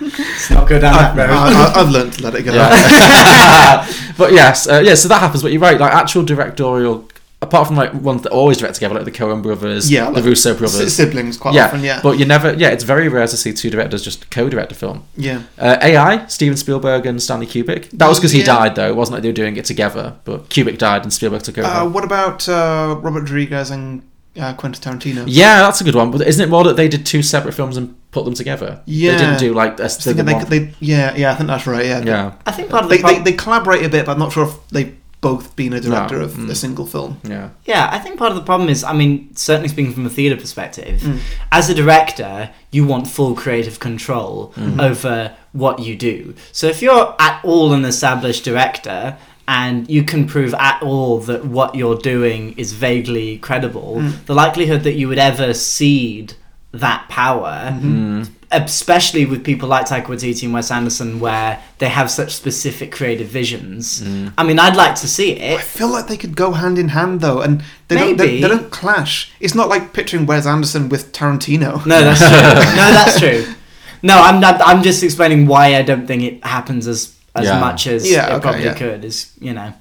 Let's not go down I, that road. I, I've learned to let it go. yeah. but yes, uh, yeah. So that happens. But you're right. Like actual directorial, apart from like ones that always direct together, like the Coen brothers, Yeah, the like Russo si- brothers, siblings quite yeah. often, yeah. But you never. Yeah, it's very rare to see two directors just co-direct a film. Yeah. Uh, AI, Steven Spielberg and Stanley Kubrick. That was because he Yeah. died, though. It wasn't like they were doing it together. But Kubrick died and Spielberg took over. Uh, what about uh, Robert Rodriguez and uh, Quentin Tarantino? yeah, that's a good one. But isn't it more that they did two separate films and put them together? Yeah. They didn't do like a I was thinking they, one- they, yeah, yeah, I think that's right. Yeah, Yeah. I think part of the they, prob- they they collaborate a bit, but I'm not sure if they've both been a director No. of Mm. a single film. Yeah. Yeah, I think part of the problem is, I mean, certainly speaking from a theatre perspective, Mm. as a director, you want full creative control Mhm. over what you do. So if you're at all an established director and you can prove at all that what you're doing is vaguely credible, Mm. the likelihood that you would ever cede that power, Mm. Especially with people like Taika Waititi and Wes Anderson, where they have such specific creative visions. Mm. I mean, I'd like to see it. I feel like they could go hand in hand though, and they don't they, they don't clash. It's not like picturing Wes Anderson with Tarantino. No, that's true. no, that's true. No, I'm not. I'm just explaining why I don't think it happens as as Yeah. much as Yeah, it okay, probably yeah. could. Is you know.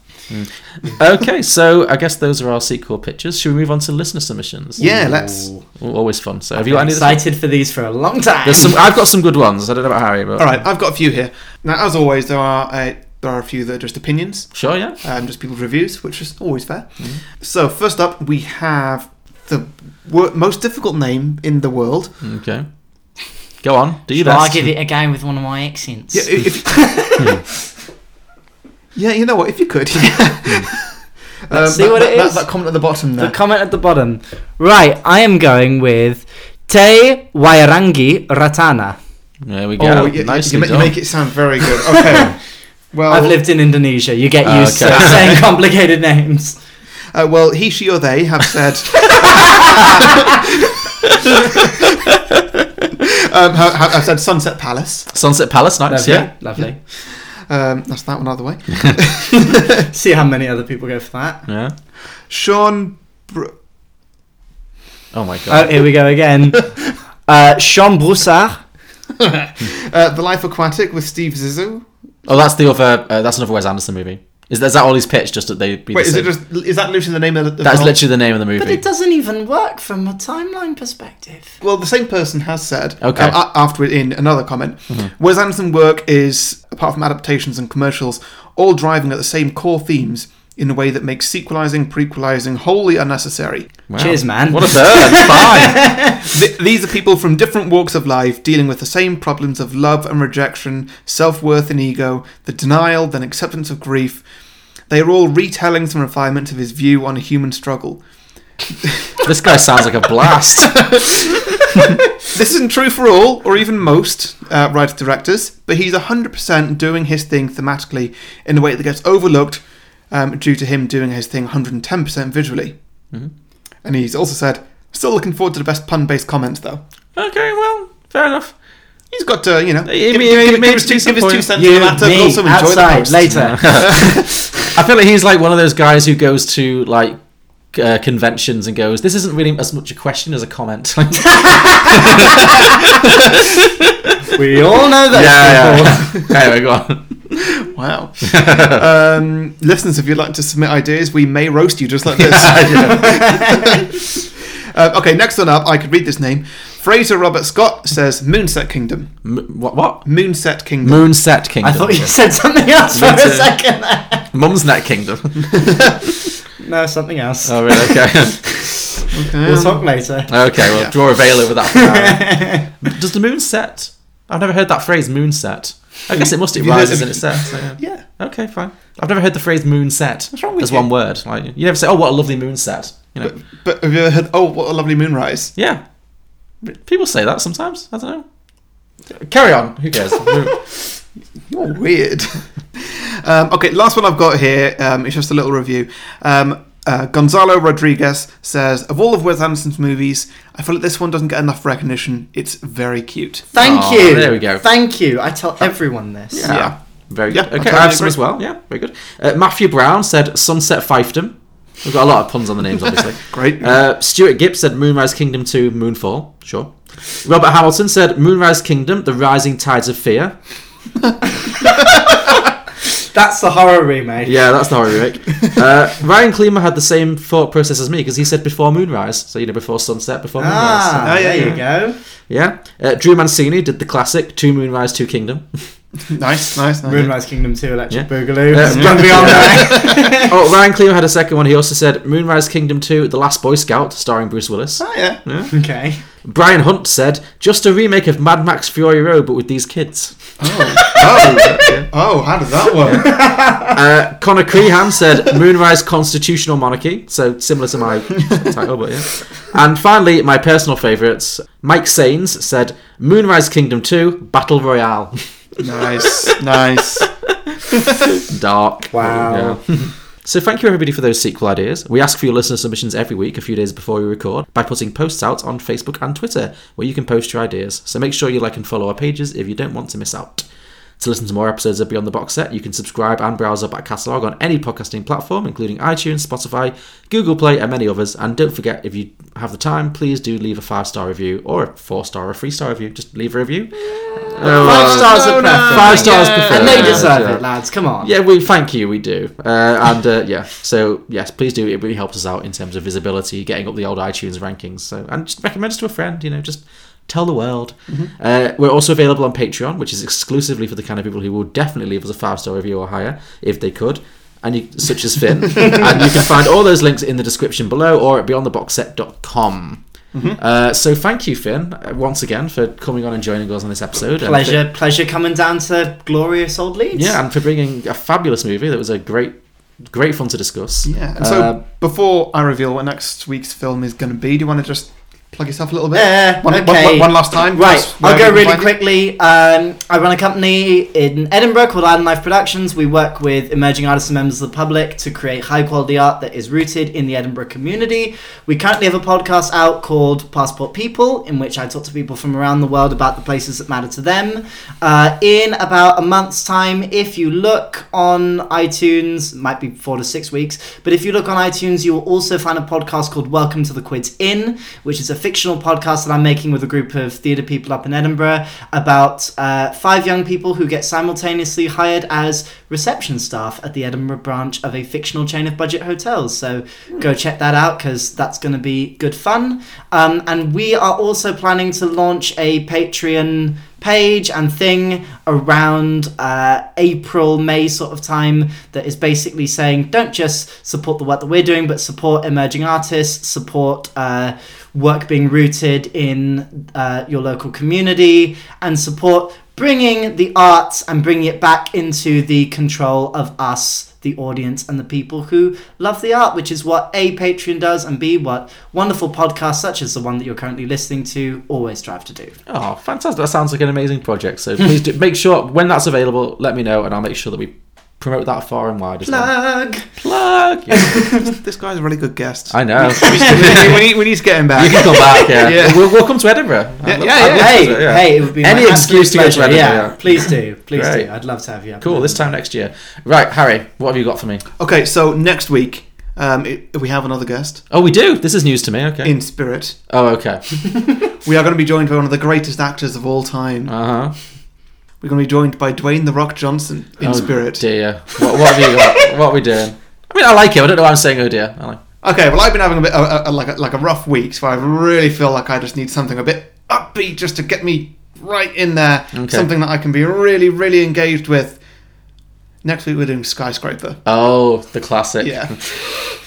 Okay, so I guess those are our sequel pictures. Should we move on to listener submissions? Yeah, let's. Always fun. So have I've you been got any? excited for these for a long time. There's some. I've got some good ones. I don't know about Harry, but All right, I've got a few here. Now, as always, there are uh, there are a few that are just opinions, Sure, yeah. um, just people's reviews, which is always fair. Mm-hmm. So first up, we have the wor- most difficult name in the world. Okay. Go on. Do you Shall I best. give it a go with one of my accents? Yeah, if, yeah, you know what? If you could, Um, Let's see that- what that, it that- is. That, comment at the bottom The comment at the bottom. Right, I am going with Te Wairangi Ratana. There we go. oh, you, you, Nicely you, you make it sound very good. Okay. Well, I've lived in Indonesia. You get Oh, used okay. to saying complicated names. Uh, well, he, she, or they have said. um, have, have, have said Sunset Palace. Sunset Palace, nice. Lovely, Yeah. lovely. Um, that's that one out of the way. See how many other people go for that. Yeah. Sean. Br- Oh my god. Oh, here we go again. uh, Sean Broussard. uh, the Life Aquatic with Steve Zissou. Oh, that's the other. Uh, that's another Wes Anderson movie. Is, is that all he's pitched? Just that they be Wait, the is it just is that literally the name of the? the That's literally the name of the movie. But it doesn't even work from a timeline perspective. Well, the same person has said Okay. um, after in another comment. Mhm. Wes Anderson work is apart from adaptations and commercials, all driving at the same core themes in a way that makes sequelizing, prequelizing wholly unnecessary. Wow. Cheers, man. What a bird! Fine. Th- these are people from different walks of life dealing with the same problems of love and rejection, self worth and ego, the denial, then acceptance of grief. They are all retellings and refinement of his view on a human struggle. This guy sounds like a blast. This isn't true for all, or even most, uh, writer directors, but he's 100% doing his thing thematically in a way that gets overlooked um, due to him doing his thing 110% visually. Mhm. And he's also said, still looking forward to the best pun based comments, though. okay, well, fair enough. He's got to, you know, He- give, he- give- he give made his two, give his two cents You, on the matter, but me, also enjoy the outside, post. later. I feel like he's like one of those guys who goes to like uh, conventions and goes, "This isn't really as much a question as a comment." we all know that. yeah, yeah. anyway, go on. Wow. um, listeners, if you'd like to submit ideas, we may roast you just like this. uh, okay, next one up, I could read this name. Fraser Robert Scott says Moonset Kingdom. M- what? What? Moonset Kingdom. Moonset Kingdom. I thought you said something else for a too. second there. Mum's Net Kingdom. No, something else. oh, really? Okay. Okay. We'll talk later. okay, well, Yeah. draw a veil over that. for now. Does the moon set? I've never heard that phrase, moon set. I guess it must. It Have you heard- rises have and it you- sets. so, yeah. Yeah. Okay, fine. I've never heard the phrase moon set. What's wrong with as you? one word. Like you never say, "Oh, what a lovely moon set." You know. But, but have you ever heard, oh, what a lovely moonrise? yeah. People say that sometimes. I don't know. Carry on. Who cares? You're weird. um, okay, last one I've got here um, is just a little review. Um, uh, Gonzalo Rodriguez says, of all of Wes Anderson's movies, I feel like this one doesn't get enough recognition. It's very cute. Thank Oh, you. there we go. Thank you. I tell everyone this. Yeah. Very good. I Okay, I have some as well. Yeah, very good. Uh, Matthew Brown said Sunset Fiefdom. We've got a lot of puns on the names, obviously. Great. Uh, Stuart Gibbs said Moonrise Kingdom 2 Moonfall. Sure. Robert Hamilton said Moonrise Kingdom The Rising Tides of Fear. That's the horror remake. Yeah, that's the horror remake. Uh, Ryan Klima had the same thought process as me because he said before Moonrise. So, you know, before sunset, before Moonrise. Ah, Oh, yeah, there you go. Yeah. Uh, Drew Mancini did the classic Two Moonrise, Two Kingdom. nice, nice, nice. Moonrise Kingdom 2 Electric Yeah. Boogaloo. It's gone beyond that. oh, Ryan Klima had a second one. He also said Moonrise Kingdom 2 The Last Boy Scout, starring Bruce Willis. Oh, yeah. okay. Brian Hunt said, just a remake of Mad Max Fury Road, but with these kids. Oh, oh, oh, how did that work? Uh, Connor Crehan said, Moonrise Constitutional Monarchy, so similar to my title, but yeah. And finally, my personal favourites, Mike Sains said, Moonrise Kingdom 2, Battle Royale. nice, nice. Dark. Wow. Yeah. So thank you everybody for those sequel ideas. We ask for your listener submissions every week, a few days before we record, by putting posts out on Facebook and Twitter, where you can post your ideas. So make sure you like and follow our pages if you don't want to miss out. To listen to more episodes of Beyond the Box Set, you can subscribe and browse our back catalogue on any podcasting platform, including iTunes, Spotify, Google Play, and many others. And don't forget, if you have the time, please do leave a five star review or a four star or a three star review. Just leave a review. Oh, Five stars no, are preferred. Five stars Yeah. preferred. And they deserve yeah. it, lads. Come on. Yeah, we thank you. We do, uh, and uh, yeah. So yes, please do. It really helps us out in terms of visibility, getting up the old iTunes rankings. So and just recommend us to a friend. You know, just tell the world. Uh, we're also available on Patreon, which is exclusively for the kind of people who will definitely leave us a five star review or higher if they could. And you, such as Finn, and you can find all those links in the description below or at beyondtheboxset.com. Uh, so thank you, Finn, uh, once again for coming on and joining us on this episode. and for- Pleasure, pleasure coming down to glorious old Leeds. yeah, and for bringing a fabulous movie that was a great, great fun to discuss. Yeah, and so Uh, before I reveal what next week's film is going to be, do you want to just plug yourself a little bit. Yeah, one, one- okay. one- one last time. Right, I'll go really quickly. Um, I run a company in Edinburgh called Island Life Productions. We work with emerging artists and members of the public to create high quality art that is rooted in the Edinburgh community. We currently have a podcast out called Passport People, in which I talk to people from around the world about the places that matter to them. Uh, in about a month's time, if you look on iTunes, might be four to six weeks, but if you look on iTunes, you will also find a podcast called Welcome to the Quids Inn, which is a fictional podcast that I'm making with a group of theatre people up in Edinburgh about uh, five young people who get simultaneously hired as reception staff at the Edinburgh branch of a fictional chain of budget hotels. So go check that out because that's going to be good fun. Um, and we are also planning to launch a Patreon page and thing around uh, April, May sort of time that is basically saying don't just support the work that we're doing, but support emerging artists, support uh, work being rooted in uh, your local community, and support bringing the arts and bringing it back into the control of us the audience and the people who love the art, which is what A, Patreon does, and B, what wonderful podcasts such as the one that you're currently listening to always strive to do. Oh, fantastic! That sounds like an amazing project. So please do, make sure when that's available, let me know, and I'll make sure that we promote that far and wide as well. Plug! Plug! this guy's a really good guest. I know. we, need, we need to get him back. You can come back. Yeah, Yeah. We'll, we'll come to Edinburgh. I'd Yeah, love- yeah, I'd yeah. love Hey, to, yeah. hey, it would be any my excuse to go to pleasure. Edinburgh. Yeah, please do, please Great. do. I'd love to have you. up Cool. This time next year. Right, Harry. What have you got for me? Okay, so next week um, it, we have another guest Oh, we do. This is news to me. Okay. in spirit. oh, okay. We are going to be joined by one of the greatest actors of all time. Uh huh. We're going to be joined by Dwayne the Rock Johnson in oh, spirit. Dear. What, what have you got? what are we doing? I mean, I like him. I don't know why I'm saying oh dear. I like. Okay, well, I've been having a bit like a, like a rough week, so I really feel like I just need something a bit upbeat just to get me right in there. Okay. Something that I can be really, really engaged with. Next week we're doing Skyscraper. Oh, the classic. Yeah.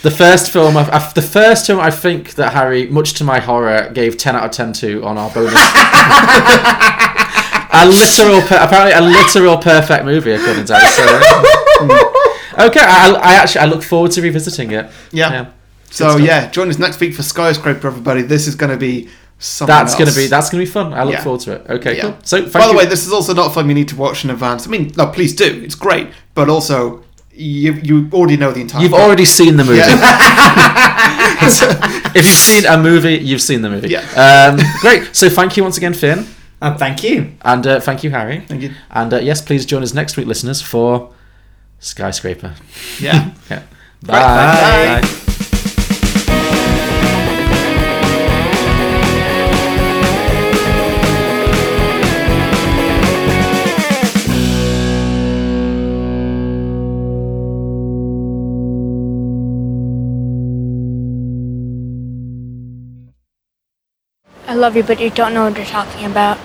The first film, I, I, the first film I think that Harry, much to my horror, gave ten out of ten to on our bonus. a literal, per- apparently a literal perfect movie according to Harry. So, mm. okay, I, I actually I look forward to revisiting it. Yeah. Good So yeah, join us next week for Skyscraper, everybody. This is going to be something That's gonna be that's gonna be fun. I look Yeah. forward to it. Okay, Yeah. cool. So, thank By the you. way, this is also not a film you need to watch in advance. I mean, no, please do. It's great, but also you you already know the entire. You've plot. already seen the movie. Yeah. if you've seen a movie, you've seen the movie. Yeah. Um, great. So thank you once again, Finn. Uh, thank you. And uh, thank you, Harry. Thank you. And uh, yes, please join us next week, listeners, for Skyscraper. Yeah. yeah. Bye. Bye. Bye. I love you, but you don't know what you're talking about.